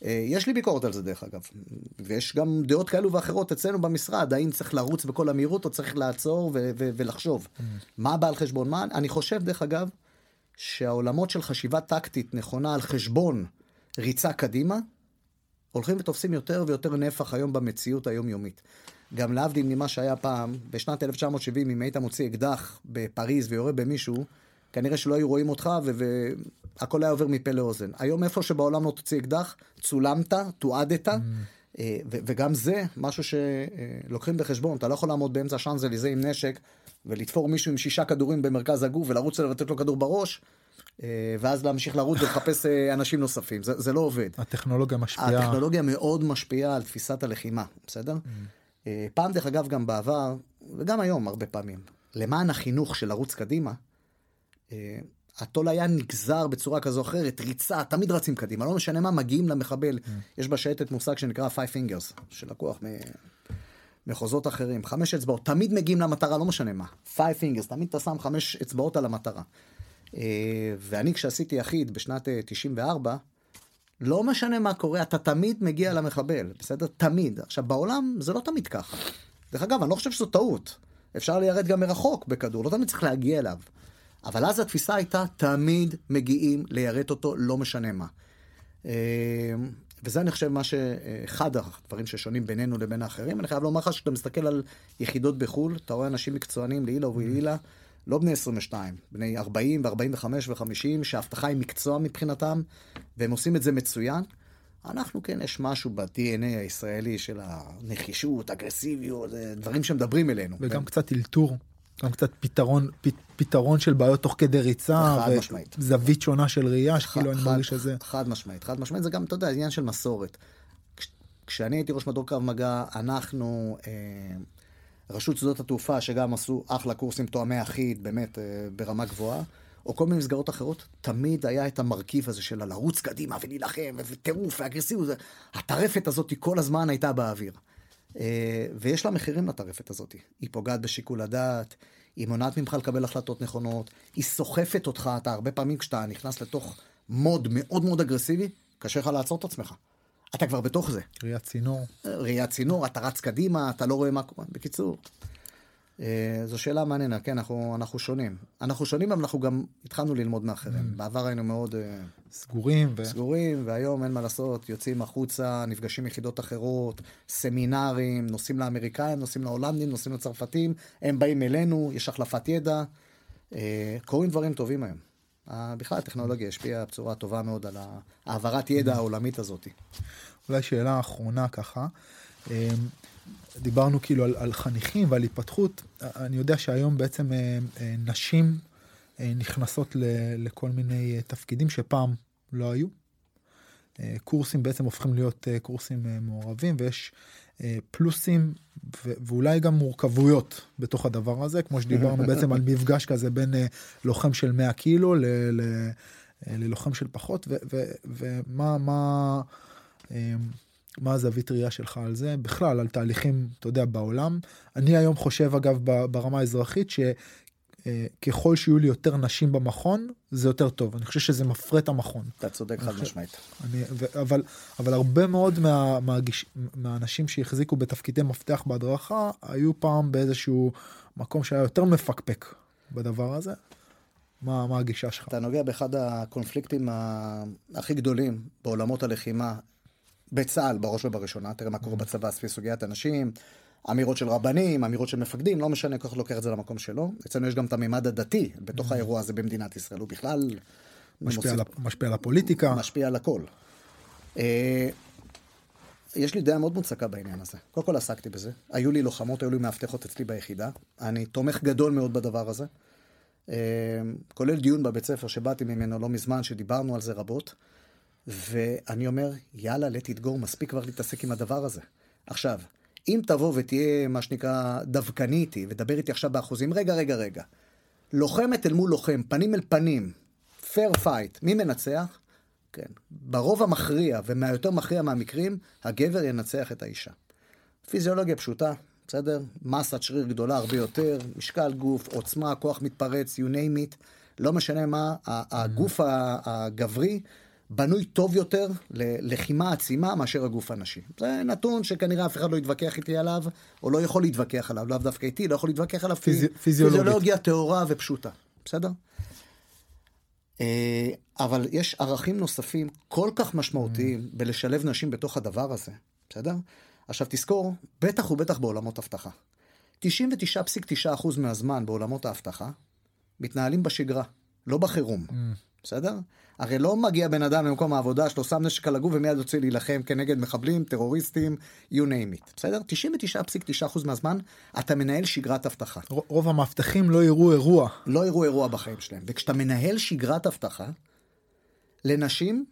אה, יש לי ביקורת על זה דרך אגב, ויש גם דעות כאלו ואחרות אצלנו במשרד, האם צריך לרוץ בכל המהירות או צריך לעצור ו- ו- ולחשוב. מה בא על חשבון מה? אני חושב דרך אגב, שהעולמות של חשיבה טקטית נכונה על חשבון ריצה קדימה, הולכים ותופסים יותר ויותר נפח היום במציאות היומיומית. גם להבדיל ממה שהיה פעם, בשנת 1970, אם היית מוציא אקדח בפריז ויורה במישהו, כנראה שלא היו רואים אותך והכל היה עובר מפה לאוזן. היום איפה שבעולם לא תוציא אקדח, צולמת, תועדת, אה, ו- וגם זה משהו שלוקחים בחשבון, אתה לא יכול לעמוד באמצע שאנזליזה עם נשק ולתפור מישהו עם שישה כדורים במרכז הגוף ולרוץ אליו ולתת לו כדור בראש, אה, ואז להמשיך לרוץ ולחפש אה, אנשים נוספים, זה, זה לא עובד. הטכנולוגיה משפיעה. הטכנולוגיה מאוד משפיעה על תפיסת הלחימה, בסדר? אה, פעם דרך אגב גם בעבר, וגם היום הרבה פעמים, למען החינוך של לרוץ קדימה, אה, הטול היה נגזר בצורה כזו או אחרת, ריצה, תמיד רצים קדימה, לא משנה מה, מגיעים למחבל. יש בשייטת מושג שנקרא five fingers, שלקוח ממחוזות אחרים, חמש אצבעות, תמיד מגיעים למטרה, לא משנה מה. five fingers, תמיד אתה שם חמש אצבעות על המטרה. אה, ואני כשעשיתי יחיד בשנת אה, 94, לא משנה מה קורה, אתה תמיד מגיע למחבל, בסדר? תמיד. עכשיו, בעולם זה לא תמיד ככה. דרך אגב, אני לא חושב שזו טעות. אפשר ליירד גם מרחוק בכדור, לא תמיד צריך להגיע אליו. אבל אז התפיסה הייתה, תמיד מגיעים ליירט אותו, לא משנה מה. אה, וזה אני חושב מה ש... אחד הדברים ששונים בינינו לבין האחרים. אני חייב לומר לך שאתה מסתכל על יחידות בחו"ל, אתה רואה אנשים מקצוענים לעילה ולעילה, לא בני 22, בני 40 ו-45 ו-50, שהאבטחה היא מקצוע מבחינתם, והם עושים את זה מצוין. אנחנו כן, יש משהו ב-DNA הישראלי של הנחישות, אגרסיביות, זה דברים שמדברים אלינו. וגם קצת אלתור, גם קצת פתרון, פ, פתרון של בעיות תוך כדי ריצה, חד משמעית. זווית שונה של ראייה, שכאילו אני מרגיש שזה... חד משמעית, חד משמעית, זה גם, אתה יודע, עניין של מסורת. כש- כשאני הייתי ראש מדור קרב מגע, אנחנו, אה, רשות שדות התעופה, שגם עשו אחלה קורסים תואמי אחיד, באמת, אה, ברמה גבוהה, או כל מיני מסגרות אחרות, תמיד היה את המרכיב הזה של לרוץ קדימה ולהילחם, וטירוף ואגרסיביות. הטרפת הזאת כל הזמן הייתה באוויר. אה, ויש לה מחירים לטרפת הזאת. היא פוגעת בשיקול הדעת, היא מונעת ממך לקבל החלטות נכונות, היא סוחפת אותך, אתה הרבה פעמים כשאתה נכנס לתוך מוד מאוד מאוד אגרסיבי, קשה לך לעצור את עצמך. אתה כבר בתוך זה. ראיית צינור. ראיית צינור, אתה רץ קדימה, אתה לא רואה מה קורה. בקיצור, אה, זו שאלה מעניינת, כן, אנחנו, אנחנו שונים. אנחנו שונים, אבל אנחנו גם התחלנו ללמוד מאחרים. בעבר היינו מאוד אה, סגורים ו... סגורים, והיום אין מה לעשות, יוצאים החוצה, נפגשים יחידות אחרות, סמינרים, נוסעים לאמריקאים, נוסעים להולנדים, נוסעים לצרפתים, הם באים אלינו, יש החלפת ידע, אה, קורים דברים טובים היום. אה, בכלל הטכנולוגיה השפיעה בצורה טובה מאוד על העברת ידע העולמית הזאת. אולי שאלה אחרונה ככה. אה, דיברנו כאילו על, על חניכים ועל התפתחות. אני יודע שהיום בעצם אה, אה, נשים נכנסות ל, לכל מיני תפקידים שפעם לא היו. קורסים בעצם הופכים להיות קורסים מעורבים ויש פלוסים ו- ואולי גם מורכבויות בתוך הדבר הזה כמו שדיברנו בעצם על מפגש כזה בין אה, לוחם של 100 קילו ל- ל- אה, ללוחם של פחות ומה מה אה, מה הזווית ראייה שלך על זה? בכלל על תהליכים אתה יודע בעולם. אני היום חושב אגב ברמה האזרחית ש... אה, ככל שיהיו לי יותר נשים במכון זה יותר טוב אני חושב שזה מפרה את המכון אתה צודק חד משמעית. אבל אבל הרבה מאוד מה, מהגיש, מהאנשים שהחזיקו בתפקידי מפתח בהדרכה היו פעם באיזשהו מקום שהיה יותר מפקפק בדבר הזה. מה, מה הגישה שלך? אתה נוגע באחד הקונפליקטים ה- הכי גדולים בעולמות הלחימה, בצה"ל בראש ובראשונה, תראה מה קורה בצבא סביב סוגיית הנשים, אמירות של רבנים, אמירות של מפקדים, לא משנה, כל אחד לוקח את זה למקום שלו. אצלנו יש גם את הממד הדתי בתוך האירוע הזה במדינת ישראל, הוא בכלל על, משפיע על הפוליטיקה. משפיע על הכל. אה, יש לי דעה מאוד מוצקה בעניין הזה. קודם כל עסקתי בזה. היו לי לוחמות, היו לי מאבטחות אצלי ביחידה. אני תומך גדול מאוד בדבר הזה. אה, כולל דיון בבית ספר שבאתי ממנו לא מזמן, שדיברנו על זה רבות. ואני אומר, יאללה, let it go, מספיק כבר להתעסק עם הדבר הזה. עכשיו, אם תבוא ותהיה, מה שנקרא, דווקני איתי, ודבר איתי עכשיו באחוזים, רגע, רגע, רגע. לוחמת אל מול לוחם, פנים אל פנים, fair fight, מי מנצח? כן. ברוב המכריע, ומהיותר מכריע מהמקרים, הגבר ינצח את האישה. פיזיולוגיה פשוטה, בסדר? מסת שריר גדולה הרבה יותר, משקל גוף, עוצמה, כוח מתפרץ, you name it, לא משנה מה, ה- הגוף הגברי בנוי טוב יותר ללחימה עצימה מאשר הגוף הנשי. זה נתון שכנראה אף אחד לא יתווכח איתי עליו, או לא יכול להתווכח עליו, לאו דווקא איתי, לא יכול להתווכח עליו, פיזי- פיזיולוגית. פיזיולוגיה טהורה ופשוטה, בסדר? אה, אבל יש ערכים נוספים כל כך משמעותיים בלשלב נשים בתוך הדבר הזה, בסדר? עכשיו תזכור, בטח ובטח בעולמות אבטחה. 99.9% מהזמן בעולמות האבטחה מתנהלים בשגרה, לא בחירום, בסדר? הרי לא מגיע בן אדם למקום העבודה שלו, שם נשק על הגוף ומיד יוצא להילחם כנגד מחבלים, טרוריסטים, you name it, בסדר? 99.9% מהזמן אתה מנהל שגרת אבטחה. רוב המאבטחים לא יראו אירוע. לא יראו אירוע בחיים שלהם. וכשאתה מנהל שגרת אבטחה, לנשים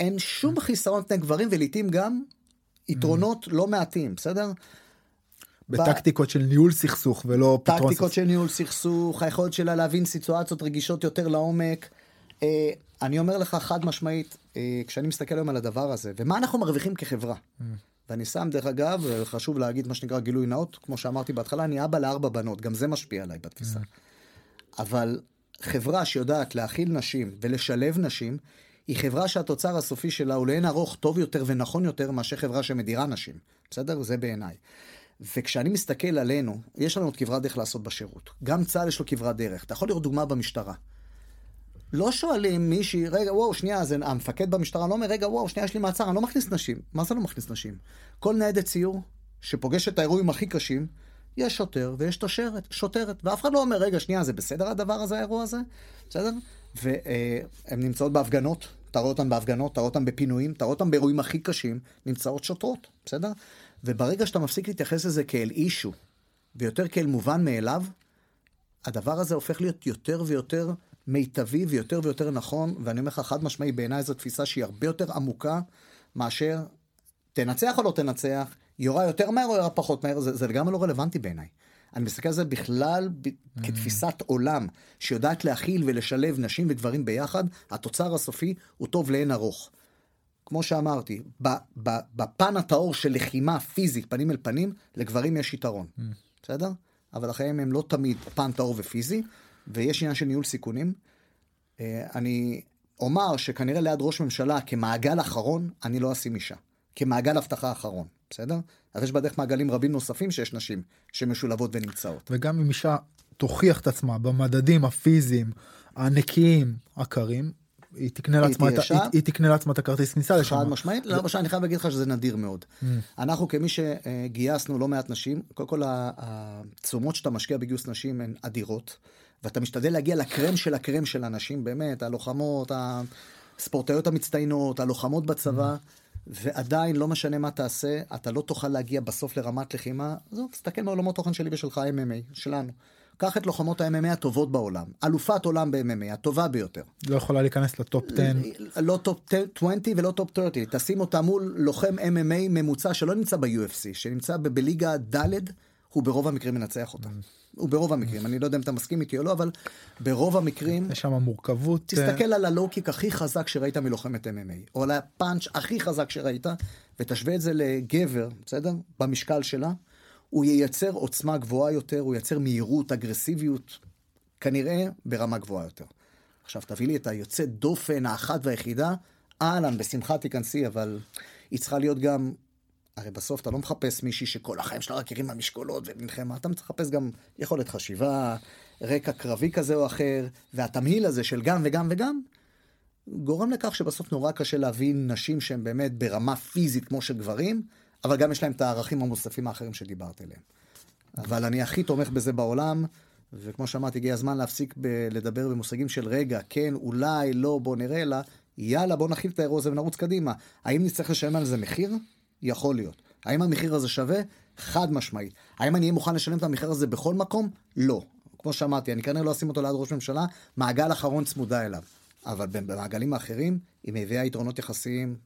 אין שום חיסרון פני גברים, ולעיתים גם יתרונות לא מעטים, בסדר? בטקטיקות של ניהול סכסוך ולא פתרון טקטיקות סכסוך. של ניהול סכסוך, היכולת שלה להבין סיטואציות רגישות יותר לעומק. אה, אני אומר לך חד משמעית, אה, כשאני מסתכל היום על הדבר הזה, ומה אנחנו מרוויחים כחברה. ואני שם, דרך אגב, חשוב להגיד מה שנקרא גילוי נאות, כמו שאמרתי בהתחלה, אני אבא לארבע בנות, גם זה משפיע עליי בתפיסה. אבל חברה שיודעת להכיל נשים ולשלב נשים, היא חברה שהתוצר הסופי שלה הוא לאין ארוך טוב יותר ונכון יותר מאשר חברה שמדירה נשים. בסדר? זה בעיניי. וכשאני מסתכל עלינו, יש לנו עוד כברת דרך לעשות בשירות. גם צה"ל יש לו כברת דרך. אתה יכול לראות דוגמה במשטרה. לא שואלים מישהי, רגע, וואו, שנייה, זה המפקד במשטרה לא אומר, רגע, וואו, שנייה, יש לי מעצר, אני לא מכניס נשים. מה זה לא מכניס נשים? כל ניידת סיור שפוגש את האירועים הכי קשים, יש שוטר ויש תושרת, שוטרת, ואף אחד לא אומר, רגע, שנייה, זה בסדר הדבר הזה, האירוע הזה? בסדר? והן נמצאות בהפגנות, אתה רואה אותן בהפגנות, אתה רואה אותן בפינויים, אתה רואה אותן באירועים הכי קשים, נמצאות שוטרות, בסדר? וברגע שאתה מפסיק להתייחס לזה כאל אישו, ויותר כאל מובן מאליו, הדבר הזה הופך להיות יותר ויותר מיטבי ויותר ויותר נכון, ואני אומר לך חד משמעי, בעיניי זו תפיסה שהיא הרבה יותר עמוקה מאשר תנצח או לא תנצח, יורה יותר מהר או יורה פחות מהר, זה, זה לגמרי לא רלוונטי בעיניי. אני מסתכל על זה בכלל ב, כתפיסת עולם שיודעת להכיל ולשלב נשים וגברים ביחד, התוצר הסופי הוא טוב לאין ארוך. כמו שאמרתי, בפן הטהור של לחימה פיזית פנים אל פנים, לגברים יש יתרון, בסדר? אבל החיים הם לא תמיד פן טהור ופיזי, ויש עניין של ניהול סיכונים. אה, אני אומר שכנראה ליד ראש ממשלה כמעגל אחרון, אני לא אשים אישה. כמעגל הבטחה אחרון, בסדר? אז יש בדרך מעגלים רבים נוספים שיש נשים שמשולבות ונמצאות. וגם אם אישה תוכיח את עצמה במדדים הפיזיים הנקיים הקרים, היא תקנה לעצמה את. היא- היא תקנה לעצמה את הכרטיס כניסה לשם. חד משמעית, לא, אני חייב להגיד לך שזה נדיר מאוד. אנחנו כמי שגייסנו לא מעט נשים, קודם כל התשומות שאתה משקיע בגיוס נשים הן אדירות, ואתה משתדל להגיע לקרם של הקרם של הנשים, באמת, הלוחמות, הספורטאיות המצטיינות, הלוחמות בצבא, ועדיין לא משנה מה תעשה, אתה לא תוכל להגיע בסוף לרמת לחימה, זהו, תסתכל מעולמות תוכן שלי ושלך, MMA, שלנו. קח את לוחמות ה-MMA הטובות בעולם, אלופת עולם ב-MMA, הטובה ביותר. לא יכולה להיכנס ל top 10. לא top 20 ולא top 30, תשים אותה מול לוחם MMA ממוצע שלא נמצא ב-UFC, שנמצא בליגה ד', הוא ברוב המקרים מנצח אותה. הוא ברוב המקרים, אני לא יודע אם אתה מסכים איתי או לא, אבל ברוב המקרים, יש שם מורכבות. אה, תסתכל על ה low kick הכי חזק שראית מלוחמת MMA, או על הפאנץ' הכי חזק שראית, ותשווה את זה לגבר, בסדר? במשקל שלה, הוא ייצר עוצמה גבוהה יותר, הוא ייצר מהירות, אגרסיביות, כנראה ברמה גבוהה יותר. עכשיו תביא לי את היוצא דופן האחת והיחידה, אהלן, בשמחה תיכנסי, אבל היא צריכה להיות גם... הרי בסוף אתה לא מחפש מישהי שכל החיים שלה רק הרימה משקולות ונלחמה, אתה מחפש גם יכולת חשיבה, רקע קרבי כזה או אחר, והתמהיל הזה של גם וגם וגם, גורם לכך שבסוף נורא קשה להבין נשים שהן באמת ברמה פיזית כמו של גברים, אבל גם יש להם את הערכים המוספים האחרים שדיברת עליהם. אבל אני הכי תומך בזה בעולם, וכמו שאמרתי, הגיע הזמן להפסיק ב- לדבר במושגים של רגע, כן, אולי, לא, בוא נראה, אלא יאללה, בוא נכיל את האירוע הזה ונרוץ קדימה. האם נצטרך לשלם על זה מחיר? יכול להיות. האם המחיר הזה שווה? חד משמעית. האם אני אהיה מוכן לשלם את המחיר הזה בכל מקום? לא. כמו שאמרתי, אני כנראה לא אשים אותו ליד ראש ממשלה, מעגל אחרון צמודה אליו. אבל במעגלים האחרים, היא מביאה יתרונות יחסיים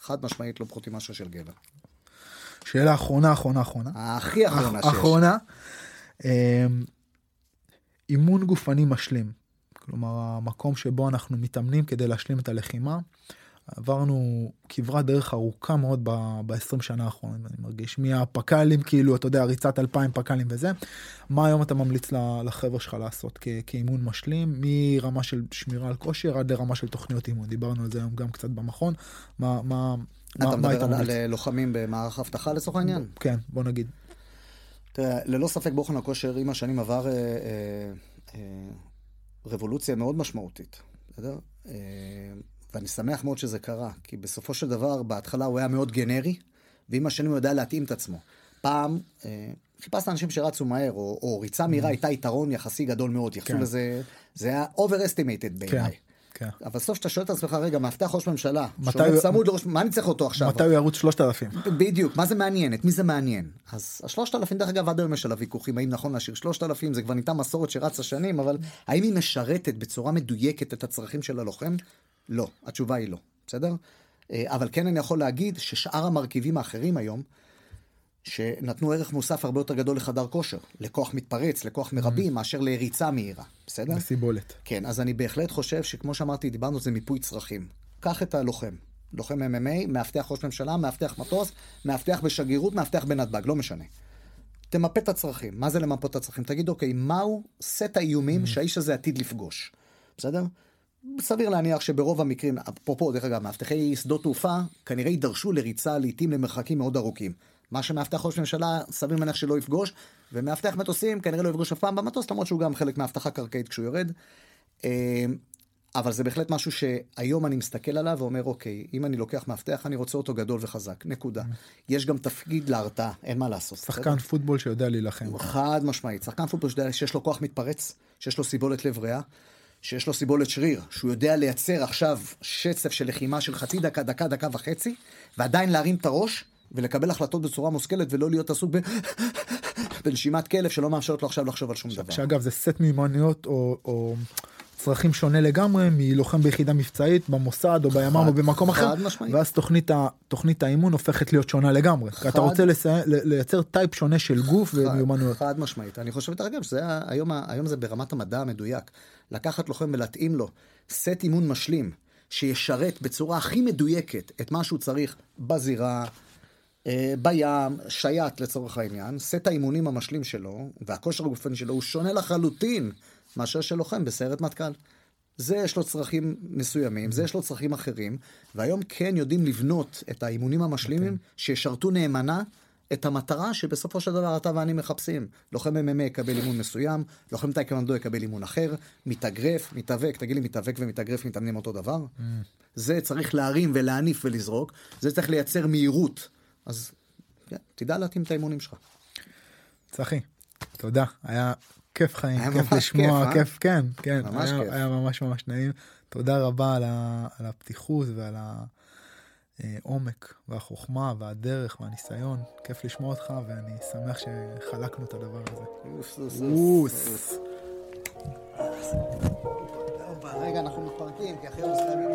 חד משמעית לא פחותים מאשר של גבר. שאלה אחרונה, אחרונה, אחרונה. הכי אחרונה שיש. אחרונה. אמ, אימון גופני משלים. כלומר, המקום שבו אנחנו מתאמנים כדי להשלים את הלחימה. עברנו כברת דרך ארוכה מאוד ב-20 שנה האחרונות, אני מרגיש, מהפק"לים, כאילו, אתה יודע, ריצת 2,000 פק"לים וזה. מה היום אתה ממליץ לחבר'ה שלך לעשות כ- כאימון משלים, מרמה של שמירה על כושר עד לרמה של תוכניות אימון? דיברנו על זה היום גם קצת במכון. מה, מה, מה, אתה מה היית מדבר על ממליץ? על לוחמים במערך אבטחה לצורך העניין? כן, בוא נגיד. תראה, ללא ספק בוחן הכושר עם השנים עבר אה, אה, אה, רבולוציה מאוד משמעותית, בסדר? אה, ואני שמח מאוד שזה קרה, כי בסופו של דבר, בהתחלה הוא היה מאוד גנרי, ועם השנים הוא יודע להתאים את עצמו. פעם, אה, חיפשת אנשים שרצו מהר, או, או ריצה מהירה הייתה יתרון יחסי גדול מאוד, יחסו כן. לזה, זה היה overestimated בעיניי. כן. אבל בסוף שאתה שואל את עצמך, רגע, מאבטח ראש ממשלה, שעומד צמוד לראש, מה אני צריך אותו עכשיו? מתי הוא ירוץ 3,000? בדיוק, מה זה מעניין? את מי זה מעניין? אז השלושת אלפים, דרך אגב, עד היום יש עליו ויכוחים, האם נכון להשאיר שלושת אלפים, זה כבר נהייתה מסורת שרצה שנים, אבל האם היא משרתת בצורה מדויקת את הצרכים של הלוחם? לא, התשובה היא לא, בסדר? אה, אבל כן אני יכול להגיד ששאר המרכיבים האחרים היום, שנתנו ערך מוסף הרבה יותר גדול לחדר כושר, לכוח מתפרץ, לכוח מרבי, מאשר לריצה מהירה, בסדר? בסיבולת. כן, אז אני בהחלט חושב שכמו שאמרתי, דיברנו על זה מיפוי צרכים. קח את הלוחם, לוחם MMA, מאבטח ראש ממשלה, מאבטח מטוס, מאבטח בשגרירות, מאבטח בנתב"ג, לא משנה. תמפה את הצרכים. מה זה למפות את הצרכים? תגיד, אוקיי, מהו סט האיומים שהאיש הזה עתיד לפגוש? בסדר? סביר להניח שברוב המקרים, אפרופו, דרך אגב, מאבטחי שדות תעופה כנראה יידרשו לריצה לעיתים למרחקים מאוד ארוכים. מה שמאבטח ראש ממשלה סביר להניח שלא יפגוש, ומאבטח מטוסים כנראה לא יפגוש אף פעם במטוס, למרות שהוא גם חלק מאבטחה קרקעית כשהוא יורד. אה, אבל זה בהחלט משהו שהיום אני מסתכל עליו ואומר, אוקיי, אם אני לוקח מאבטח, אני רוצה אותו גדול וחזק, נקודה. יש גם תפקיד להרתעה, אין מה לעשות. שחקן פוטבול שיודע להילחם. חד משמעית, שחקן פוטבול שיודע שיש לו כוח מתפרץ, שיש לו סיבולת לב ריאה, שיש לו סיבולת שריר, שהוא יודע לייצר עכשיו שצף של לחימה של חצי דקה, דקה, דקה וחצי, ועדיין להרים את הראש ולקבל החלטות בצורה מושכלת ולא להיות עסוק ב... בנשימת כלב שלא מאפשרת לו עכשיו לחשוב על שום דבר. שאגב זה סט מיומנויות או, או צרכים שונה לגמרי מלוחם ביחידה מבצעית במוסד או בימ"מ או במקום אחר, חד משמעית. ואז תוכנית, ה, תוכנית האימון הופכת להיות שונה לגמרי. כי אתה רוצה לסי... לייצר type שונה של גוף ומיומנויות. חד משמעית. אני חושב, אגב, שזה היום, היום זה ברמת המדע המדויק. לקחת לוחם ולהתאים לו סט אימון משלים שישרת בצורה הכי מדויקת את מה שהוא צריך בזירה, בים, שייט לצורך העניין, סט האימונים המשלים שלו והכושר הגופני שלו הוא שונה לחלוטין מאשר של לוחם בסיירת מטכ"ל. זה יש לו צרכים מסוימים, זה יש לו צרכים אחרים, והיום כן יודעים לבנות את האימונים המשלימים שישרתו נאמנה את המטרה שבסופו של דבר אתה ואני מחפשים. לוחם MMA יקבל אימון מסוים, לוחם טייקוונדו יקבל אימון אחר, מתאגרף, מתאבק, תגיד לי, מתאבק ומתאגרף מתאמנים אותו דבר? זה צריך להרים ולהניף ולזרוק, זה צריך לייצר מהירות. אז כן, תדע להתאים את האימונים שלך. צחי, תודה, היה כיף חיים, היה כיף לשמוע, כיף, אה? כיף, כן, כן, ממש היה, כיף. היה ממש ממש נעים. תודה רבה על, ה, על הפתיחות ועל העומק והחוכמה והדרך והניסיון. כיף לשמוע אותך ואני שמח שחלקנו את הדבר הזה. אוס, אוס, אוס. רגע, אנחנו מתפרקים, כי אחרי מסתיימים.